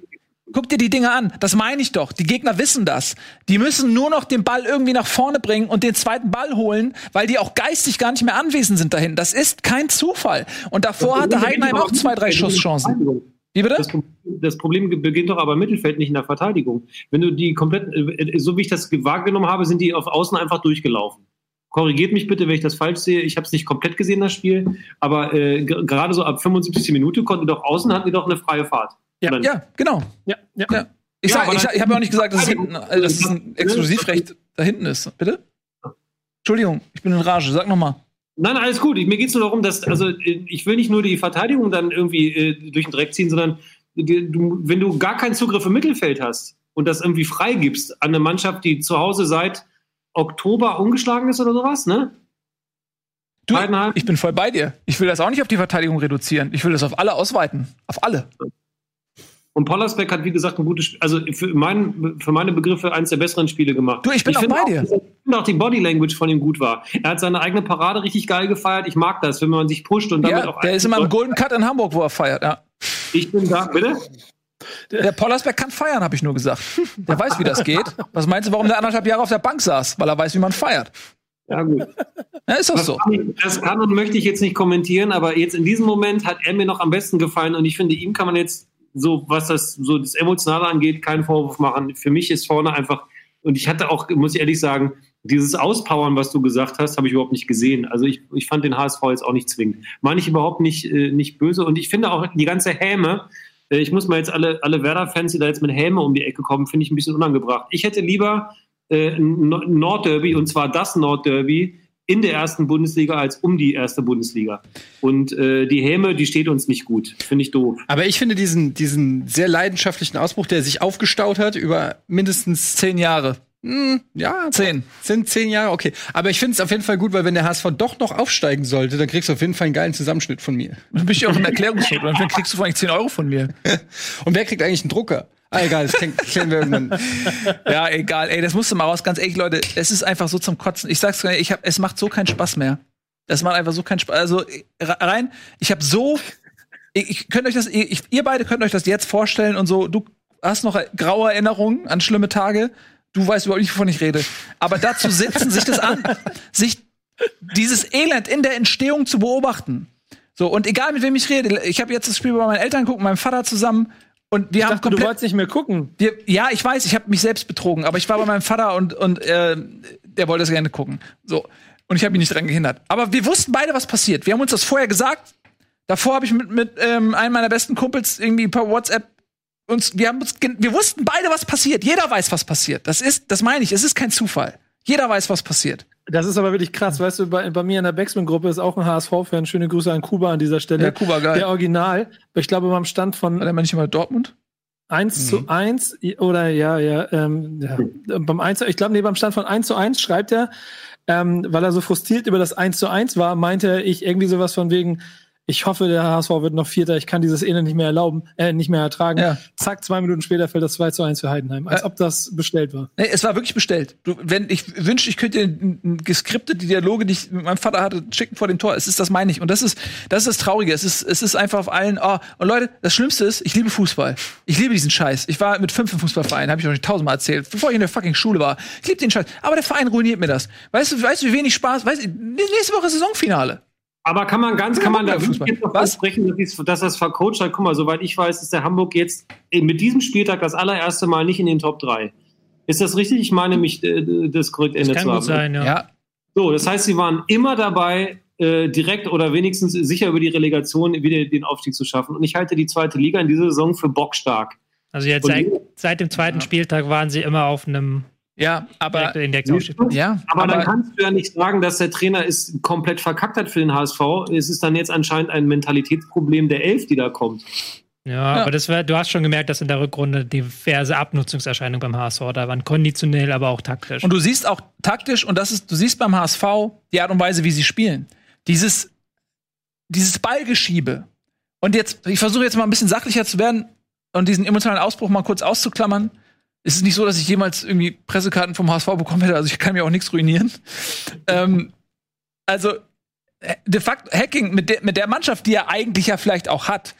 guck dir die Dinge an. Das meine ich doch. Die Gegner wissen das. Die müssen nur noch den Ball irgendwie nach vorne bringen und den zweiten Ball holen, weil die auch geistig gar nicht mehr anwesend sind dahin. Das ist kein Zufall. Und davor hatte Heidenheim auch zwei, drei Schusschancen. Wie bitte? Das, das Problem beginnt doch aber im Mittelfeld, nicht in der Verteidigung. Wenn du die komplett, äh, so wie ich das wahrgenommen habe, sind die auf Außen einfach durchgelaufen. Korrigiert mich bitte, wenn ich das falsch sehe. Ich habe es nicht komplett gesehen, das Spiel. Aber äh, ge- gerade so ab 75. Minute konnten die doch außen, hatten die doch eine freie Fahrt. Ja. Ja, genau. Ja, ja. Ja. Ich, Ja, sag, ich, ich habe ja auch nicht gesagt, dass es, hinten, äh, dass es ein Exklusivrecht da hinten ist. Bitte? Entschuldigung, ich bin in Rage. Sag noch mal. Nein, alles gut. Mir geht es nur darum, dass, also äh, ich will nicht nur die Verteidigung dann irgendwie äh, durch den Dreck ziehen, sondern die, du, wenn du gar keinen Zugriff im Mittelfeld hast und das irgendwie freigibst an eine Mannschaft, die zu Hause seit Oktober ungeschlagen ist oder sowas, ne? Du, Heidenheim? ich bin voll bei dir. Ich will das auch nicht auf die Verteidigung reduzieren. Ich will das auf alle ausweiten. Auf alle. Und Pollersbeck hat, wie gesagt, ein gutes Spiel, also für, mein, für meine Begriffe eins der besseren Spiele gemacht. Du, ich bin auch finde bei dir. Ich finde auch die Body Language von ihm gut war. Er hat seine eigene Parade richtig geil gefeiert. Ich mag das, wenn man sich pusht und damit Ja, auch der ist immer im Golden Cut in Hamburg, wo er feiert. Ja. Ich bin da, bitte? Der Pollersberg kann feiern, habe ich nur gesagt. Der weiß, wie das geht. Was meinst du, warum der anderthalb Jahre auf der Bank saß? Weil er weiß, wie man feiert. Ja, gut. Ja, ist doch Das, so. kann ich, das kann und möchte ich jetzt nicht kommentieren, aber jetzt in diesem Moment hat er mir noch am besten gefallen und ich finde, ihm kann man jetzt so, was das, so das Emotionale angeht, keinen Vorwurf machen. Für mich ist vorne einfach, und ich hatte auch, muss ich ehrlich sagen, dieses Auspowern, was du gesagt hast, habe ich überhaupt nicht gesehen. Also ich, ich fand den HSV jetzt auch nicht zwingend. Meine ich überhaupt nicht, äh, nicht böse und ich finde auch die ganze Häme, äh, ich muss mal jetzt alle, alle Werder-Fans, die da jetzt mit Häme um die Ecke kommen, finde ich ein bisschen unangebracht. Ich hätte lieber äh, ein Nord- Nordderby und zwar das Nordderby in der ersten Bundesliga als um die erste Bundesliga. Und äh, die Häme, die steht uns nicht gut. Finde ich doof. Aber ich finde diesen, diesen sehr leidenschaftlichen Ausbruch, der sich aufgestaut hat über mindestens Zehn Jahre. hm, ja, Zehn. sind zehn Jahre, okay. Aber ich finde es auf jeden Fall gut, weil wenn der HSV doch noch aufsteigen sollte, dann kriegst du auf jeden Fall einen geilen Zusammenschnitt von mir. Dann bin ich auch im Erklärungsschutz. Dann kriegst du vielleicht 10 Euro von mir. Und wer kriegt eigentlich einen Drucker? Ah, egal, das klären wir irgendwann. Ja, egal. Ey, das musst du mal raus. Ganz ehrlich, Leute, es ist einfach so zum Kotzen. Ich sag's ich hab, es macht so keinen Spaß mehr. Das macht einfach so keinen Spaß. Also re- rein, ich habe so, ich, ich könnt euch das, ich, ihr beide könnt euch das jetzt vorstellen und so. Du hast noch graue Erinnerungen an schlimme Tage. Du weißt überhaupt nicht, wovon ich rede. Aber dazu sitzen, sich das an, sich dieses Elend in der Entstehung zu beobachten. So, und egal mit wem ich rede, ich habe jetzt das Spiel bei meinen Eltern mit meinem Vater zusammen. Und wir Ich haben dachte, du komplett wolltest nicht mehr gucken. wir, ja, ich weiß, ich habe mich selbst betrogen, aber ich war bei meinem Vater und, und äh, der wollte es gerne gucken. So. Und ich habe ihn nicht dran gehindert. Aber wir wussten beide, was passiert. Wir haben uns das vorher gesagt. Davor habe ich mit, mit ähm, einem meiner besten Kumpels irgendwie per WhatsApp uns, wir haben uns, wir wussten beide, was passiert. Jeder weiß, was passiert. Das ist, das meine ich, es ist kein Zufall. Jeder weiß, was passiert. Das ist aber wirklich krass. Weißt du, bei, bei mir in der Backspin-Gruppe ist auch ein HSV-Fan. Schöne Grüße an Kuba an dieser Stelle. Ja, Kuba, geil. Der Original. Ich glaube, beim Stand von War der nicht mal Dortmund? 1 zu 1 oder ja, ja, ähm, ja. beim 1 zu, ich glaube, nee, beim Stand von 1 zu 1 schreibt er, ähm, weil er so frustriert über das 1 zu 1 war, meinte ich irgendwie sowas von wegen, ich hoffe, der HSV wird noch Vierter, ich kann dieses Elend nicht mehr erlauben, äh, nicht mehr ertragen. Ja. Zack, zwei Minuten später fällt das 2 zu 1 für Heidenheim, als Ja. ob das bestellt war. Nee, es war wirklich bestellt. Du, wenn ich wünschte, ich könnte dir geskriptete Dialoge, die ich mit meinem Vater hatte, schicken vor dem Tor. Es ist das meine ich. Und das ist das ist das Traurige. Es ist es ist einfach auf allen. Oh, und Leute, das Schlimmste ist, ich liebe Fußball. Ich liebe diesen Scheiß. Ich war mit fünf im Fußballverein, habe ich euch tausendmal erzählt, bevor ich in der fucking Schule war. Ich liebe den Scheiß. Aber der Verein ruiniert mir das. Weißt du, weißt du, wie wenig Spaß? Weißt du, nächste Woche Saisonfinale. Aber kann man ganz, kann man da Was? sprechen, dass, das vercoacht hat? Guck mal, soweit ich weiß, ist der Hamburg jetzt mit diesem Spieltag das allererste Mal nicht in den Top 3. Ist das richtig? Ich meine, mich äh, das korrekt Ende kann zu gut haben. sein, ja. Ja, So, das heißt, sie waren immer dabei, äh, direkt oder wenigstens sicher über die Relegation wieder den Aufstieg zu schaffen. Und ich halte die zweite Liga in dieser Saison für bockstark. Also jetzt seit, seit dem zweiten Spieltag waren sie immer auf einem ja, aber ja, Aber, dann kannst du ja nicht sagen, dass der Trainer es komplett verkackt hat für den HSV. Es ist dann jetzt anscheinend ein Mentalitätsproblem der Elf, die da kommt. Ja, aber das war, du hast schon gemerkt, dass in der Rückrunde diverse Abnutzungserscheinungen beim HSV da waren. Konditionell, aber auch taktisch. Und du siehst auch taktisch, und das ist, du siehst beim HSV die Art und Weise, wie sie spielen. Dieses, dieses Ballgeschiebe. Und jetzt, ich versuche jetzt mal ein bisschen sachlicher zu werden und diesen emotionalen Ausbruch mal kurz auszuklammern. Es ist nicht so, dass ich jemals irgendwie Pressekarten vom HSV bekommen hätte, also ich kann mir auch nichts ruinieren. ähm, also, äh, de facto, Hacking mit der, mit der Mannschaft, die er eigentlich ja vielleicht auch hat,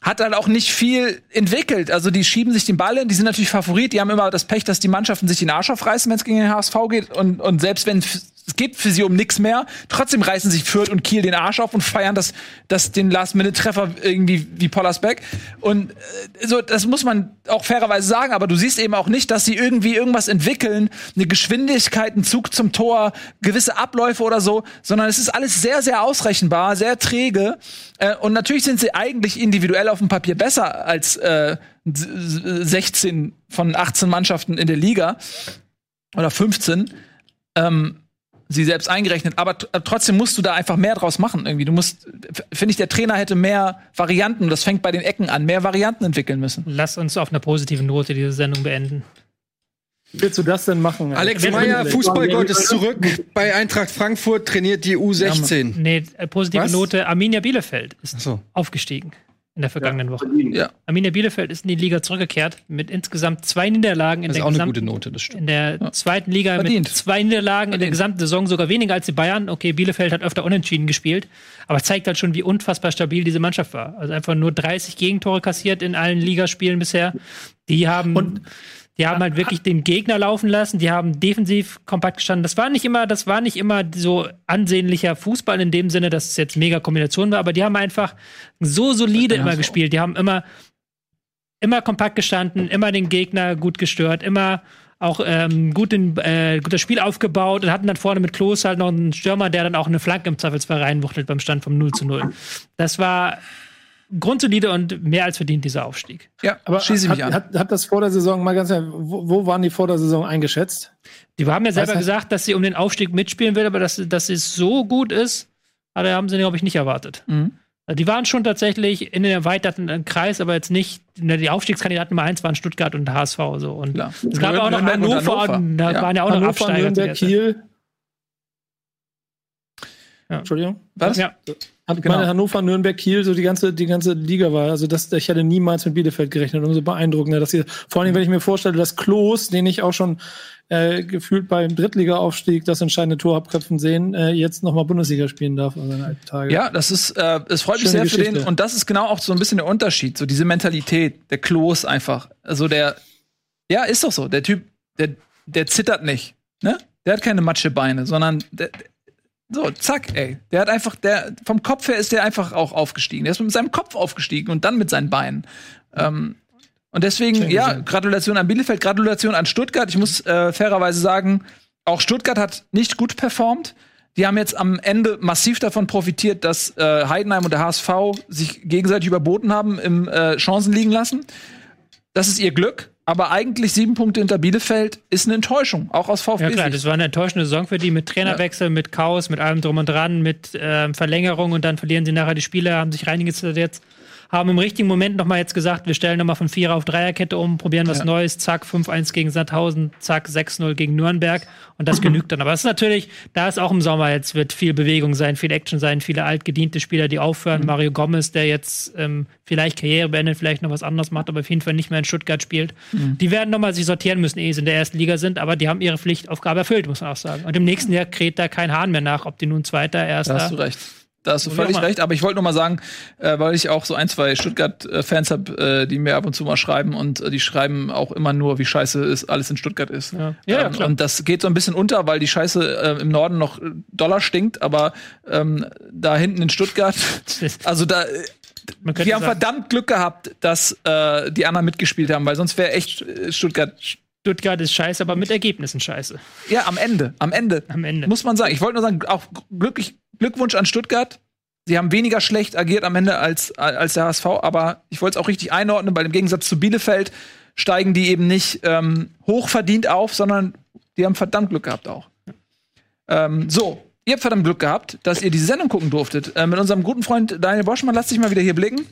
hat halt auch nicht viel entwickelt. Also die schieben sich den Ball hin, die sind natürlich Favorit, die haben immer das Pech, dass die Mannschaften sich den Arsch aufreißen, wenn es gegen den HSV geht. Und, und selbst wenn es geht für sie um nichts mehr, trotzdem reißen sich Fürth und Kiel den Arsch auf und feiern das, das den Last-Minute-Treffer irgendwie wie Pollersbeck. Und äh, so, das muss man auch fairerweise sagen, aber du siehst eben auch nicht, dass sie irgendwie irgendwas entwickeln, eine Geschwindigkeit, einen Zug zum Tor, gewisse Abläufe oder so, sondern es ist alles sehr, sehr ausrechenbar, sehr träge. Äh, und natürlich sind sie eigentlich individuell auf dem Papier besser als äh, s- s- 16 von 18 Mannschaften in der Liga oder 15. Ähm, sie selbst eingerechnet, aber t- trotzdem musst du da einfach mehr draus machen irgendwie. Du musst, finde ich, der Trainer hätte mehr Varianten, das fängt bei den Ecken an, mehr Varianten entwickeln müssen. Lass uns auf einer positiven Note diese Sendung beenden. Wie willst du das denn machen? Alex Meyer, Fußballgott ist zurück bei Eintracht Frankfurt, trainiert die U16. Nee, äh, positive Was? Note. Arminia Bielefeld ist so. aufgestiegen in der vergangenen Woche. Ja. Arminia Bielefeld ist in die Liga zurückgekehrt mit insgesamt zwei Niederlagen in Das ist der auch eine gute Note, das stimmt. in der zweiten Liga Verdient. mit zwei Niederlagen in der Verdient. gesamten Saison, sogar weniger als die Bayern. Okay, Bielefeld hat öfter unentschieden gespielt, aber zeigt halt schon, wie unfassbar stabil diese Mannschaft war. Also einfach nur 30 Gegentore kassiert in allen Ligaspielen bisher. Die haben Und- die haben halt wirklich den Gegner laufen lassen, die haben defensiv kompakt gestanden. Das war nicht immer, das war nicht immer so ansehnlicher Fußball in dem Sinne, dass es jetzt mega Kombination war, aber die haben einfach so solide immer gespielt. Die haben immer immer kompakt gestanden, immer den Gegner gut gestört, immer auch ähm, gut, in, äh, gut das Spiel aufgebaut und hatten dann vorne mit Klos halt noch einen Stürmer, der dann auch eine Flanke im Zweifelsfall reinwuchtelt beim Stand vom 0 zu 0. Das war grundsolide und mehr als verdient dieser Aufstieg. Ja, Aber schließe ich hat, mich an. Hat, hat das vor der Saison mal ganz ehrlich, wo, wo waren die vor der Saison eingeschätzt? Die haben ja selber heißt- gesagt, dass sie um den Aufstieg mitspielen will, aber dass, dass es so gut ist, aber haben sie, glaube ich, nicht erwartet. Mhm. Also Die waren schon tatsächlich in den erweiterten Kreis, aber jetzt nicht. Die Aufstiegskandidaten Nummer eins waren Stuttgart und HSV. So. Und Klar. es gab auch noch Nürnberg und Hannover, Hannover. und da Ja. waren ja auch noch Hannover, Absteiger. zu Nürnberg. Kiel. Ja. Entschuldigung. Was? Ja. Hat Genau. meine Hannover, Nürnberg, Kiel, so die ganze, die ganze Liga war. Also das, ich hätte niemals mit Bielefeld gerechnet. Umso beeindruckender, dass sie, vor allem, wenn ich mir vorstelle, dass Klos, den ich auch schon äh, gefühlt beim Drittliga-Aufstieg das entscheidende Tor abköpfen sehen, äh, jetzt nochmal Bundesliga spielen darf an seinen alten Tage. Ja, das ist, äh, es freut mich Schöne sehr für den. Geschichte. Und das ist genau auch so ein bisschen der Unterschied, so diese Mentalität, der Klos einfach. Also der, ja, ist doch so. Der Typ, der, der zittert nicht, ne? Der hat keine Matschebeine, sondern der, der- so, zack, ey. Der hat einfach, der, vom Kopf her ist der einfach auch aufgestiegen. Der ist mit seinem Kopf aufgestiegen und dann mit seinen Beinen. Ähm, und deswegen, ja. Gratulation an Bielefeld, Gratulation an Stuttgart. Ich muss äh, fairerweise sagen, auch Stuttgart hat nicht gut performt. Die haben jetzt am Ende massiv davon profitiert, dass äh, Heidenheim und der HSV sich gegenseitig überboten haben, im äh, Chancen liegen lassen. Das ist ihr Glück. Aber eigentlich sieben Punkte hinter Bielefeld ist eine Enttäuschung, auch aus VfB. Ja klar, das war eine enttäuschende Saison für die mit Trainerwechsel, mit Chaos, mit allem drum und dran, mit ähm, Verlängerung und dann verlieren sie nachher die Spiele, haben sich reiniges jetzt. Haben im richtigen Moment noch mal jetzt gesagt, wir stellen noch mal von Vierer auf Dreierkette um, probieren was Ja. Neues, zack, 5-1 gegen Sandhausen, zack, 6-0 gegen Nürnberg und das genügt dann. Aber es ist natürlich, da ist auch im Sommer jetzt wird viel Bewegung sein, viel Action sein, viele altgediente Spieler, die aufhören. Mario Gomez, der jetzt ähm, vielleicht Karriere beendet, vielleicht noch was anderes macht, aber auf jeden Fall nicht mehr in Stuttgart spielt. Die werden noch mal sich sortieren müssen, ehe sie in der ersten Liga sind, aber die haben ihre Pflichtaufgabe erfüllt, muss man auch sagen. Und im nächsten Jahr kräht da kein Hahn mehr nach, ob die nun Zweiter, Erster. Da hast du recht. Da hast du völlig recht. Aber ich wollte nur mal sagen, äh, weil ich auch so ein, zwei Stuttgart-Fans habe, äh, die mir ab und zu mal schreiben und äh, die schreiben auch immer nur, wie scheiße es alles in Stuttgart ist. Ja. Ja, ähm, klar. Und das geht so ein bisschen unter, weil die Scheiße äh, im Norden noch doller stinkt, aber ähm, da hinten in Stuttgart, also da. Die haben sagen- verdammt Glück gehabt, dass äh, die anderen mitgespielt haben, weil sonst wäre echt äh, Stuttgart. Stuttgart ist scheiße, aber mit Ergebnissen scheiße. Ja, am Ende. Am Ende. Am Ende. Muss man sagen. Ich wollte nur sagen, auch glücklich, Glückwunsch an Stuttgart. Sie haben weniger schlecht agiert am Ende als, als der HSV, aber ich wollte es auch richtig einordnen, weil im Gegensatz zu Bielefeld steigen die eben nicht ähm, hochverdient auf, sondern die haben verdammt Glück gehabt auch. Ähm, so, ihr habt verdammt Glück gehabt, dass ihr diese Sendung gucken durftet. Äh, mit unserem guten Freund Daniel Boschmann, lass dich mal wieder hier blicken.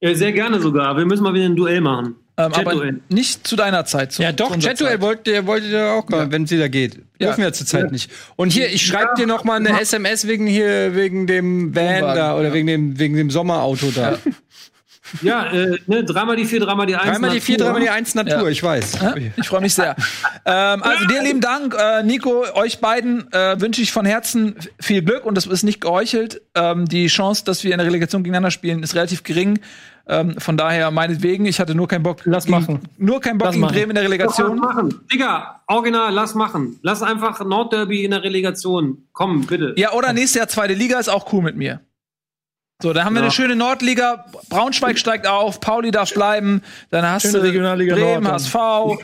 Ja, sehr gerne sogar. Wir müssen mal wieder ein Duell machen. Ähm, aber nicht zu deiner Zeit. Zu, Ja, doch, Chatduell Zeit. wollt ihr, wolltet ihr auch kommen, Ja. wenn es wieder geht. Ja. Dürfen wir zurzeit nicht. Und hier, ich schreibe dir noch mal eine SMS wegen hier, wegen dem Van Wohnwagen, da oder ja. wegen dem, wegen dem Sommerauto da. Ja, äh, ne, dreimal die vier, dreimal die eins. Dreimal die vier, dreimal die eins Natur, Ja. ich weiß. Ich freue mich sehr. ähm, also dir lieben Dank, äh, Nico, euch beiden äh, wünsche ich von Herzen viel Glück und das ist nicht geheuchelt. Ähm, die Chance, dass wir in der Relegation gegeneinander spielen, ist relativ gering. Ähm, von daher meinetwegen, ich hatte nur keinen Bock. Lass gegen, machen. Nur keinen Bock Lass gegen machen. Bremen in der Lass Relegation. machen. Digga, original, lass machen. Lass einfach Nordderby in der Relegation. Komm, bitte. Ja, oder nächstes Jahr zweite Liga ist auch cool mit mir. So, dann haben wir Ja. eine schöne Nordliga. Braunschweig steigt auf, Pauli darf bleiben. Dann hast Schöne du Regionalliga Bremen, Nord. HSV,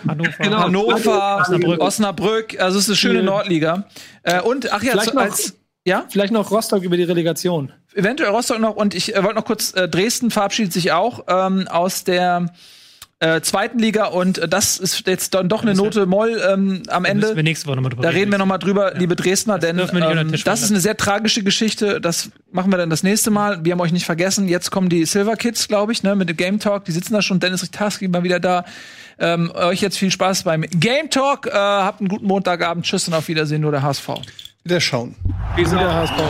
Hannover. Genau. Hannover, Osnabrück. Osnabrück. Also es ist eine schöne Schön. Nordliga. Äh, und ach ja, Vielleicht zu, noch- als ja, Vielleicht noch Rostock über die Relegation. eventuell Rostock noch. Und ich äh, wollte noch kurz, äh, Dresden verabschiedet sich auch ähm, aus der äh, zweiten Liga und äh, das ist jetzt dann doch eine Note Moll ähm, am Da müssen Ende. wir nächste Woche nochmal drüber Da reden wir noch mal drüber, liebe Dresdner, denn dürfen wir nicht unter den ähm, das ist eine sehr tragische Geschichte. Das machen wir dann das nächste Mal. Wir haben euch nicht vergessen. Jetzt kommen die Silver Kids, glaube ich, ne, mit dem Game Talk. Die sitzen da schon. Dennis Ritarski mal wieder da. Ähm, euch jetzt viel Spaß beim Game Talk. Äh, habt einen guten Montagabend. Tschüss und auf Wiedersehen. Nur der HSV. Wieder schauen. Wieder HSV.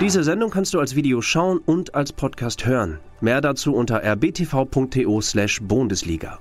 Diese Sendung kannst du als Video schauen und als Podcast hören. Mehr dazu unter rbtv.to/bundesliga.